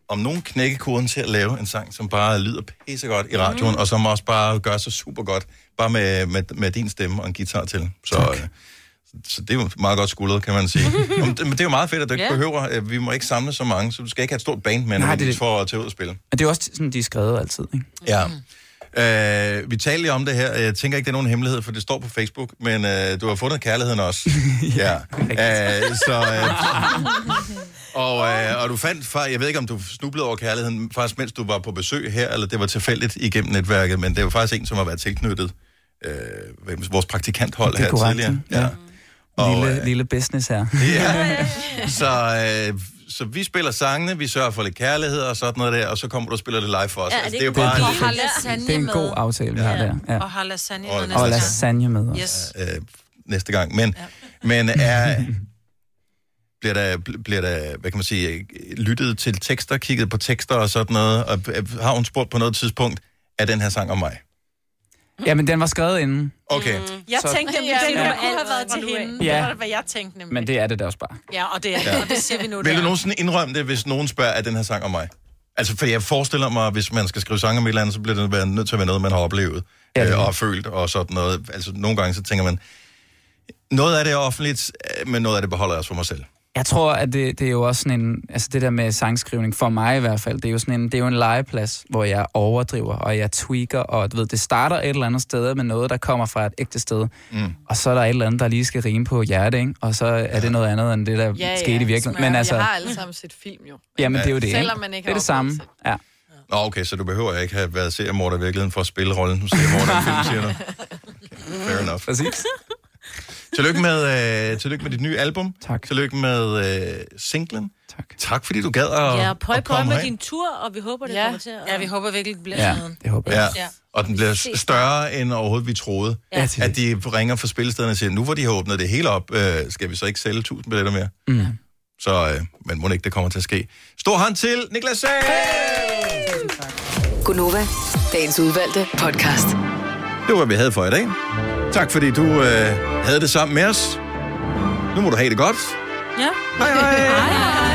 om nogen knækkekoden til at lave en sang, som bare lyder pissegodt i radioen, mm. og som også bare gør sig super godt, bare med, med, med din stemme og en guitar til. Så, uh, så det er jo meget godt skuldret, kan man sige. *laughs* Jamen, det- Men det er jo meget fedt, at du ikke Ja. behøver, uh, vi må ikke samle så mange, så du skal ikke have et stort band med, Nej, det- det... for at tage ud og spille. Men det er jo også sådan, de er skrevet altid, ikke? Ja. Uh, vi talte lige om det her. Jeg tænker ikke, det er nogen hemmelighed, for det står på Facebook, men uh, du har fundet kærligheden også. *laughs* ja. Uh, så, uh, *laughs* og, uh, og du fandt, far, jeg ved ikke, om du snublede over kærligheden, faktisk mens du var på besøg her, eller det var tilfældigt igennem netværket, men det jo faktisk en, som har været tilknyttet uh, vores praktikanthold er her korrekt, tidligere. ja. Og, lille, øh, lille business her. Ja. *laughs* så, øh, så vi spiller sangene, vi sørger for lidt kærlighed og sådan noget der, og så kommer du og spiller det live for os. Ja, altså, det det er jo bare... Og har lasagne Det er en god aftale, vi har der. Ja. Og har lasagne Og- med næste Og lasagne med os. Yes. øh, næste gang. Men, ja. men er, *laughs* bliver, der, bliver der, hvad kan man sige, lyttet til tekster, kigget på tekster og sådan noget, og øh, har hun spurgt på noget tidspunkt, er den her sang om mig? Jamen, den var skrevet inden. Okay. Jeg Så- tænkte, at Ja, den ja. kunne have været til hende. Ja. Det var, hvad jeg tænkte nemlig. Men det er det da også bare. Ja, og det er Ja. ja. og det siger vi nu, Vil det du er. nogensinde indrømme det, hvis nogen spørger, er den her sang om mig? Altså, for jeg forestiller mig, hvis man skal skrive sange om et eller andet, så bliver det nødt til at være noget, man har oplevet Ja, ja, det øh, det. og følt og sådan noget. Altså, nogle gange så tænker man, noget af det er offentligt, øh, men noget af det beholder jeg også for mig selv. Jeg tror, at det, det er jo også sådan en... Altså det der med sangskrivning, for mig i hvert fald, det er jo sådan en, det er jo en legeplads, hvor jeg overdriver, og jeg tweaker, og du ved, det starter et eller andet sted med noget, der kommer fra et ægte sted. Mm. Og så er der et eller andet, der lige skal rime på hjerte, ikke? Og så er det noget andet, end det, der Ja, skete ja, i virkeligheden. smør. Men altså, Vi har alle sammen set film jo. jamen, det er jo det? Selvom man ikke det er har det samme. Ja. Nå, okay, så du behøver ikke have været seriemorder i virkeligheden for at spille rollen som seriemorder i film, siger du? Okay, *laughs* fair enough. Præcis. Tillykke med, øh, tillykke med dit nye album. Tak. Tillykke med øh, singlen. Tak. Tak, fordi du gad at, Ja, at pøj komme med herind. din tur, og vi håber, det Ja. kommer til at... Ja, vi håber virkelig, det bliver Ja, sådan noget. det håber Ja. jeg. Ja. Og den bliver større, end overhovedet vi troede. Ja. At de ringer fra spillestederne og siger, nu hvor de har åbnet det hele op, øh, skal vi så ikke sælge 1000 billetter mere? Mm. Så, øh, men må ikke det kommer til at ske. Stor hånd til Niklas Sager! Gunova, dagens udvalgte podcast. Det var, hvad vi havde for i dag. Tak fordi du øh, havde det sammen med os. Nu må du have det godt. Ja. Hej hej. hej, hej.